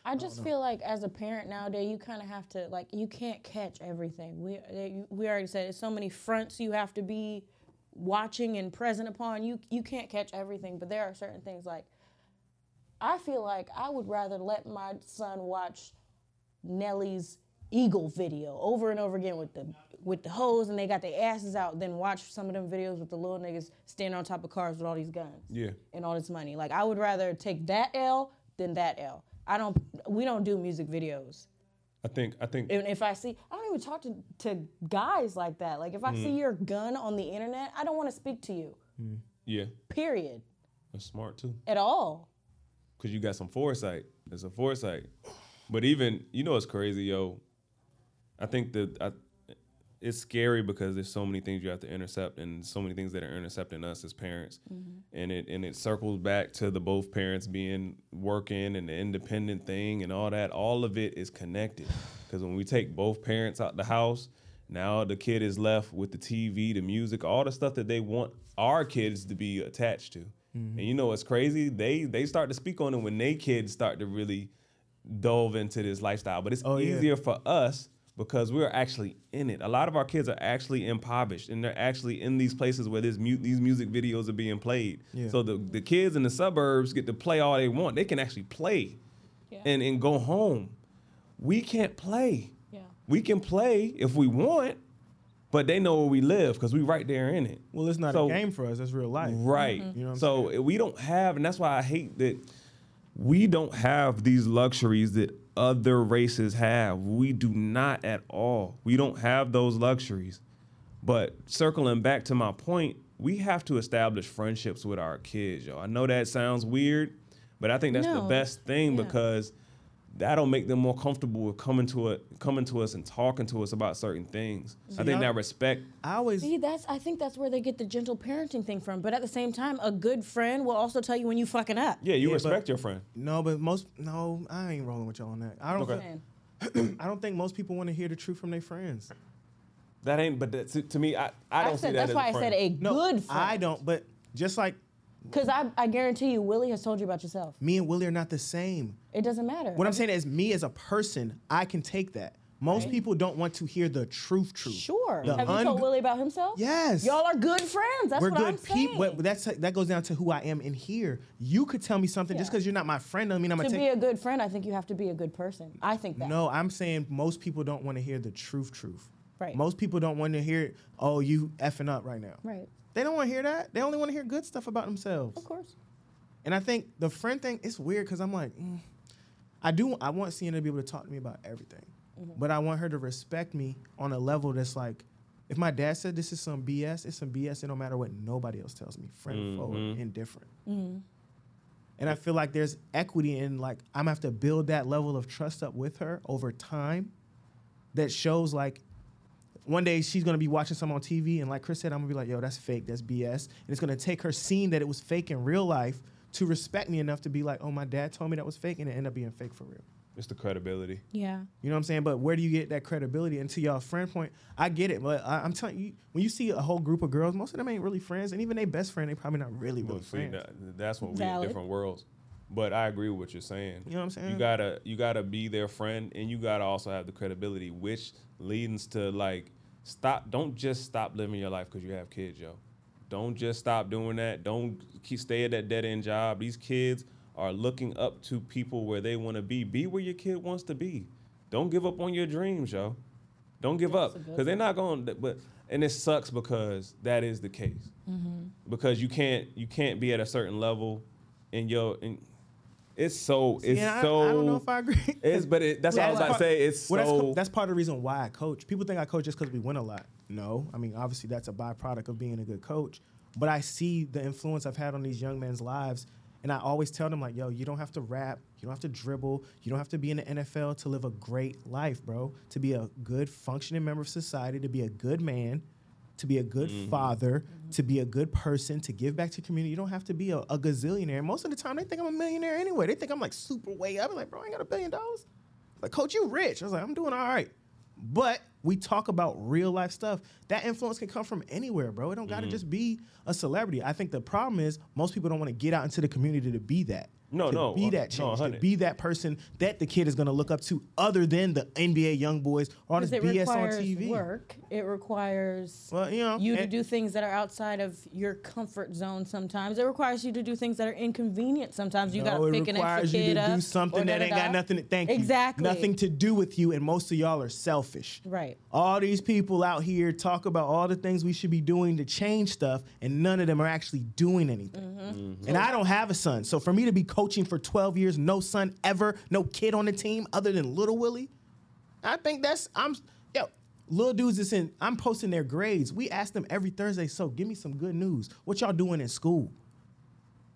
I just feel like as a parent nowadays, you kind of have to like you can't catch everything. We they- we already said it's so many fronts you have to be watching and present upon. You you can't catch everything, but there are certain things like I feel like I would rather let my son watch Nelly's Eagle video over and over again with the with the hose and they got their asses out then watch some of them videos with the little niggas standing on top of cars with all these guns Yeah. and all this money. Like I would rather take that L than that L. I don't. We don't do music videos. I think I think And if I see, I don't even talk to, to guys like that. Like if I Mm. see your gun on the internet, I don't want to speak to you. yeah, Period. that's smart too. At all. Cause you got some foresight. There's a foresight. But even you know it's crazy, yo. I think that I, it's scary because there's so many things you have to intercept and so many things that are intercepting us as parents. Mm-hmm. And it and it circles back to the both parents being working and the independent thing and all that. All of it is connected. Because when we take both parents out the house, now the kid is left with the TV, the music, all the stuff that they want our kids to be attached to. Mm-hmm. And you know what's crazy? They they start to speak on it when they kids start to really delve into this lifestyle. But it's Oh, yeah. easier for us because we're actually in it. A lot of our kids are actually impoverished and they're actually in these places where this mu- these music videos are being played. Yeah. So the, the kids in the suburbs get to play all they want. They can actually play and, and go home. We can't play. Yeah. We can play if we want, but they know where we live because we right there in it. Well, it's not So- a game for us. That's real life. Right. Mm-hmm. You know what I'm so we don't have, and that's why I hate that we don't have these luxuries that other races have. We do not at all. We don't have those luxuries. But circling back to my point, we have to establish friendships with our kids, yo. I know that sounds weird, but I think that's the best thing Yeah. because that'll make them more comfortable with coming to it, coming to us and talking to us about certain things. I think I- that respect I always See, that's I think that's where they get the gentle parenting thing from. But at the same time, a good friend will also tell you when you fucking up. Yeah, you Yeah, but- respect your friend. no, but most no, I ain't rolling with y'all on that. I don't. Okay. I don't think most people want to hear the truth from their friends. That ain't, but that, to, to me, I, I don't I see that that's as why a I friend. said a No, good friend. I don't. But just like Because I, I guarantee you, Willie has told you about yourself. me and Willie are not the same. It doesn't matter. What I'm saying is, me as a person, I can take that. Most Right. people don't want to hear the truth. Truth. Sure. The Have you told un- Willie about himself? Yes. Y'all are good friends. That's We're what I'm good saying. people. That's that goes down to who I am in here. You could tell me something just Yeah. because you're not my friend. I mean, I'm to gonna be take. a good friend, I think you have to be a good person. I think that. No, I'm saying most people don't want to hear the truth. Truth. Right. Most people don't want to hear, "Oh, you effing up right now." Right. They don't want to hear that. They only want to hear good stuff about themselves. Of course. And I think the friend thing it's weird because I'm like, mm, I do. I want Sienna to be able to talk to me about everything, Mm-hmm. but I want her to respect me on a level that's like, if my dad said this is some BS, it's some BS. It no matter what nobody else tells me, friend, foe, or indifferent. Mm-hmm. And I feel like there's equity in like I'm gonna have to build that level of trust up with her over time. That shows like one day she's gonna be watching some on TV, and like Chris said, I'm gonna be like, yo, that's fake, that's BS. And it's gonna take her seeing that it was fake in real life to respect me enough to be like, oh, my dad told me that was fake, and it ended up being fake for real. It's the credibility. Yeah. You know what I'm saying? But where do you get that credibility? And to y'all friend point, I get it, but I, I'm telling you, when you see a whole group of girls, most of them ain't really friends, and even their best friend, they probably not really really Well, see, friends. that, that's when we in different worlds. But I agree with what you're saying. You know what I'm saying? You gotta you gotta be their friend, and you gotta also have the credibility, which leads to like stop. Don't just stop living your life because you have kids, yo. Don't just stop doing that. Don't keep stay at that dead end job. These kids are looking up to people where they want to be. Be where your kid wants to be. Don't give up on your dreams, yo. Don't give up because they're not going. to But and it sucks because that is the case. Because you can't you can't be at a certain level, and yo, and it's so it's yeah, I- so. I, don't know if I agree. It's but it, that's what I was about to say. It's well, that's, so co- that's part of the reason why I coach. People think I coach just because we win a lot. No, I mean obviously that's a byproduct of being a good coach. But I see the influence I've had on these young men's lives, and I always tell them like, "Yo, you don't have to rap, you don't have to dribble, you don't have to be in the NFL to live a great life, bro. To be a good functioning member of society, to be a good man." To be a good mm-hmm. father, to be a good person, to give back to community, you don't have to be a, a gazillionaire. Most of the time, they think I'm a millionaire anyway. They think I'm like super way up. I'm like, bro, I ain't got a billion dollars. Like, coach, you rich. I was like, I'm doing all right. But we talk about real life stuff. That influence can come from anywhere, bro. It don't gotta mm-hmm. just be a celebrity. I think the problem is most people don't want to get out into the community to be that. No, to no, Be uh, that no, change. to be that person that the kid is gonna look up to other than the NBA YoungBoys or all this Because it BS on TV. work. It requires Well, you know, you to do things that are outside of your comfort zone sometimes. It requires you to do things that are inconvenient sometimes. You no, gotta it pick an extra kid up. It requires you kid to do something that ain't got nothing to thank you. Exactly. Nothing to do with you, and most of y'all are selfish. Right. All these people out here talk about all the things we should be doing to change stuff, and none of them are actually doing anything. Mm-hmm. And I don't have a son, so for me to be coaching for 12 years, no son ever, no kid on the team other than Little Willie, I think that's I'm yo. Little dudes is in, I'm posting their grades. We ask them every Thursday, so give me some good news. What y'all doing in school?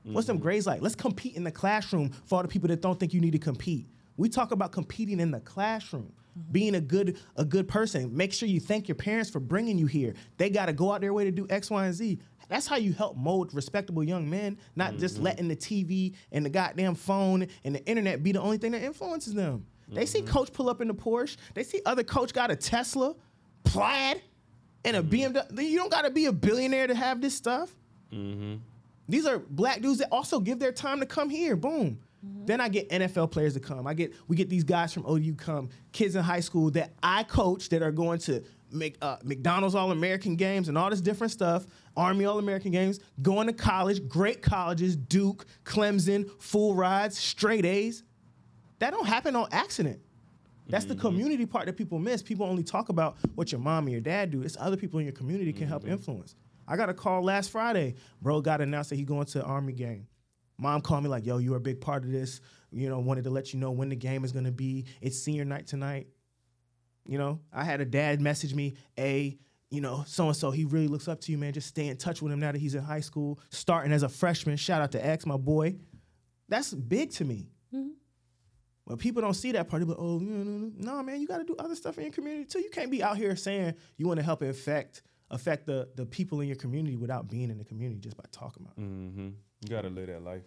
What's them mm-hmm. grades like? Let's compete in the classroom for all the people that don't think you need to compete. We talk about competing in the classroom, mm-hmm. being a good a good person. Make sure you thank your parents for bringing you here. They got to go out their way to do X, Y, and Z. That's how you help mold respectable young men, not just mm-hmm. letting the TV and the goddamn phone and the internet be the only thing that influences them. They see mm-hmm. coach pull up in the Porsche. They see other coach got a Tesla, plaid, and a mm-hmm. BMW. You don't got to be a billionaire to have this stuff. These are black dudes that also give their time to come here. Boom. Then I get NFL players to come. I get we get these guys from OU come, kids in high school that I coach that are going to make uh, McDonald's All American games and all this different stuff, Army All American games, going to college, great colleges, Duke, Clemson, full rides, straight A's. That don't happen on accident. That's the mm-hmm. community part that people miss. People only talk about what your mom and your dad do. It's other people in your community can help mm-hmm. influence. I got a call last Friday. Bro got announced that he going to Army game. Mom called me like, "Yo, you're a big part of this. You know, wanted to let you know when the game is gonna be. It's senior night tonight. You know, I had a dad message me, "A, you know, so and so. He really looks up to you, man. Just stay in touch with him now that he's in high school, starting as a freshman. Shout out to X, my boy. That's big to me. But people don't see that part. They be like, oh, no, no, no. no, man, you got to do other stuff in your community too. You can't be out here saying you want to help affect affect the the people in your community without being in the community just by talking about it. Mm-hmm. You gotta live that life.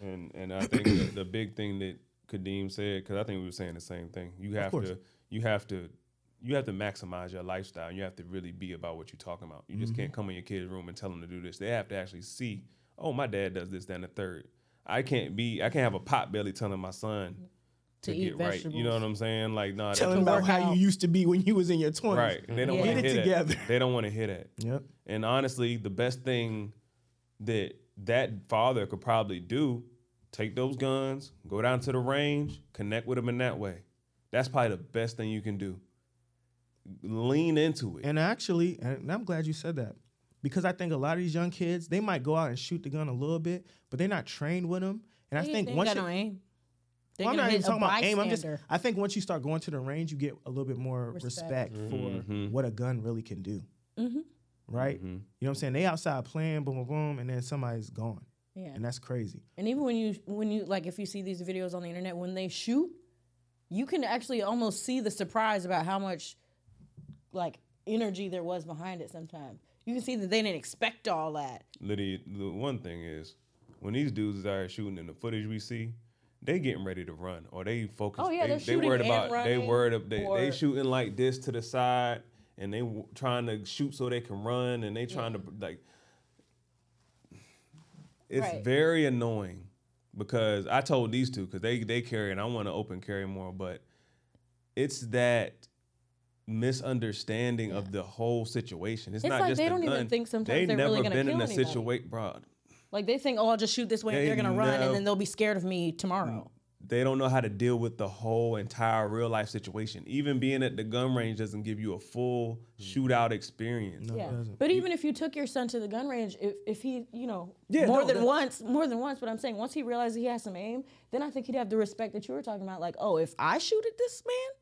And and I think the, the big thing that Kadeem said, because I think we were saying the same thing. You have to you have to you have to maximize your lifestyle. You have to really be about what you're talking about. You just Mm-hmm. can't come in your kid's room and tell them to do this. They have to actually see, oh, my dad does this, then the third. I can't be I can't have a pot belly telling my son to, To eat get right. You know what I'm saying? Like, no, nah, Tell that's them about how out. you used to be when you was in your twenties. right. They don't Yeah. want to Get it together. that. They don't want to hear that. Yep. And honestly, the best thing that that father could probably do, take those guns, go down to the range, connect with them in that way. That's probably the best thing you can do. Lean into it. And actually, and I'm glad you said that because I think a lot of these young kids they might go out and shoot the gun a little bit, but they're not trained with them. And I think they once got you, no aim. They're Well, I'm not even talking about aim. I'm just. I think once you start going to the range, you get a little bit more respect, Respect. for Mm-hmm. what a gun really can do. Mhm. Right? You know what I'm saying? They outside playing, boom, boom, boom, and then somebody's gone, Yeah. and that's crazy. And even when you when you like if you see these videos on the internet when they shoot, you can actually almost see the surprise about how much like energy there was behind it sometimes. You can see that they didn't expect all that. Liddy, the one thing is, when these dudes are shooting in the footage we see, they getting ready to run or they focus. Oh, yeah, they, they're they shooting worried and about they worried ab- they, they shooting like this to the side and they w- trying to shoot so they can run and they trying to like. It's Right. very annoying because I told these two because they they carry and I want to open carry more, but it's that misunderstanding of the whole situation. It's, It's not like just they the don't even think sometimes they they're never really gonna been in a situation, bro. Like they think, oh, I'll just shoot this way and They they're gonna run, and then they'll be scared of me tomorrow. They don't know how to deal with the whole entire real life situation. Even being at the gun range doesn't give you a full mm. shootout experience. yeah, but even if you took your son to the gun range, if, if he, you know, Yeah, more no, than once, more than once. But I'm saying once he realizes he has some aim, then I think he'd have the respect that you were talking about. Like, oh, if I shoot at this man,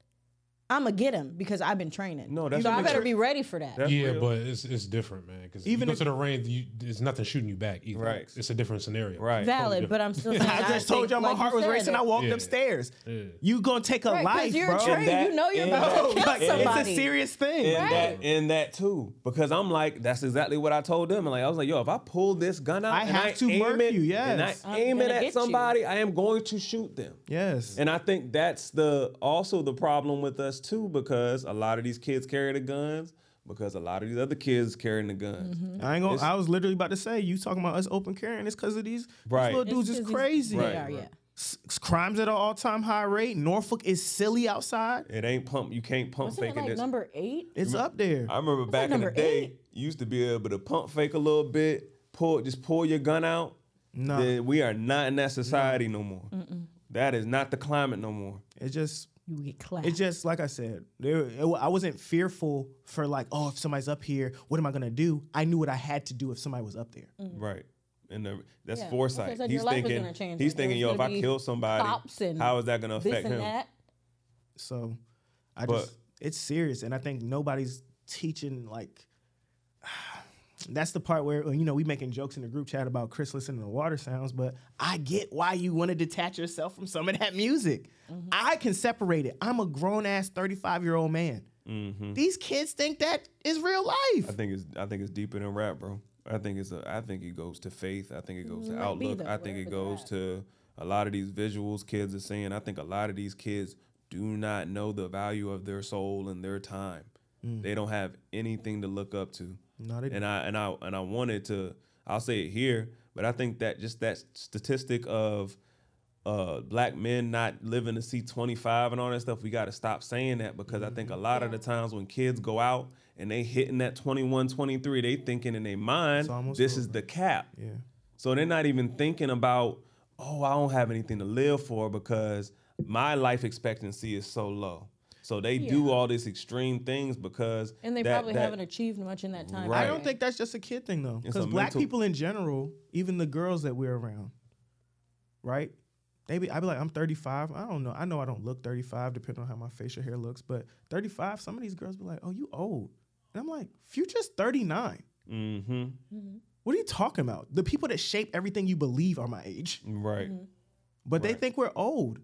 I'm gonna get him because I've been training. No, that's so I better makes- be ready for that. That's yeah, real. but it's it's different, man. Because Even even you go if- to the range, you, there's nothing shooting you back either. Right. It's a different scenario. right. Valid, but I'm still. I just told y'all my like heart was said, racing. I walked Yeah. upstairs. Yeah. You gonna take a Right, 'cause life, you're bro? trained. that- you know you're and about that- to kill Like, somebody. it's a serious thing. and that and that too because I'm like that's exactly what I told them. And Like I was like, yo, if I pull this gun out, I have I to aim murk it, you, and I aim it at somebody, I am going to shoot them. Yes. And I think that's the also the problem with us too, because a lot of these kids carry the guns, because a lot of these other kids carrying the guns. Mm-hmm. I ain't gonna. It's- I was literally about to say you talking about us open carrying. It's because of these, these Right. little It's dudes is 'cause these- crazy. They Right, are, right. yeah. S- crimes at an all time high rate. Norfolk is silly outside. It ain't pump. You can't pump Wasn't fake it in like this. number eight? It's up there. I remember back in the day, eight. you used to be able to pump fake a little bit, pull just pull your gun out. No. Then we are not in that society no more. That is not the climate no more. It just You get clapped. It just like I said, there, it, I wasn't fearful for like, oh, if somebody's up here, what am I gonna do? I knew what I had to do if somebody was up there. Mm. Right. And the, that's Yeah, foresight. said, he's your life is thinking. change. He's Like, thinking, yo, if I kill somebody, how is that gonna affect him? that. So I But- just it's serious, and I think nobody's teaching like. That's the part where you know we making jokes in the group chat about Chris listening to water sounds, but I get why you want to detach yourself from some of that music. I can separate it. I'm a grown ass 35 year old man. Mm-hmm. These kids think that is real life. I think it's I think it's deeper than rap, bro. I think it's a I think it goes to faith. I think it goes to outlook. I think it goes it's to a lot of these visuals kids are seeing. I think a lot of these kids do not know the value of their soul and their time. Mm. They don't have anything to look up to. No, they and I and I and I wanted to. I'll say it here, but I think that just that statistic of uh, black men not living to see 25 and all that stuff, we got to stop saying that because I think a lot of the times when kids go out and they hitting that 21, 23, they thinking in their mind, almost this is the cap. Yeah. So they're not even thinking about, oh, I don't have anything to live for because my life expectancy is so low. So they do all these extreme things because And they that- probably that- haven't achieved much in that time. Right. I don't think that's just a kid thing though, because black mental- people in general, even the girls that we're around, right? They be, I be like, I'm 35. I don't know. I know I don't look 35, depending on how my facial hair looks. But 35, some of these girls be like, "Oh, you old," and I'm like, "Future's 39. Mm-hmm. What are you talking about? The people that shape everything you believe are my age, Right. but they think we're old."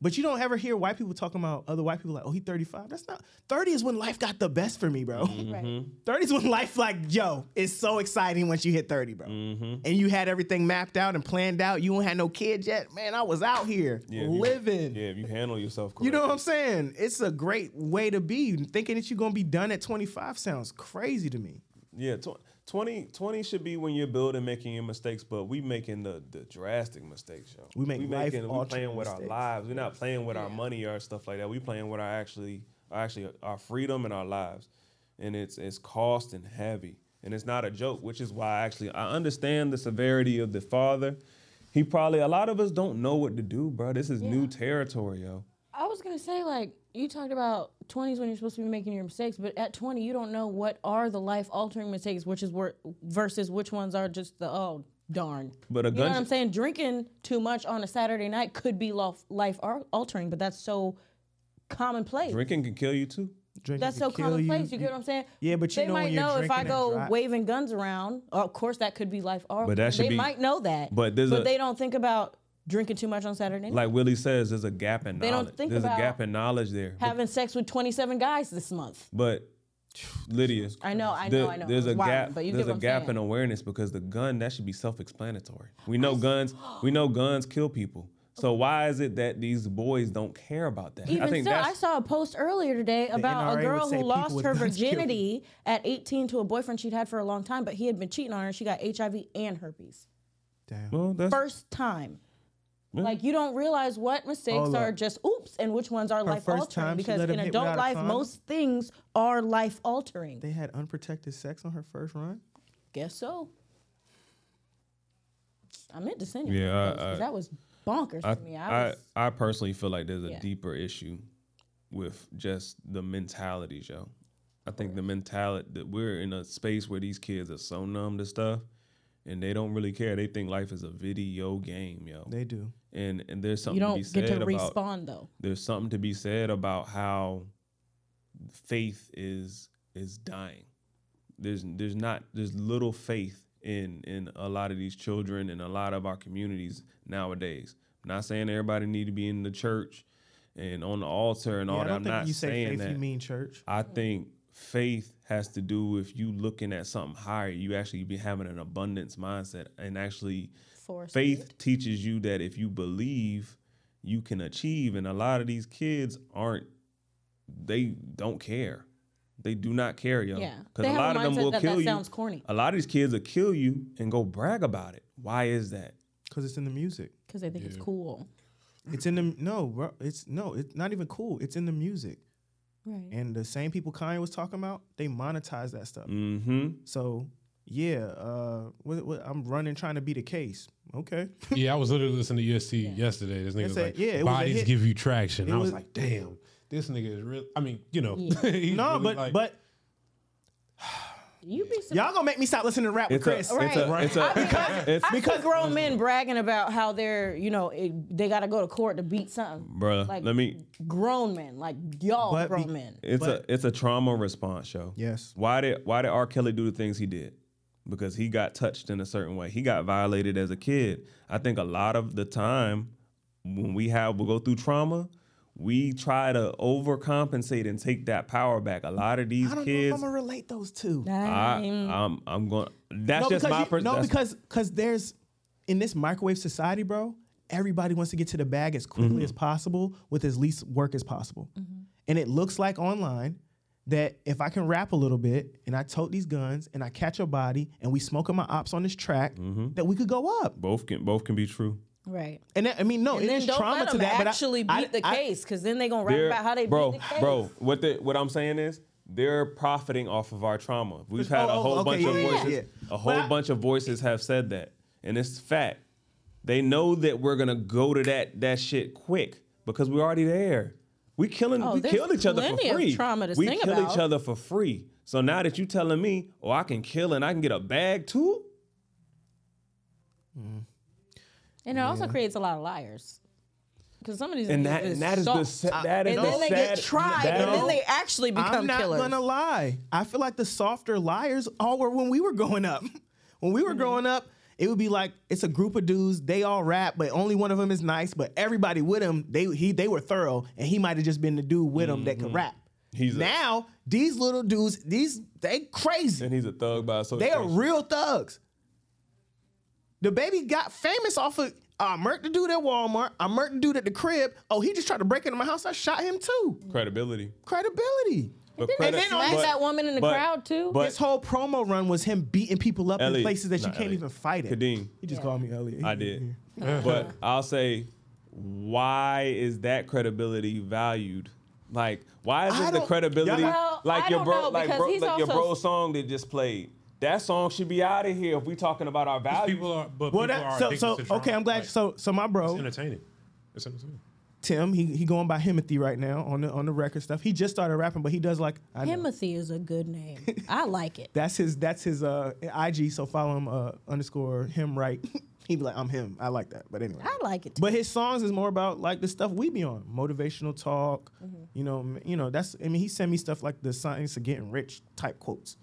But you don't ever hear white people talking about other white people like, "Oh, he 35." That's not 30 is when life got the best for me, bro. Right. 30 is when life like, yo, it's so exciting once you hit 30, bro. Mm-hmm. And you had everything mapped out and planned out. You don't had no kids yet. Man, I was out here Yeah, if you- living. Yeah, if you handle yourself correctly. You know what I'm saying? It's a great way to be. Thinking that you're gonna be done at 25 sounds crazy to me. Yeah, tw- 20, 20 should be when you're building, making your mistakes, but we making the, the drastic mistakes, yo. We make we making, we life-altering playing with our lives. We're not playing with our money or stuff like that. We playing with our actually, actually our freedom and our lives, and it's it's costing heavy, and it's not a joke. Which is why actually I understand the severity of the father. He probably a lot of us don't know what to do, bro. This is new territory, yo. I was gonna say like you talked about 20s when you're supposed to be making your mistakes, but at 20 you don't know what are the life altering mistakes, which is where versus which ones are just the oh darn. But a You know what I'm saying? Drinking too much on a Saturday night could be life altering, but that's so commonplace. drinking can kill you too. Drinking That's so commonplace. You, get what I'm saying? Yeah, but you they know might when you're know if I go and waving guns around. Of course, that could be life altering. But that should they be- might know that, but there's a- they don't think about drinking too much on Saturday night. Like Willie says, there's a gap in knowledge. They don't think there's a about gap in knowledge there. But- having sex with 27 guys this month. But Lydia, I know, I the- know, I know. There's a wild, gap. but you there's get a what I'm gap saying. in awareness because the gun that should be self-explanatory. We know guns. We know guns kill people. So why is it that these boys don't care about that? Even I think still, that's I saw a post earlier today about a girl who lost her virginity at 18 to a boyfriend she'd had for a long time, but he had been cheating on her. She got HIV and herpes. Damn. well, that's First time. Like you don't realize what mistakes oh, Hold are up. just oops and which ones are life altering. Because in adult life, most things are life altering. They had unprotected sex on her first run. Guess so. I meant to send you. Yeah, that I- I- that was bonkers I, to me. I, I, was, I personally feel like there's a Yeah. deeper issue with just the mentalities, yo. I think the mentality that we're in a space where these kids are so numb to stuff and they don't really care. They think life is a video game, yo. They do. And and there's something you don't be get to about respawn though. there's something to be said about how faith is is dying. There's there's not there's little faith in in a lot of these children and a lot of our communities nowadays. I'm not saying everybody need to be in the church and on the altar and Yeah, all I that. don't I'm think not you say saying faith, that. you mean church. I think faith has to do with you looking at something higher. You actually be having an abundance mindset and actually Force faith teaches you that if you believe, you can achieve. And a lot of these kids aren't. They don't care. They do not care, yo. Yeah. Because a have a lot of them will that kill that you. sounds corny. A lot of these kids will kill you and go brag about it. Why is that? Because it's in the music. Because they think it's cool. It's in the no, bro. It's no. It's not even cool. It's in the music. Right. And the same people Kanye was talking about, they monetize that stuff. Mm-hmm. So yeah, uh, what, what, I'm running trying to be the case. Okay. Yeah, I was literally listening to USC yesterday. This nigga It was like, yeah, it was bodies give you traction. It I was, was- like, damn, this nigga is real. I mean, you know, he's no, really, but like- but You be Y'all gonna make me stop listening to rap with It's a, Chris. it's a, Right. it's a, it's, I because grown men bragging about how they're, you know, it, they got to go to court to beat something. bro. Like let me, grown men, like y'all grown be- men. it's But- a, it's a trauma response show. Yes. Why did why did R. Kelly do the things he did? Because he got touched in a certain way. He got violated as a kid. I think a lot of the time when we have we go through trauma, we try to overcompensate and take that power back. A lot of these I don't kids, know if I'm gonna relate those two. I, I'm- I'm I'm going. That's no, just my you- person. no, because because there's in this microwave society, bro. Everybody wants to get to the bag as quickly Mm-hmm. as possible with as least work as possible, and it looks like online that if I can rap a little bit and I tote these guns and I catch a body and we smoking my ops on this track, Mm-hmm. that we could go up. both can both can be true. right. And that, I mean, no, And it then is don't trauma let to them that. but I- actually beat I- the I- case because then they going to rap about how they bro, beat the case. bro. What the what I'm saying is they're profiting off of our trauma. We've had a Oh, whole okay, bunch yeah, of voices. yeah. A whole I- bunch of voices have said that, and it's fact. They know that we're gonna go to that that shit quick because we're already there. We killing, Oh, we there's kill each other for plenty of free. trauma to we sing kill about. each other for free. So now that you telling me, oh, I can kill and I can get a bag too. and it also creates a lot of liars. Because some of these And niggas that is and that is the soft. sa- that is and the then they get tried, that and then they actually become killers. I'm not killers. gonna lie. I feel like the softer liars all were when we were growing up. when we were Mm-hmm. growing up, it would be like it's a group of dudes. They all rap, but only one of them is nice. But everybody with him, they he they were thorough, and he might have just been the dude with him that could rap. Mm-hmm. He's a- now these little dudes, these they crazy. and he's a thug by so They association. are real thugs. The baby got famous off of I murked the dude at Walmart. I murked the dude at the crib. Oh, he just tried to break into my house. I shot him too. credibility. Credibility. But And credi- then smack but- that woman in the but- crowd too. But His whole promo run was him beating people up in places that you can't Elliot. even fight it. Kadeem. He just called me Elliot. I did. but I'll say, why is that credibility valued? Like, why is I it the credibility? Well, like your bro, know, like bro, like your also- bro song that just played. That song should be out of here if we're talking about our values. people are, but Well, people that, are so so okay. I'm glad. Like, so so my it's bro entertaining. It's entertaining. Tim, he he going by Himothy right now on the on the record stuff. He just started rapping, but he does like I know. Timothy is a good name. I like it. That's his that's his uh IG. So follow him uh underscore him right. He'd be like I'm him. I like that. But anyway. I like it. Too. But his songs is more about like the stuff we be on, motivational talk. Mm-hmm. You know, you know that's. I mean, he sent me stuff like the science of getting rich type quotes.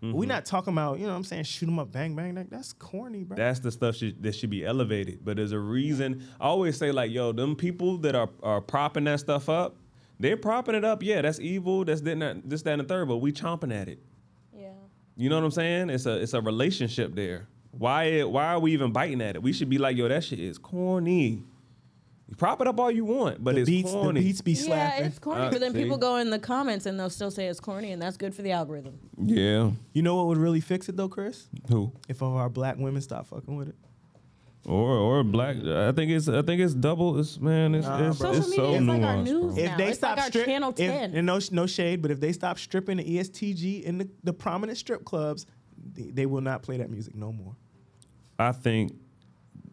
But we mm-hmm. not talking about you know what I'm saying shoot them up bang bang. That, that's corny, bro. That's the stuff should, that should be elevated. But there's a reason. I always say like, yo, them people that are are propping that stuff up, they're propping it up. Yeah, that's evil. That's that, that, this, that, and the third. But we chomping at it. yeah. You know what I'm saying? It's a it's a relationship there. Why why are we even biting at it? We should be like, yo, that shit is corny. Prop it up all you want, but the it's beats, corny. the beats be Yeah, it's corny, Uh, but then see? people go in the comments and they'll still say it's corny, and that's good for the algorithm. yeah. You know what would really fix it though, Chris? Who? If all our black women stop fucking with it. Or or black. I think it's I think it's double. It's man. It's, Nah, it's, bro. it's Social so media is like our nuanced. news bro. now. If they it's stop like our strip, Channel if- 10. and no no shade, but if they stop stripping the ESTG in the, the prominent strip clubs, they, they will not play that music no more. I think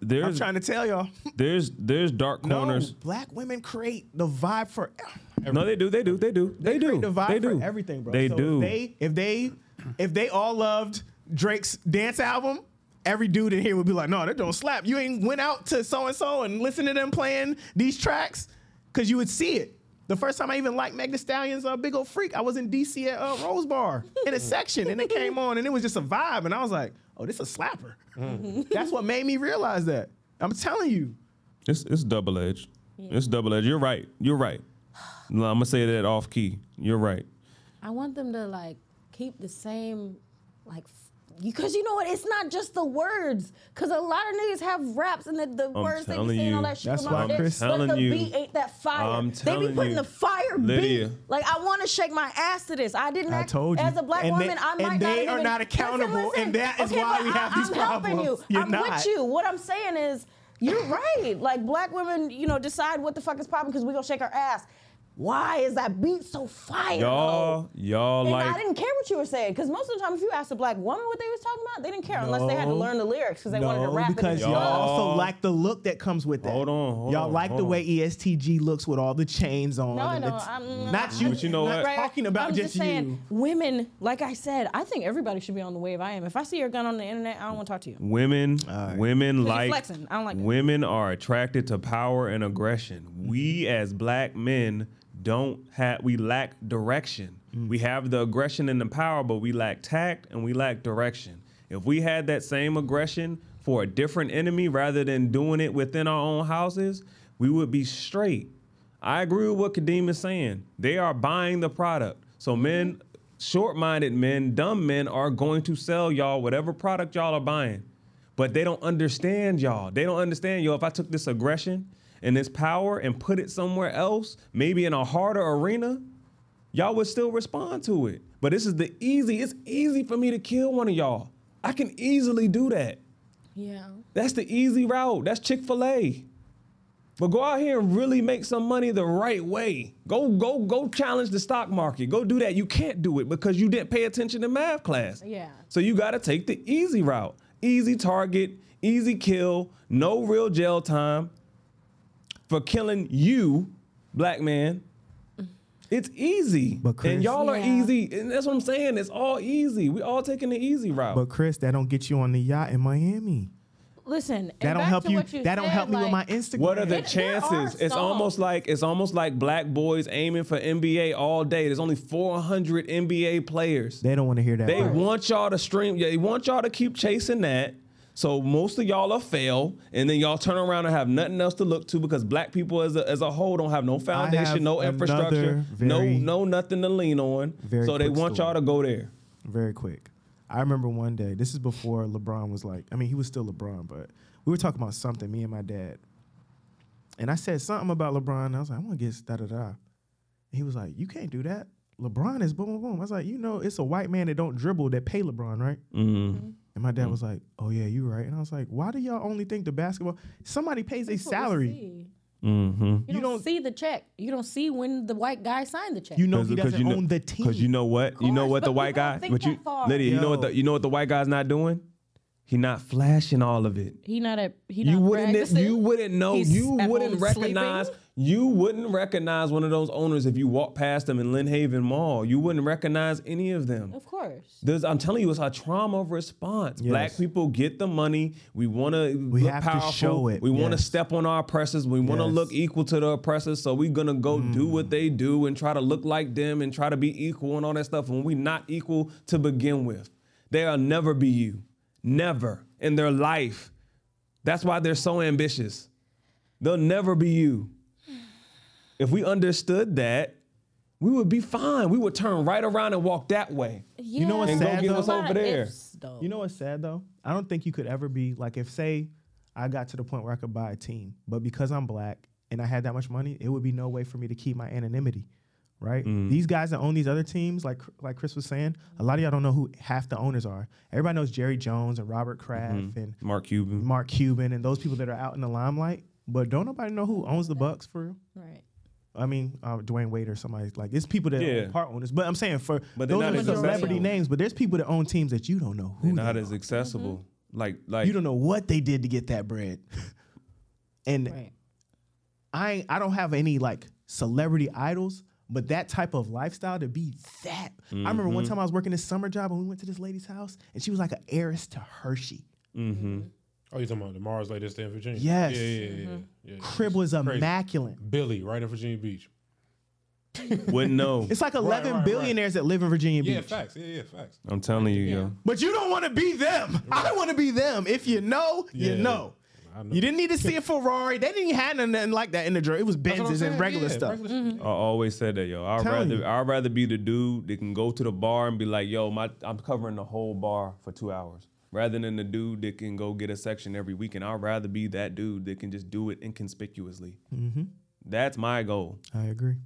I'm trying to tell y'all. there's there's dark corners. No, black women create the vibe for. Everything. No, they do. They do. They do. They, do. create the vibe they do. for everything, bro. They So do. If they if they if they all loved Drake's dance album, every dude in here would be like, "No, that don't slap." You ain't went out to so and so and listened to them playing these tracks because you would see it. The first time I even liked Meg Thee Stallion's uh, "Big Ole Freak," I was in DC at uh, Rose Bar in a section, and it came on, and it was just a vibe, and I was like, "Oh, this a slapper." Mm. That's what made me realize that. I'm telling you. It's it's double edged. It's double edged. You're right. You're right. No, I'm gonna say that off key. You're right. I want them to like keep the same like because you know what? It's not just the words. Cause a lot of niggas have raps and the, the words they be telling saying all that shit. That's come out why of their- Chris- but telling the you. beat ain't that fire. I'm they be putting you. the fire Lydia. beat. Like I want to shake my ass to this. I didn't. I act- told you. As a black And they- woman, I and might they not are even, not accountable, and that is okay, why but we have I, these I'm helping you. You're I'm not. with you. What I'm saying is, you're right. Like black women, you know, decide what the fuck is popping because we gonna shake our ass. Why is that beat so fire? Y'all, y'all And I didn't care what you were saying because most of the time, if you asked a black woman what they was talking about, they didn't care unless they had to learn the lyrics because they wanted to rap because it. in y'all also like the look that comes with that. Hold on, hold y'all on, like the hold way ESTG looks with all the chains on. No, I and know. the t- I'm, not you. But you know what? Right, talking about I'm just, saying, you. women, like I said, I think everybody should be on the wave I am. If I see your gun on the internet, I don't want to talk to you. Women, women like flexing. I don't like that. women are attracted to power and aggression. We as black men don't have we lack direction. Mm. We have the aggression and the power, but we lack tact and we lack direction. If we had that same aggression for a different enemy rather than doing it within our own houses, we would be straight. I agree with what Kadeem is saying. They are buying the product. So men, short-minded men, dumb men are going to sell y'all whatever product y'all are buying. But they don't understand y'all. They don't understand yo. If I took this aggression and this power and put it somewhere else, maybe in a harder arena, y'all would still respond to it. But this is the easy. It's easy for me to kill one of y'all. I can easily do that. Yeah. That's the easy route. That's Chick Fil A. But go out here and really make some money the right way. Go, go, go challenge the stock market. Go do that. You can't do it because you didn't pay attention in math class. Yeah. So you got to take the easy route. Easy target, easy kill, no real jail time for killing you, black man. It's easy. But Chris- and y'all are Yeah. easy. And that's what I'm saying. It's all easy. We all taking the easy route. But Chris, that don't get you on the yacht in Miami. Listen, That don't help you. you That don't said, help me with my Instagram. What are the There- there are chances? It's almost like it's almost like black boys aiming for NBA all day. There's only 400 NBA players. They don't want to hear that. They part. want y'all to stream. Yeah, they want y'all to keep chasing that. So most of y'all will fail, and then y'all turn around and have nothing else to look to because black people as a, as a whole don't have no foundation, have no infrastructure, another no no nothing to lean on. very So they want story. y'all to go there. very quick. I remember one day. This is before LeBron was like. I mean, he was still LeBron, but we were talking about something. Me and my dad. And I said something about LeBron. And I was like, I want to get da da da. He was like, You can't do that. LeBron is boom boom boom. I was like, you know, it's a white man that don't dribble that pay LeBron, right? Mm-hmm. And my dad was like, Oh yeah, you're right. And I was like, Why do y'all only think the basketball? Somebody pays a That's what salary. Mm-hmm. You, You don't, don't- see the check. You don't see when the white guy signed the check. You know he doesn't you know, own the team. Because you know what? You know what the white guy. But you, that far. Lydia, you know what the you know what the white guy's not doing? He not flashing all of it. he not at. He not you wouldn't practicing. you wouldn't know He's you wouldn't recognize sleeping. You wouldn't recognize one of those owners if you walked past them in Lynnhaven Mall. You wouldn't recognize any of them. Of course. There's, I'm telling you, it's a trauma response. Black people get the money. We want to We look have to show it, We want to step on our oppressors. We want to Yes. Mm. look equal to the oppressors. So we're gonna go do what they do and try to look like them and try to be equal and all that stuff. When we're not equal to begin with, they'll never be you, never in their life. That's why they're so ambitious. They'll never be you. If we understood that, we would be fine. We would turn right around and walk that way. Yeah, You know what's And go sad get though? us over there. Ifs, though. You know what's sad though? I don't think you could ever be like if say I got to the point where I could buy a team, but because I'm black and I had that much money, it would be no way for me to keep my anonymity. Right? Mm. These guys that own these other teams, like like Chris was saying, a lot of y'all don't know who half the owners are. Everybody knows Jerry Jones and Robert Kraft Mhm. and Mark Cuban. Mark Cuban and those people that are out in the limelight. But don't nobody know who owns the Bucks for real. Right. I mean, uh, Dwyane Wade or somebody like it's people that Yeah. own part owners. But I'm saying for But those are celebrity names. But there's people that own teams that you don't know who. They're not they as are. accessible. Like like you don't know what they did to get that bread. and Right. I I don't have any like celebrity idols, but that type of lifestyle to be that. I remember one Mhm. time I was working this summer job and we went to this lady's house and she was like an heiress to Hershey. Mm-hmm. Oh, you talking about the Mars lady that's there in Virginia? Yes. Yeah, yeah, yeah. yeah, mm-hmm. yeah. Crib was Crazy. immaculate. Billy, right in Virginia Beach. Wouldn't know. It's like 11 right, right. billionaires that live in Virginia Beach. Yeah, facts. Yeah, yeah, facts. I'm telling you, yo. But you don't want to be them. I want to be them. If you know, Yeah, you know. I know. You didn't need to see a Ferrari. They didn't even have nothing like that in the drawer. It was That's what I'm Benzes and saying, regular stuff. regular shit. Mm-hmm. I always said that, yo. I'd Telling rather you. I'd rather be the dude that can go to the bar and be like, yo, my I'm covering the whole bar for two hours. Rather than the dude that can go get a section every week. And I'd rather be that dude that can just do it inconspicuously. Mm-hmm. That's my goal. I agree.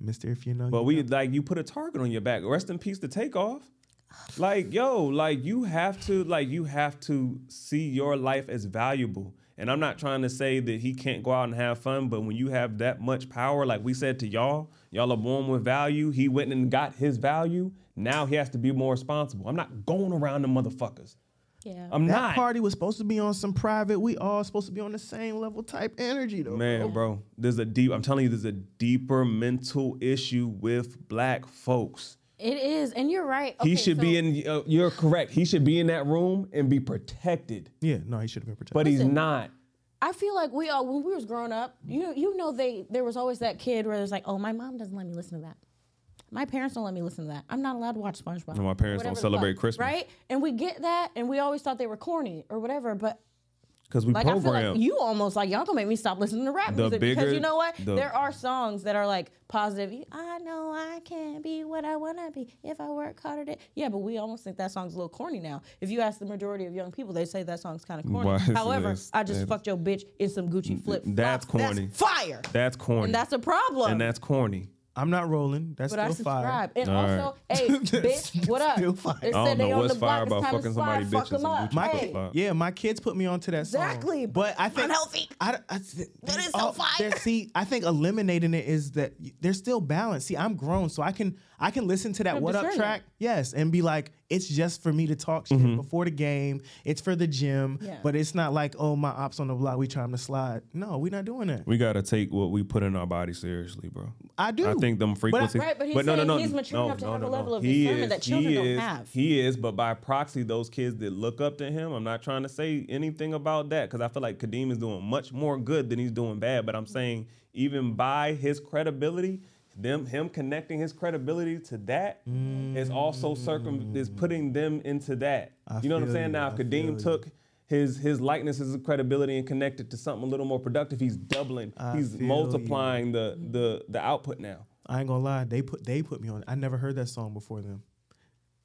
Mister, if you know. But you we know. like you put a target on your back. Rest in peace to Takeoff. Like, yo, like you have to, like you have to see your life as valuable. And I'm not trying to say that he can't go out and have fun, but when you have that much power, like we said to y'all, y'all are born with value. He went and got his value. Now he has to be more responsible. I'm not going around the motherfuckers. Yeah. I'm that not. party was supposed to be on some private. We all supposed to be on the same level type energy though. Man, bro, there's a deep. I'm telling you, there's a deeper mental issue with black folks. It is, and you're right. he should so- be in. Uh, you're correct. He should be in that room and be protected. Yeah, no, he should have been protected. But he's not. I feel like we all when we was growing up, you you know they there was always that kid where there's like, oh my mom doesn't let me listen to that. My parents don't let me listen to that. I'm not allowed to watch SpongeBob. No, my parents don't celebrate fuck, Christmas. right? And we get that, and we always thought they were corny or whatever. But Because we like I feel program. like you almost like y'all gonna make me stop listening to rap The music because you know what? the- there are songs that are like positive. I know I can be what I wanna be if I work harder. To, yeah, but we almost think that song's a little corny now. If you ask the majority of young people, they say that song's kind of corny. However, this- I just that's- fucked your bitch in some Gucci flip. That's corny. fire. that's corny. And that's a problem. And that's corny. I'm not rolling. That's but I still fire. subscribe. And All also, hey, bitch, what up? Still fire. They I don't said they know what's the fire about fucking slide. somebody Fuck bitches them and up. Gucci My Hey. yeah, my kids put me onto that song. Exactly, But I think unhealthy. I, I, But it's so all- fire. there- See, I think eliminating it is that y- there's still balance. See, I'm grown, so I can I can listen to that Have what up discernment. track, yes, and be like, it's just for me to talk shit Mm-hmm. before the game. It's for the gym, Yeah. but it's not like, oh, my ops on the block, we trying to slide. No, we're not doing that. We gotta take what we put in our body seriously, bro. I do. I think them frequencies. but Right, but he's no, no, no, he's mature no, enough to no, have no, a level no. of He discernment is, that children he don't have. He is, but by proxy, those kids that look up to him, I'm not trying to say anything about that because I feel like Kadeem is doing much more good than he's doing bad. But I'm saying even by his credibility, them him connecting his credibility to that mm. is also circum is putting them into that. I you know what I'm saying? you, Now, if feel Kadeem took his his likeness, his credibility, and connected to something a little more productive, he's doubling. I he's feel you. multiplying the the the output now. I ain't gonna lie, they put they put me on. I never heard that song before them.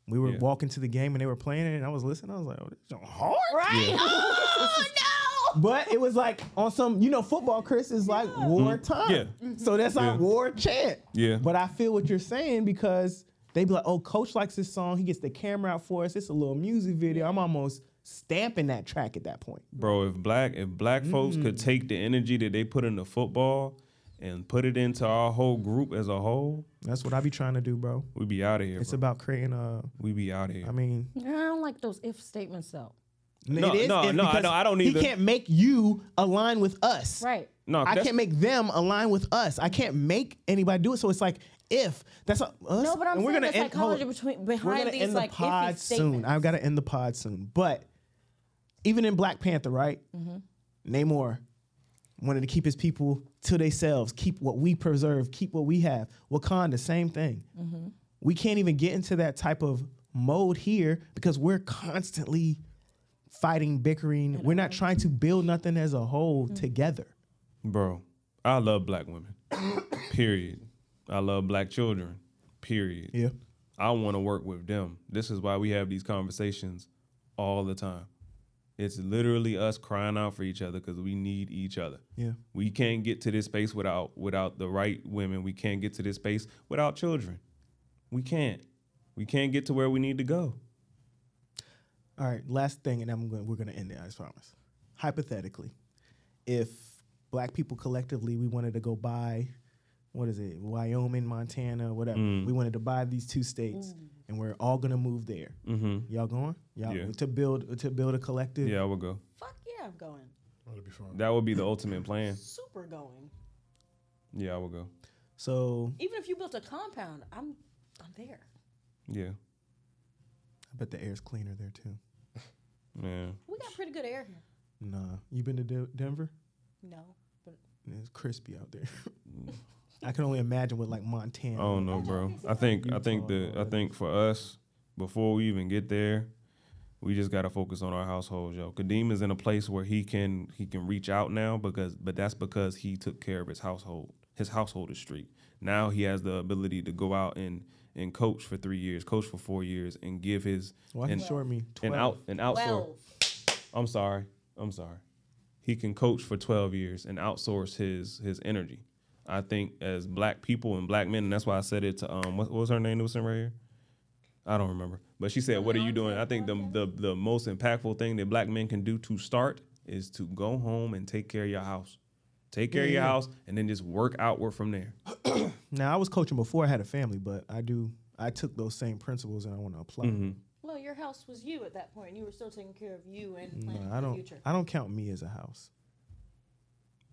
We were Yeah. walking to the game and they were playing it, and I was listening. I was like, oh, this is hard. Right? Oh no! But it was like on some, you know, football, Chris, is like war time. Mm-hmm. Yeah. So that's our Yeah. war chant. Yeah. But I feel what you're saying because they be like, oh, coach likes this song. He gets the camera out for us. It's a little music video. I'm almost stamping that track at that point. Bro, if black if black folks could Mm. take the energy that they put into football and put it into our whole group as a whole, That's what I be trying to do, bro. we be out of here. It's bro. about creating a. we be out of here. I mean, I don't like those if statements though. No, it is no, if no, I don't- I don't He can't make you align with us. Right. no, I can't make them align with us. I can't make anybody do it. So it's like if that's a, us. No, but I'm we're saying gonna the end, hold psychology on. between we're behind gonna these end like the pod iffy soon. I've got to end the pod soon. But even in Black Panther, right? Mm-hmm. Namor wanted to keep his people to themselves, keep what we preserve, keep what we have. Wakanda, same thing. Mm-hmm. We can't even get into that type of mode here because we're constantly fighting, bickering. We're not trying to build nothing as a whole Mm-hmm. together. Bro, I love black women. period. I love black children. Period. Yeah. I want to work with them. This is why we have these conversations all the time. It's literally us crying out for each other because we need each other. Yeah. We can't get to this space without without the right women. We can't get to this space without children. We can't. We can't get to where we need to go. All right, last thing, and I'm going, we're going to end it. I promise. Hypothetically, if black people collectively we wanted to go buy, what is it, Wyoming, Montana, whatever, Mm. we wanted to buy these two states, and we're all going to move there. Mm-hmm. Y'all going? Y'all Yeah. to build to build a collective. Yeah, I would go. Fuck yeah, I'm going. That'd be fun. That would be the ultimate plan. Super going. Yeah, I would go. So Even if you built a compound, I'm I'm there. Yeah. I bet the air's cleaner there too. Yeah. We got pretty good air here. Nah, you been to De- Denver? No, but It's crispy out there. I can only imagine what like Montana. I don't know, bro. I think I think the I think for us, before we even get there, we just gotta focus on our household, yo. Kadeem is in a place where he can he can reach out now because but that's because he took care of his household. His household is street. Now he has the ability to go out and and coach for three years, coach for four years, and give his Why he and, short me and out and outsource. I'm sorry. I'm sorry. He can coach for 12 years and outsource his his energy. I think as black people and black men, and that's why I said it to um what, what was her name that was in right here? I don't remember. But she said, What are you doing? I think the, the the most impactful thing that black men can do to start is to go home and take care of your house. Take care of your Yeah. house and then just work outward from there. Now I was coaching before I had a family, but I do I took those same principles and I want to apply. them. Well, your house was you at that point. and You were still taking care of you and No, planning I for the don't future. I don't count me as a house.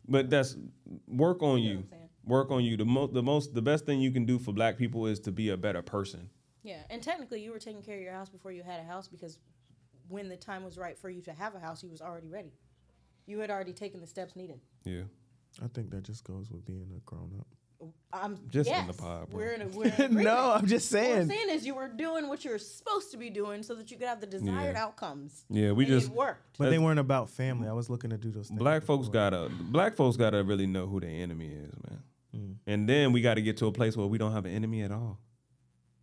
But that's work on what you. Work on you. The most the most the best thing you can do for black people is to be a better person. Yeah, and technically, you were taking care of your house before you had a house because when the time was right for you to have a house, you was already ready. You had already taken the steps needed. Yeah. I think that just goes with being a grown up. I'm Just in the pod, bro. We're in a, we're in no, I'm just saying. What I'm saying. saying is you were doing what you were supposed to be doing so that you could have the desired Yeah. outcomes. Yeah, we and just it worked. But they weren't about family. I was looking to do those things. black folks before. gotta black folks gotta really know who their enemy is, man. Mm. And then we gotta get to a place where we don't have an enemy at all.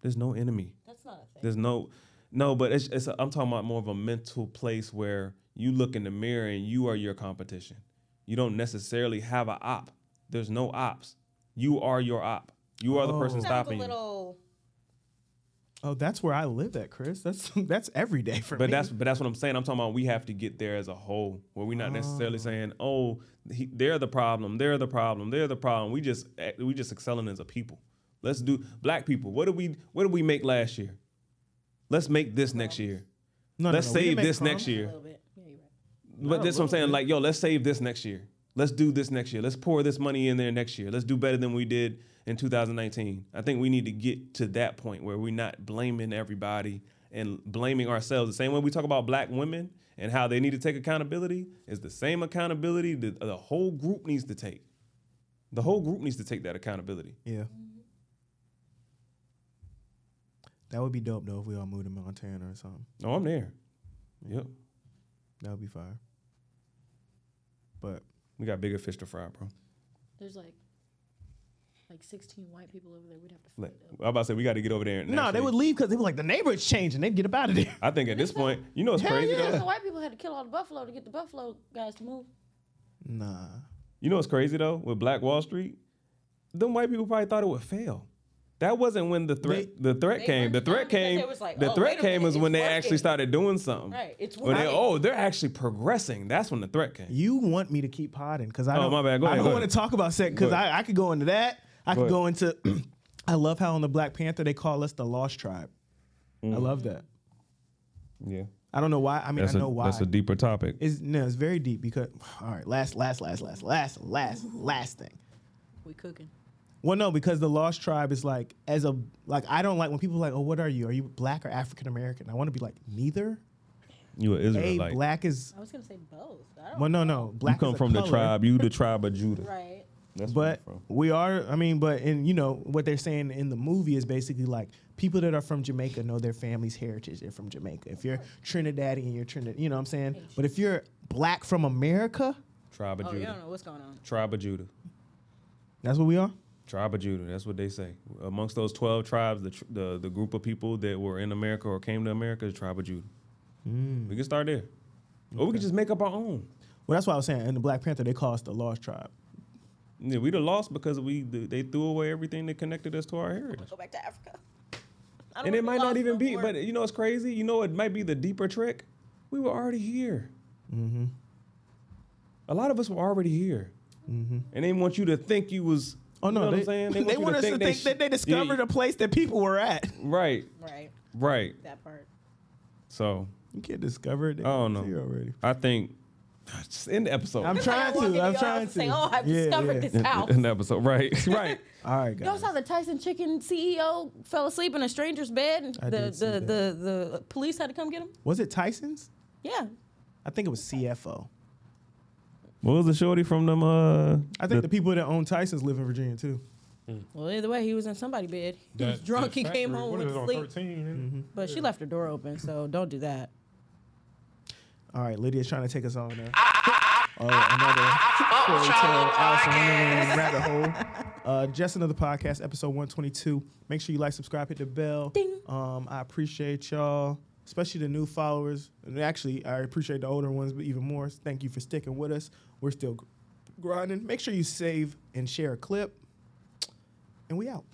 There's no enemy. That's not a thing. There's no no, but it's, it's a, I'm talking about more of a mental place where you look in the mirror and you are your competition. You don't necessarily have an op. There's no ops. You are your op. You are the oh. person Oh. Sounds stopping a you. little. Oh, that's where I live at, Chris. That's that's every day for But me. that's but that's what I'm saying. I'm talking about we have to get there as a whole, where we're not necessarily Oh. saying, "Oh, he, they're the problem, they're the problem, they're the problem." We just act- we just excelling as a people. Let's do black people. What did we what did we make last year? Let's make this next year. no, no, let's no, we save didn't make this next crumbs. A year. little bit. But that's what I'm saying. Like, yo, let's save this next year. Let's do this next year. Let's pour this money in there next year. Let's do better than we did in 2019. I think we need to get to that point where we're not blaming everybody and blaming ourselves. The same way we talk about black women and how they need to take accountability is the same accountability that the whole group needs to take. The whole group needs to take that accountability. Yeah. That would be dope though if we all moved to Montana or something. Oh, I'm there. Yep. That would be fire. But We got bigger fish to fry, bro. There's like like 16 white people over there. We'd have to Like, fight up. I'm about to say we got to get over there. And no, they would leave because they were like the neighborhood's changing. They'd get up out of there. I think at this point, you know what's Hell crazy yeah. though? The white people had to kill all the buffalo to get the buffalo guys to move. Nah. You know what's crazy though? With Black Wall Street, them white people probably thought it would fail. That wasn't when the threat the threat came. The threat came. was like, the "Oh, threat came minute, was when it's they actually started doing something. Right, it's When they oh they're actually progressing. That's when the threat came. You want me to keep potting because I Oh, don't. my bad. Go I ahead, don't want ahead. to talk about sex because I, I could go into that. I Go could go into. I love how on the Black Panther they call us the Lost Tribe. I love that. Yeah, I don't know why. I mean, that's I a know why. that's a deeper topic. It's no, it's very deep because all right, last, last, last, last, last, last, last thing. We cooking. Well, no, because the Lost Tribe is like as a like I don't like when people are like, oh, what are you? Are you black or African American? I want to be like neither. You an A Israelite. black is I was gonna say both. I don't well, no, no, black. you come is a from the tribe. You the tribe of Judah. Right. That's where But I'm from. we are. I mean, but and you know what they're saying in the movie is basically like people that are from Jamaica know their family's heritage. They're from Jamaica. If you're Trinidadian, you're Trinidad. You know what I'm saying? But if you're black from America, Tribe of Judah. Oh, you don't know what's going on. Tribe of Judah. that's what we are. Tribe of Judah. That's what they say. Amongst those twelve tribes, the the the group of people that were in America or came to America is Tribe of Judah. Mm. We can start there. Or we can just make up our own. Well, that's what I was saying. In the Black Panther, they call us the Lost Tribe. Yeah, we'd have lost because we they threw away everything that connected us to our heritage. Go back to Africa. And it might not even no be, more. but you know it's crazy? You know it might be the deeper trick. We were already here. Mm-hmm. A lot of us were already here, Mm-hmm. and they want you to think you was. Oh no, you know they, what I'm saying? they, you want us to think sh- that they discovered Yeah, a place that people were at. right, right. right. That part. So You can't discover it. They I don't know. already. I think just in the episode. I'm trying walk into to. I'm trying to. and say, "Oh, I've Yeah, discovered yeah. this in, house." in the episode, right, right. All right, Y'all guys. saw the Tyson Chicken CEO fell asleep in a stranger's bed. I the did see the, the the police had to come get him. Was it Tyson's? Yeah. I think it was CFO. What was the shorty from them? Uh, I think the, people that own Tyson's live in Virginia too. Hmm. Well, either way, he was in somebody's bed. He was drunk. that He came factory, home what with is it, on sleep. 13, Mm-hmm. But she left her door open, so don't do that. All right, Lydia's trying to take us on now. Ah, ah, ah, oh, another fairy tale Alice in Wonderland rabbit hole. Uh, just another podcast, episode 122. Make sure you like, subscribe, hit the bell. Ding. Um, I appreciate y'all, especially the new followers. And actually, I appreciate the older ones, but even more. Thank you for sticking with us. We're still grinding. Make sure you save and share a clip. And we out.